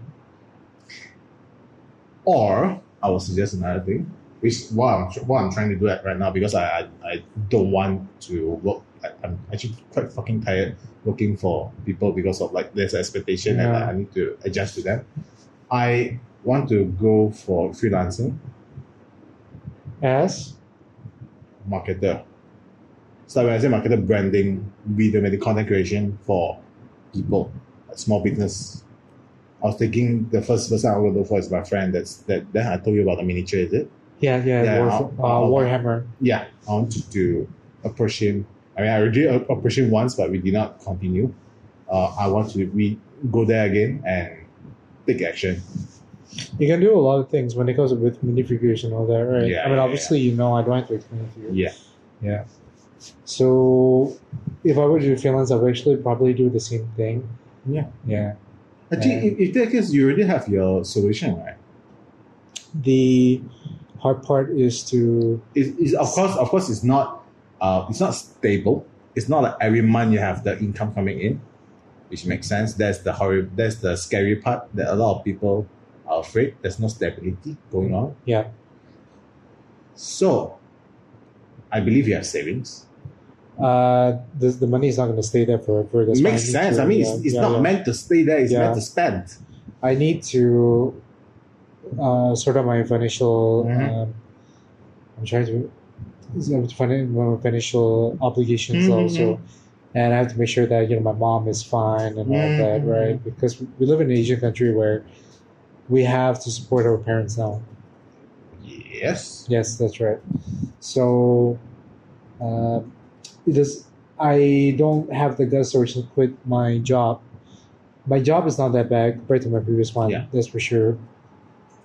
Or I will suggest another thing, which what I'm what I'm trying to do at right now because I I, I don't want to work. I, I'm actually quite fucking tired working for people because of like there's an expectation and Yeah. I need to adjust to them. I want to go for freelancing As marketer. So when I say marketer, branding, video, making content creation for people, small business. I was thinking the first person going to go for is my friend. That's that. Then I told you about the miniature, is it? yeah, yeah, Yeah, War, I'll- uh, Warhammer. Yeah, I wanted to approach him. I mean, I already approached once, but we did not continue. Uh, I want to we go there again and take action. You can do a lot of things when it comes with minifigures and all that, right? Yeah, I mean, yeah, obviously, you know, I don't have to explain it to you. Yeah, Yeah. So, if I were to do freelance, I would actually probably do the same thing. yeah. Yeah. Actually, Yeah. if, if that case, you already have your solution, right? The hard part is to It, it's, of course, of course, it's not. Uh, it's not stable. It's not like every month you have the income coming in, which makes sense. That's the horrible. That's the scary part that a lot of people you're afraid. There's no stability going on. Yeah. So, I believe you have savings. Uh, the, the money is not going to stay there forever. That's Makes sense. to- I mean, yeah, it's, it's yeah, not yeah. meant to stay there. It's meant to spend. I need to uh, sort out my financial. Mhm. Um, I'm trying to financial obligations Mhm. also, and I have to make sure that you know my mom is fine and all that, Mhm. right? Because we live in an Asian country where we have to support our parents now. Yes. Yes, that's right. So, uh, it is. I don't have the guts to actually quit my job. My job is not that bad compared to my previous one. Yeah. That's for sure.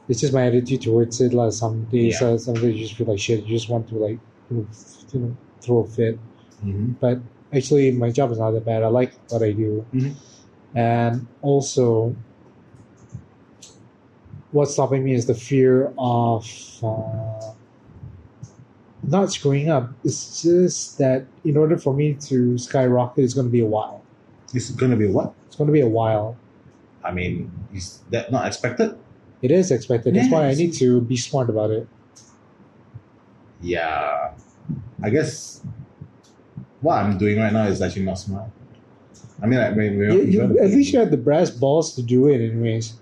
It's just my attitude towards it. Like some days, Yeah. uh, some days you just feel like shit. You just want to like, you know, f- you know throw a fit. hmm But actually, my job is not that bad. I like what I do, Mhm. and also, what's stopping me is the fear of uh, not screwing up. It's just that in order for me to skyrocket, it's going to be a while. It's going to be what? It's going to be a while. I mean, is that not expected? It is expected. That's why I need to be smart about it. Yeah. I guess what I'm doing right now is actually not smart. I mean, like, when, when You, you, at least you have the brass balls to do it, anyways.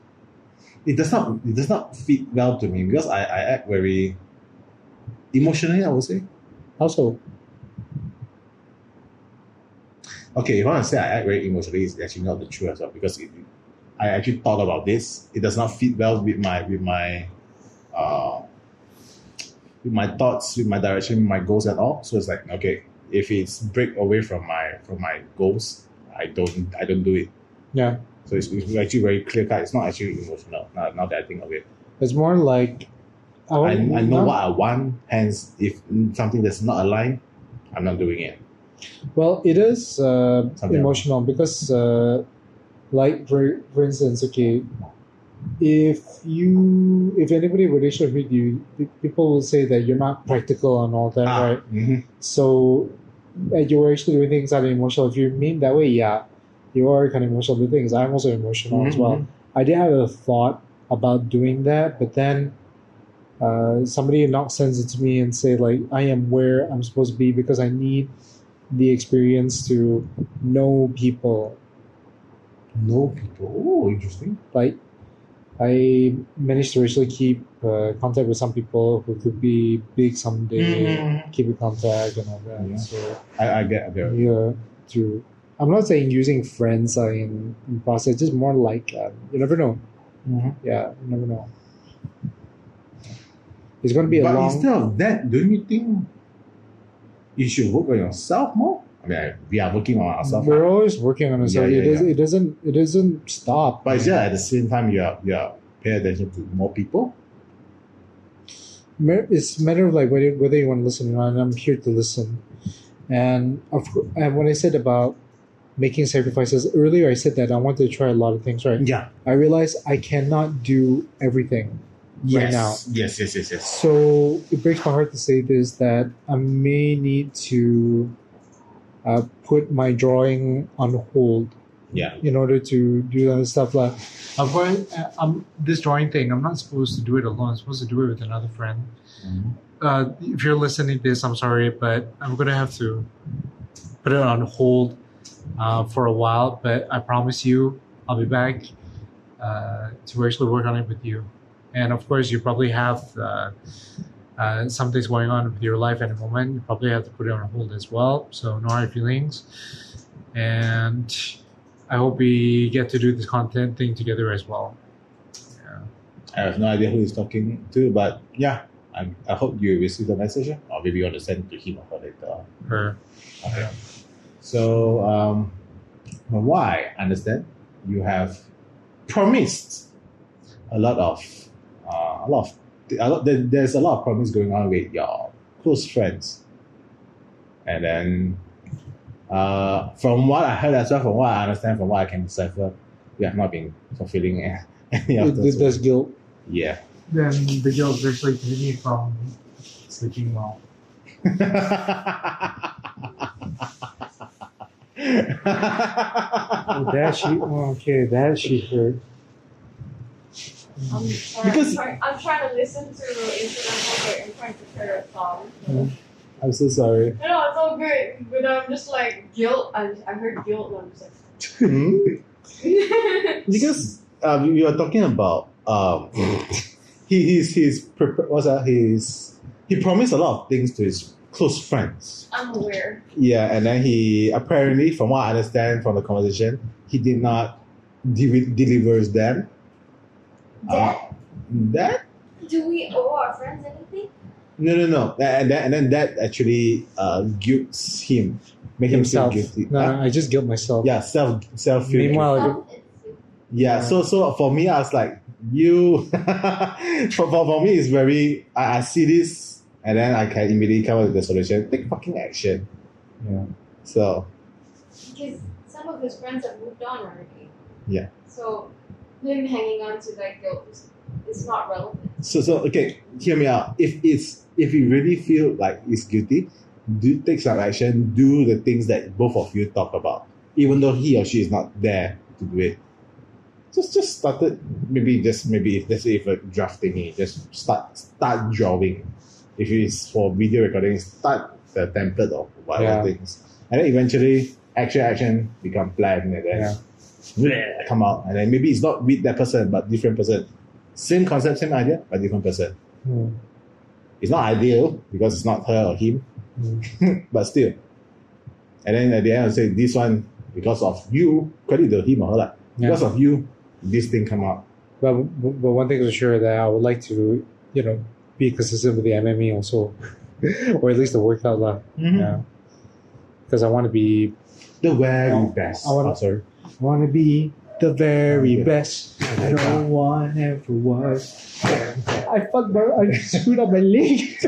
it does not it does not fit well to me because I, I act very emotionally. I would say. Also, Okay, if I want to say I act very emotionally, it's actually not the truth as well because it, I actually thought about this. It does not fit well with my with my uh, with my thoughts, with my direction, my goals at all. So it's like okay, if it's break away from my from my goals, I don't I don't do it. yeah, So it's, it's actually very clear cut. It's not actually emotional. Now, now that I think of it, it's more like I, want- I know not- what I want. Hence, if something that's not aligned, I'm not doing it. Well, it is uh, emotional because, uh, like for for instance, okay, if you if anybody relationship with you, people will say that you're not practical and all that, Ah, right? mhm. So, you're actually doing things that are emotional. If you mean that way, yeah, you are kind of emotional with things. I'm also emotional as well. Mhm. I did have a thought about doing that, but then uh, somebody sends it to me and say like I am where I'm supposed to be because I need the experience to know people. Know people. Oh, interesting. Like I managed to actually keep uh, contact with some people who could be big someday. Mhm. Keep in contact and all that. Yeah. So I, I get, I get. yeah, to I'm not saying using friends are in, in process. Just more like uh, you never know. Mhm. Yeah, you never know. It's going to be a but long. instead of that, don't you think you should work on yourself more? I mean, I- we are working on ourselves, We're always working on ourselves. Yeah, yeah, it, doesn't, it doesn't. It doesn't stop. but just at the same time you are you are pay attention to more people. It's a matter of like whether, whether you want to listen or not. And I'm here to listen. And of and when I said about making sacrifices earlier, I said that I wanted to try a lot of things. Right. Yeah. I realized I cannot do everything. Yes. now. Yes. Yes. Yes. Yes. So it breaks my heart to say this that I may need to uh, put my drawing on hold Yeah. in order to do other stuff. Like, I'm going, uh, I'm this drawing thing. I'm not supposed to do it alone. I'm supposed to do it with another friend. Mhm. Uh, if you're listening to this, I'm sorry, but I'm gonna have to put it on hold uh, for a while. But I promise you, I'll be back uh, to actually work on it with you. And of course, you probably have uh, uh, some things going on with your life at the moment. You probably have to put it on hold as well. So no hard feelings. And I hope we get to do this content thing together as well. Yeah. I have no idea who he's talking to, but yeah, I, I hope you receive the message, or maybe you want to send to him or her later. Her. Okay. So, um, I understand, you have promised a lot of, uh, a lot of, a lot, there, there's a lot of problems going on with your close friends, and then, uh, from what I heard as well, from what I understand, from what I can decipher, you have not been fulfilling <laughs> any of those. it does guilt. Yeah. Then the guilt is actually keeping me from sleeping well. <laughs> Oh, that she. Oh, okay, that she hurt. I'm sorry. Because- I'm, trying, I'm trying to listen to instrumental, but I'm trying to prepare a song. I'm so sorry. No, know it's all good, but I'm just like guilt. I, I heard guilt, and I'm just Hmm? like. because um, you are talking about um, he he's he's what's that? He's he promised a lot of things to his close friends. I'm aware. Yeah, and then he apparently, from what I understand from the conversation, he did not de- delivers them. Uh, that Do we owe our friends anything? no no no, and then and then that actually uh, guilts him, make him feel Himself. guilty. No, Huh? I just guilt myself. yeah, self self. Meanwhile, I Um, Yeah, so so for me, I was like, you. <laughs> for, for for me, it's very. I, I see this, and then I can immediately come up with the solution. Take fucking action. Yeah. So because some of his friends have moved on already. Yeah. So him hanging on to that guilt is, is not relevant. so so okay, hear me out. If it's if you really feel like it's guilty, do take some action. Do the things that both of you talk about, even though he or she is not there to do it. Just just started maybe just maybe if let's say if a draft thingy, just start start drawing. If it's for video recording, start the template of whatever Yeah. things. And then eventually action action become plan and then bleh, come out. And then maybe it's not with that person but different person. Same concept, same idea, but different person. Hmm. It's not ideal because it's not her or him, Hmm. <laughs> but still. And then at the end, I say this one because of you, credit to him or her. Like, Yeah. Because of you, this thing come out. But, but one thing is sure that I would like to, you know, be consistent with the MME also, <laughs> or at least the workout lah. Yeah. Because I want to be, The very best. I wanna- oh, sorry. To be the very best. No one ever was. I fucked my, I screwed up my leg.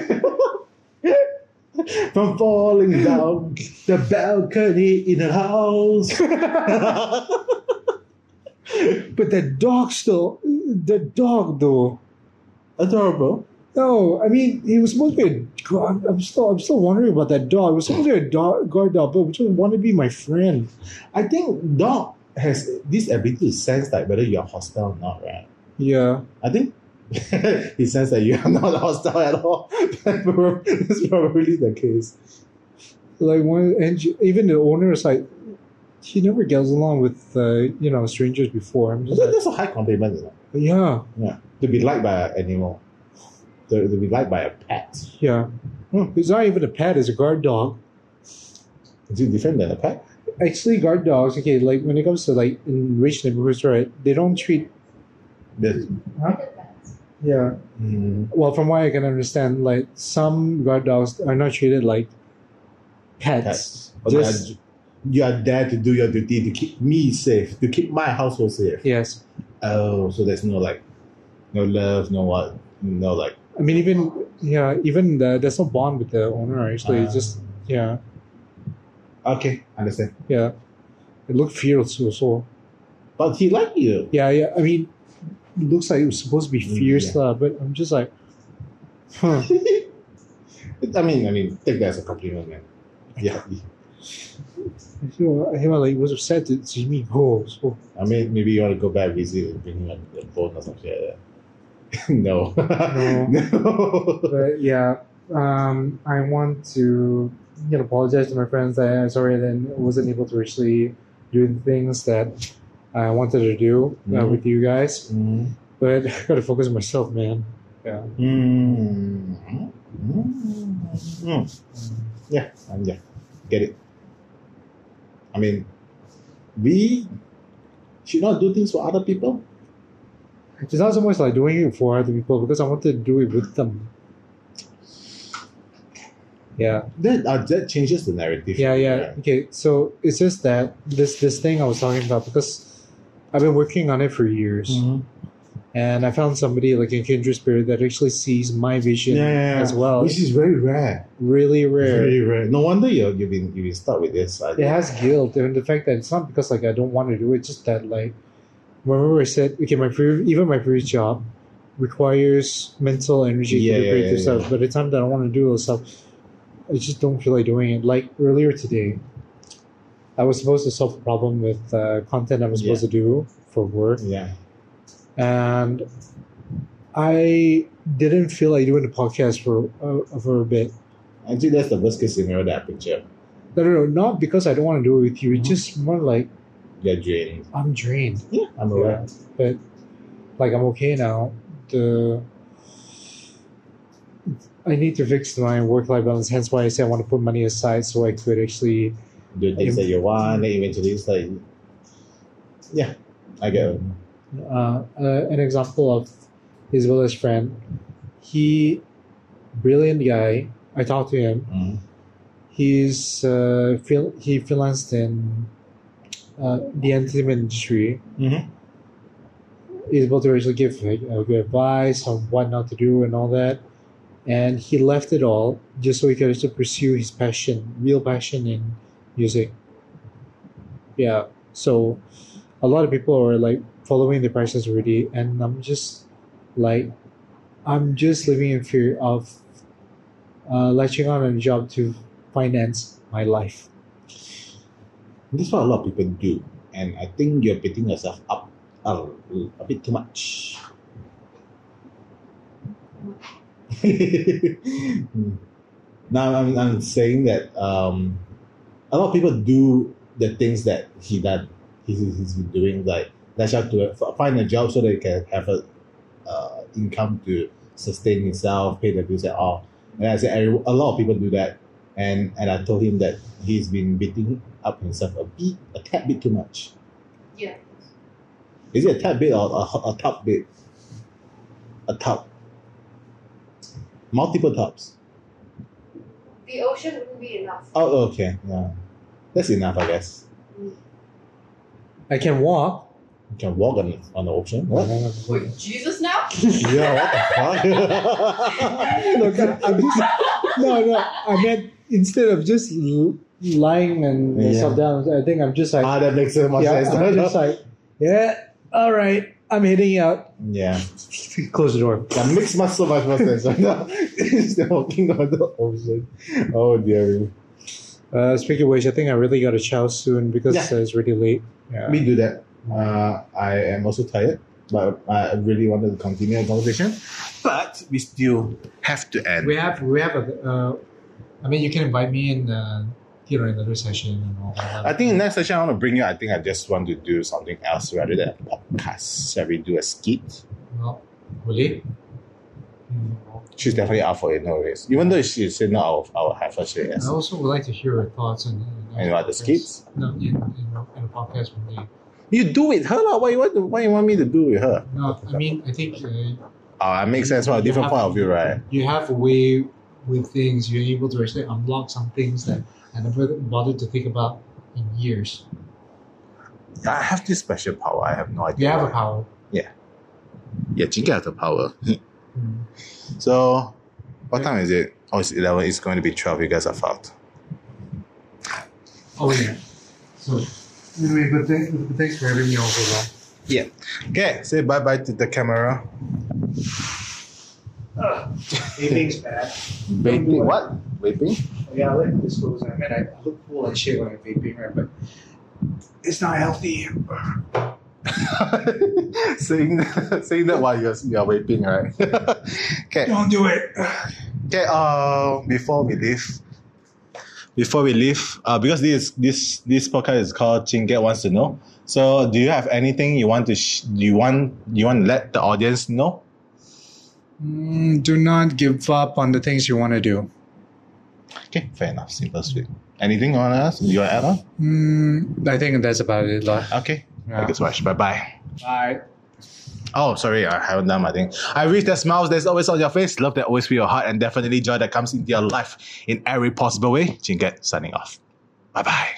From falling down the balcony in the house. <laughs> but the dog still, the dog though. Adorable. No, I mean he was supposed to be a. God, I'm still, I'm still wondering about that dog. It was supposed to be a dog, guard dog, but which one wanted to be my friend? I think dog has this ability to sense like whether you're hostile or not, right? Yeah, I think <laughs> he sense that you are not hostile at all. <laughs> That's probably the case. like when and even the owner is like, he never gets along with uh, you know strangers before. That- like, That's a high compliment, you know? yeah, Yeah. To be liked by an animal. To, to be liked by a pet. yeah. Hmm. It's not even a pet; it's a guard dog. Is it different than a pet? Actually, guard dogs. Okay, like when it comes to like in rich neighborhoods, right? They don't treat. The, I did that. Yeah. mm, Well, from what I can understand, like some guard dogs are not treated like pets. pets. Just- Just, you are there to do your duty to keep me safe, to keep my household safe. Yes. Oh, so there's no like, no love, no what, no like. I mean, even yeah, even the, there's no bond with the owner. Actually, it's Ah. just yeah, Okay, understand. yeah. It looked fierce also. But he like you. Yeah, yeah. I mean, it looks like it was supposed to be Mm, fierce, yeah. but I'm just like, huh. <laughs> I mean, I mean, take that as a compliment, man. Yeah. I feel, I feel like was upset to see me go. So I mean, maybe you want to go back visit and bring him on the phone or something like that. <laughs> no. No. <laughs> no. but yeah, um, I want to you know apologize to my friends that I'm sorry I wasn't able to actually do the things that I wanted to do uh, Mhm. with you guys. Mm. But <laughs> I gotta focus on myself, man. Yeah. Mm. Mm. Mm. Yeah, um, yeah, get it. I mean, we should not do things for other people. It's not so much like doing it for other people because I wanted to do it with them. Yeah. That uh, that changes the narrative. Yeah, yeah. Okay, so it's just that this this thing I was talking about because I've been working on it for years, Mhm. and I found somebody like a kindred spirit that actually sees my vision Yeah, yeah, yeah. as well. Which is very rare. really rare. Very rare. No wonder you you've been you've been stuck with this. I It has guilt, and the fact that it's not because like I don't want to do it, just that like remember I said okay, my pre- even my previous job requires mental energy to do creative stuff. But the time that I want to do those stuff, I just don't feel like doing it. Like earlier today, I was supposed to solve a problem with uh, content I was supposed to do for work, yeah. and I didn't feel like doing the podcast for uh, for a bit. Actually, that's the worst case scenario that picture. No, no, no, not because I don't want to do it with you. It's just more like You're drained. I'm drained. Yeah, I'm aware. but like I'm okay now. The I need to fix my work life balance. Hence why I say I want to put money aside so I could actually. Do things that you want, eventually it's like, yeah, I get it. Uh, uh, an example of Isabella's friend. He, brilliant guy. I talked to him. Mm. He's uh, he freelanced in uh, the entertainment industry. Mhm. He's able to actually give like, uh, good advice on what not to do and all that. And he left it all just so he could actually pursue his passion, real passion in music. Yeah. So a lot of people are like following the passions already, and I'm just like, I'm just living in fear of uh, latching on a job to finance my life. This is what a lot of people do, and I think you're beating yourself up a, a bit too much. <laughs> now I'm, I'm saying that um, a lot of people do the things that he done. He's, he's been doing like dash out to find a job so they can have a uh, income to sustain himself, pay the bills and all. And I said a lot of people do that, and and I told him that he's been beating up himself a bit, a tad bit too much. Yeah. Is it a tad bit or a, a top bit? A top. Multiple tops. The ocean wouldn't be enough. Oh, okay, yeah, that's enough, I guess. I can walk. You can walk on on the ocean. What? Wait, Jesus now? <laughs> yeah, what the fuck? <laughs> Look, I- I'm just no, no. I meant instead of just lying and Yeah. stuff down, I think I'm just like, ah, that makes so much yeah, sense. I'm just like, yeah, all right, I'm heading out. Yeah, Close the door. that makes much so much more sense right now. Walking on the ocean. Oh dear. Uh, speaking of which, I think I really got to chow soon because Yeah. uh, it's really late. Yeah. We do that. Uh, I am also tired, but I really wanted to continue the conversation. But we still have to end. We have we have a. Uh, I mean, you can invite me in, uh, you know, another session and all that. I think in next session I want to bring you. I think I just want to do something else rather than a podcast. Shall we do a skit? Well, really. Mm. She's definitely up for it, no worries. Even though she said no, I'll, I'll have her say yes. I also would like to hear her thoughts on. And what, the skits? No, in, in, in a podcast with me. You do with her, lah. What you want? What you want me to do with her? No, I mean, I think uh, Oh, it makes sense from a different point of view, right? you have a way with things. You're able to actually unlock some things that I never bothered to think about in years. I have this special power. I have no idea. You have a power. Yeah, Yeah, Jinga has the power. Mm. so, what time is it? Oh, it's 11. It's going to be 12. You guys are fucked. Oh yeah. So anyway, but, thank, but thanks for having me over. Well. Yeah. Okay, say bye bye to the camera. Vaping's bad. Vaping? What? Vaping? Yeah, I like disclose. I mean, I look cool and shit when I'm vaping, right? But it's not healthy. <laughs> saying, saying that while you're, you're vaping, right? <laughs> okay. Don't do it. Okay, uh, before we leave, before we leave, uh, because this this this podcast is called Chinget wants to know. So, do you have anything you want to sh- you want you want to let the audience know? Mm, do not give up on the things you want to do. Okay, fair enough, simple, sweet. Anything you want to ask? You want to add on? Mm, I think that's about it. lah. Okay, Yeah. thank you so much. Bye bye. Bye. Oh, sorry, I haven't done my thing. I wish that smiles that's always on your face, love that always fill your heart, and definitely joy that comes into your life in every possible way. Chinget signing off. Bye bye.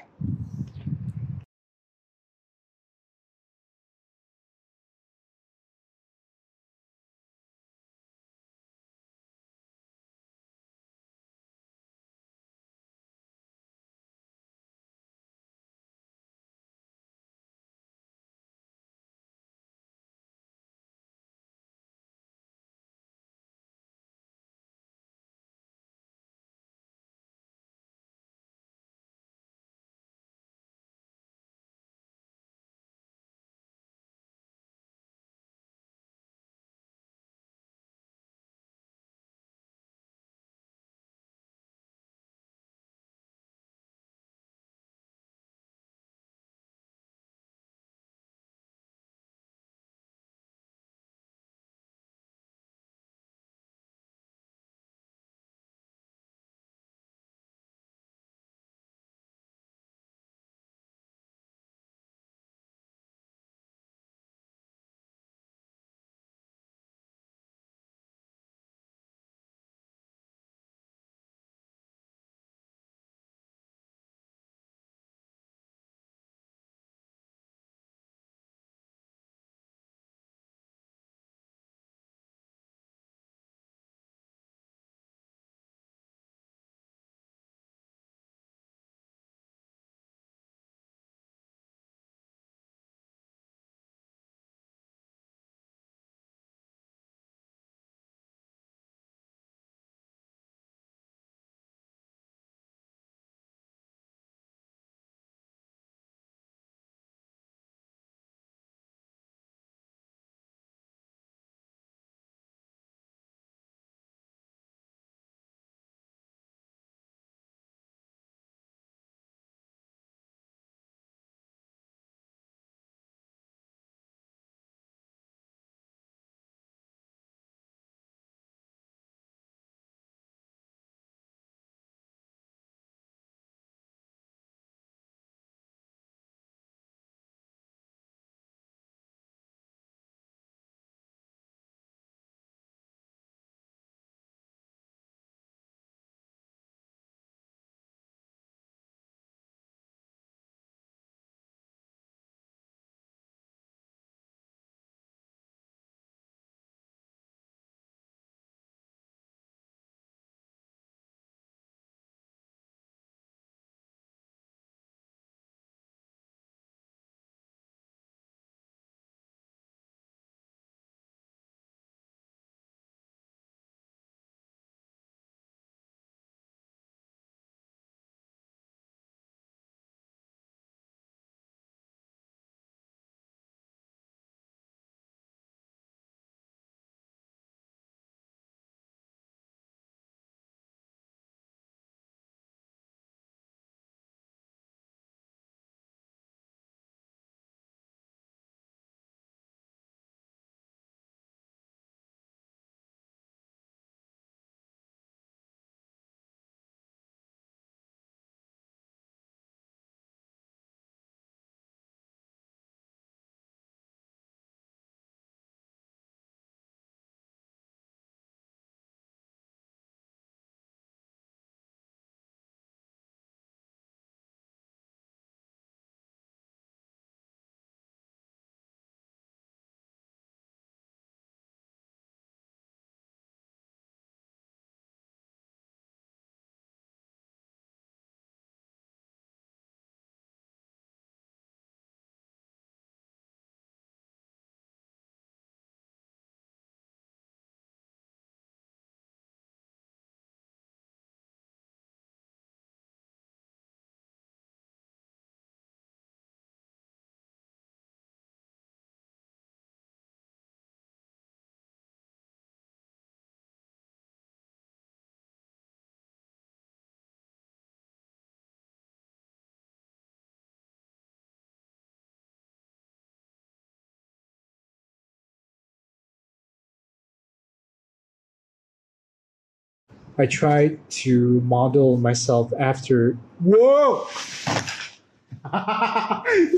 I try to model myself after. Whoa!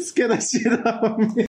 Scared the shit out of me.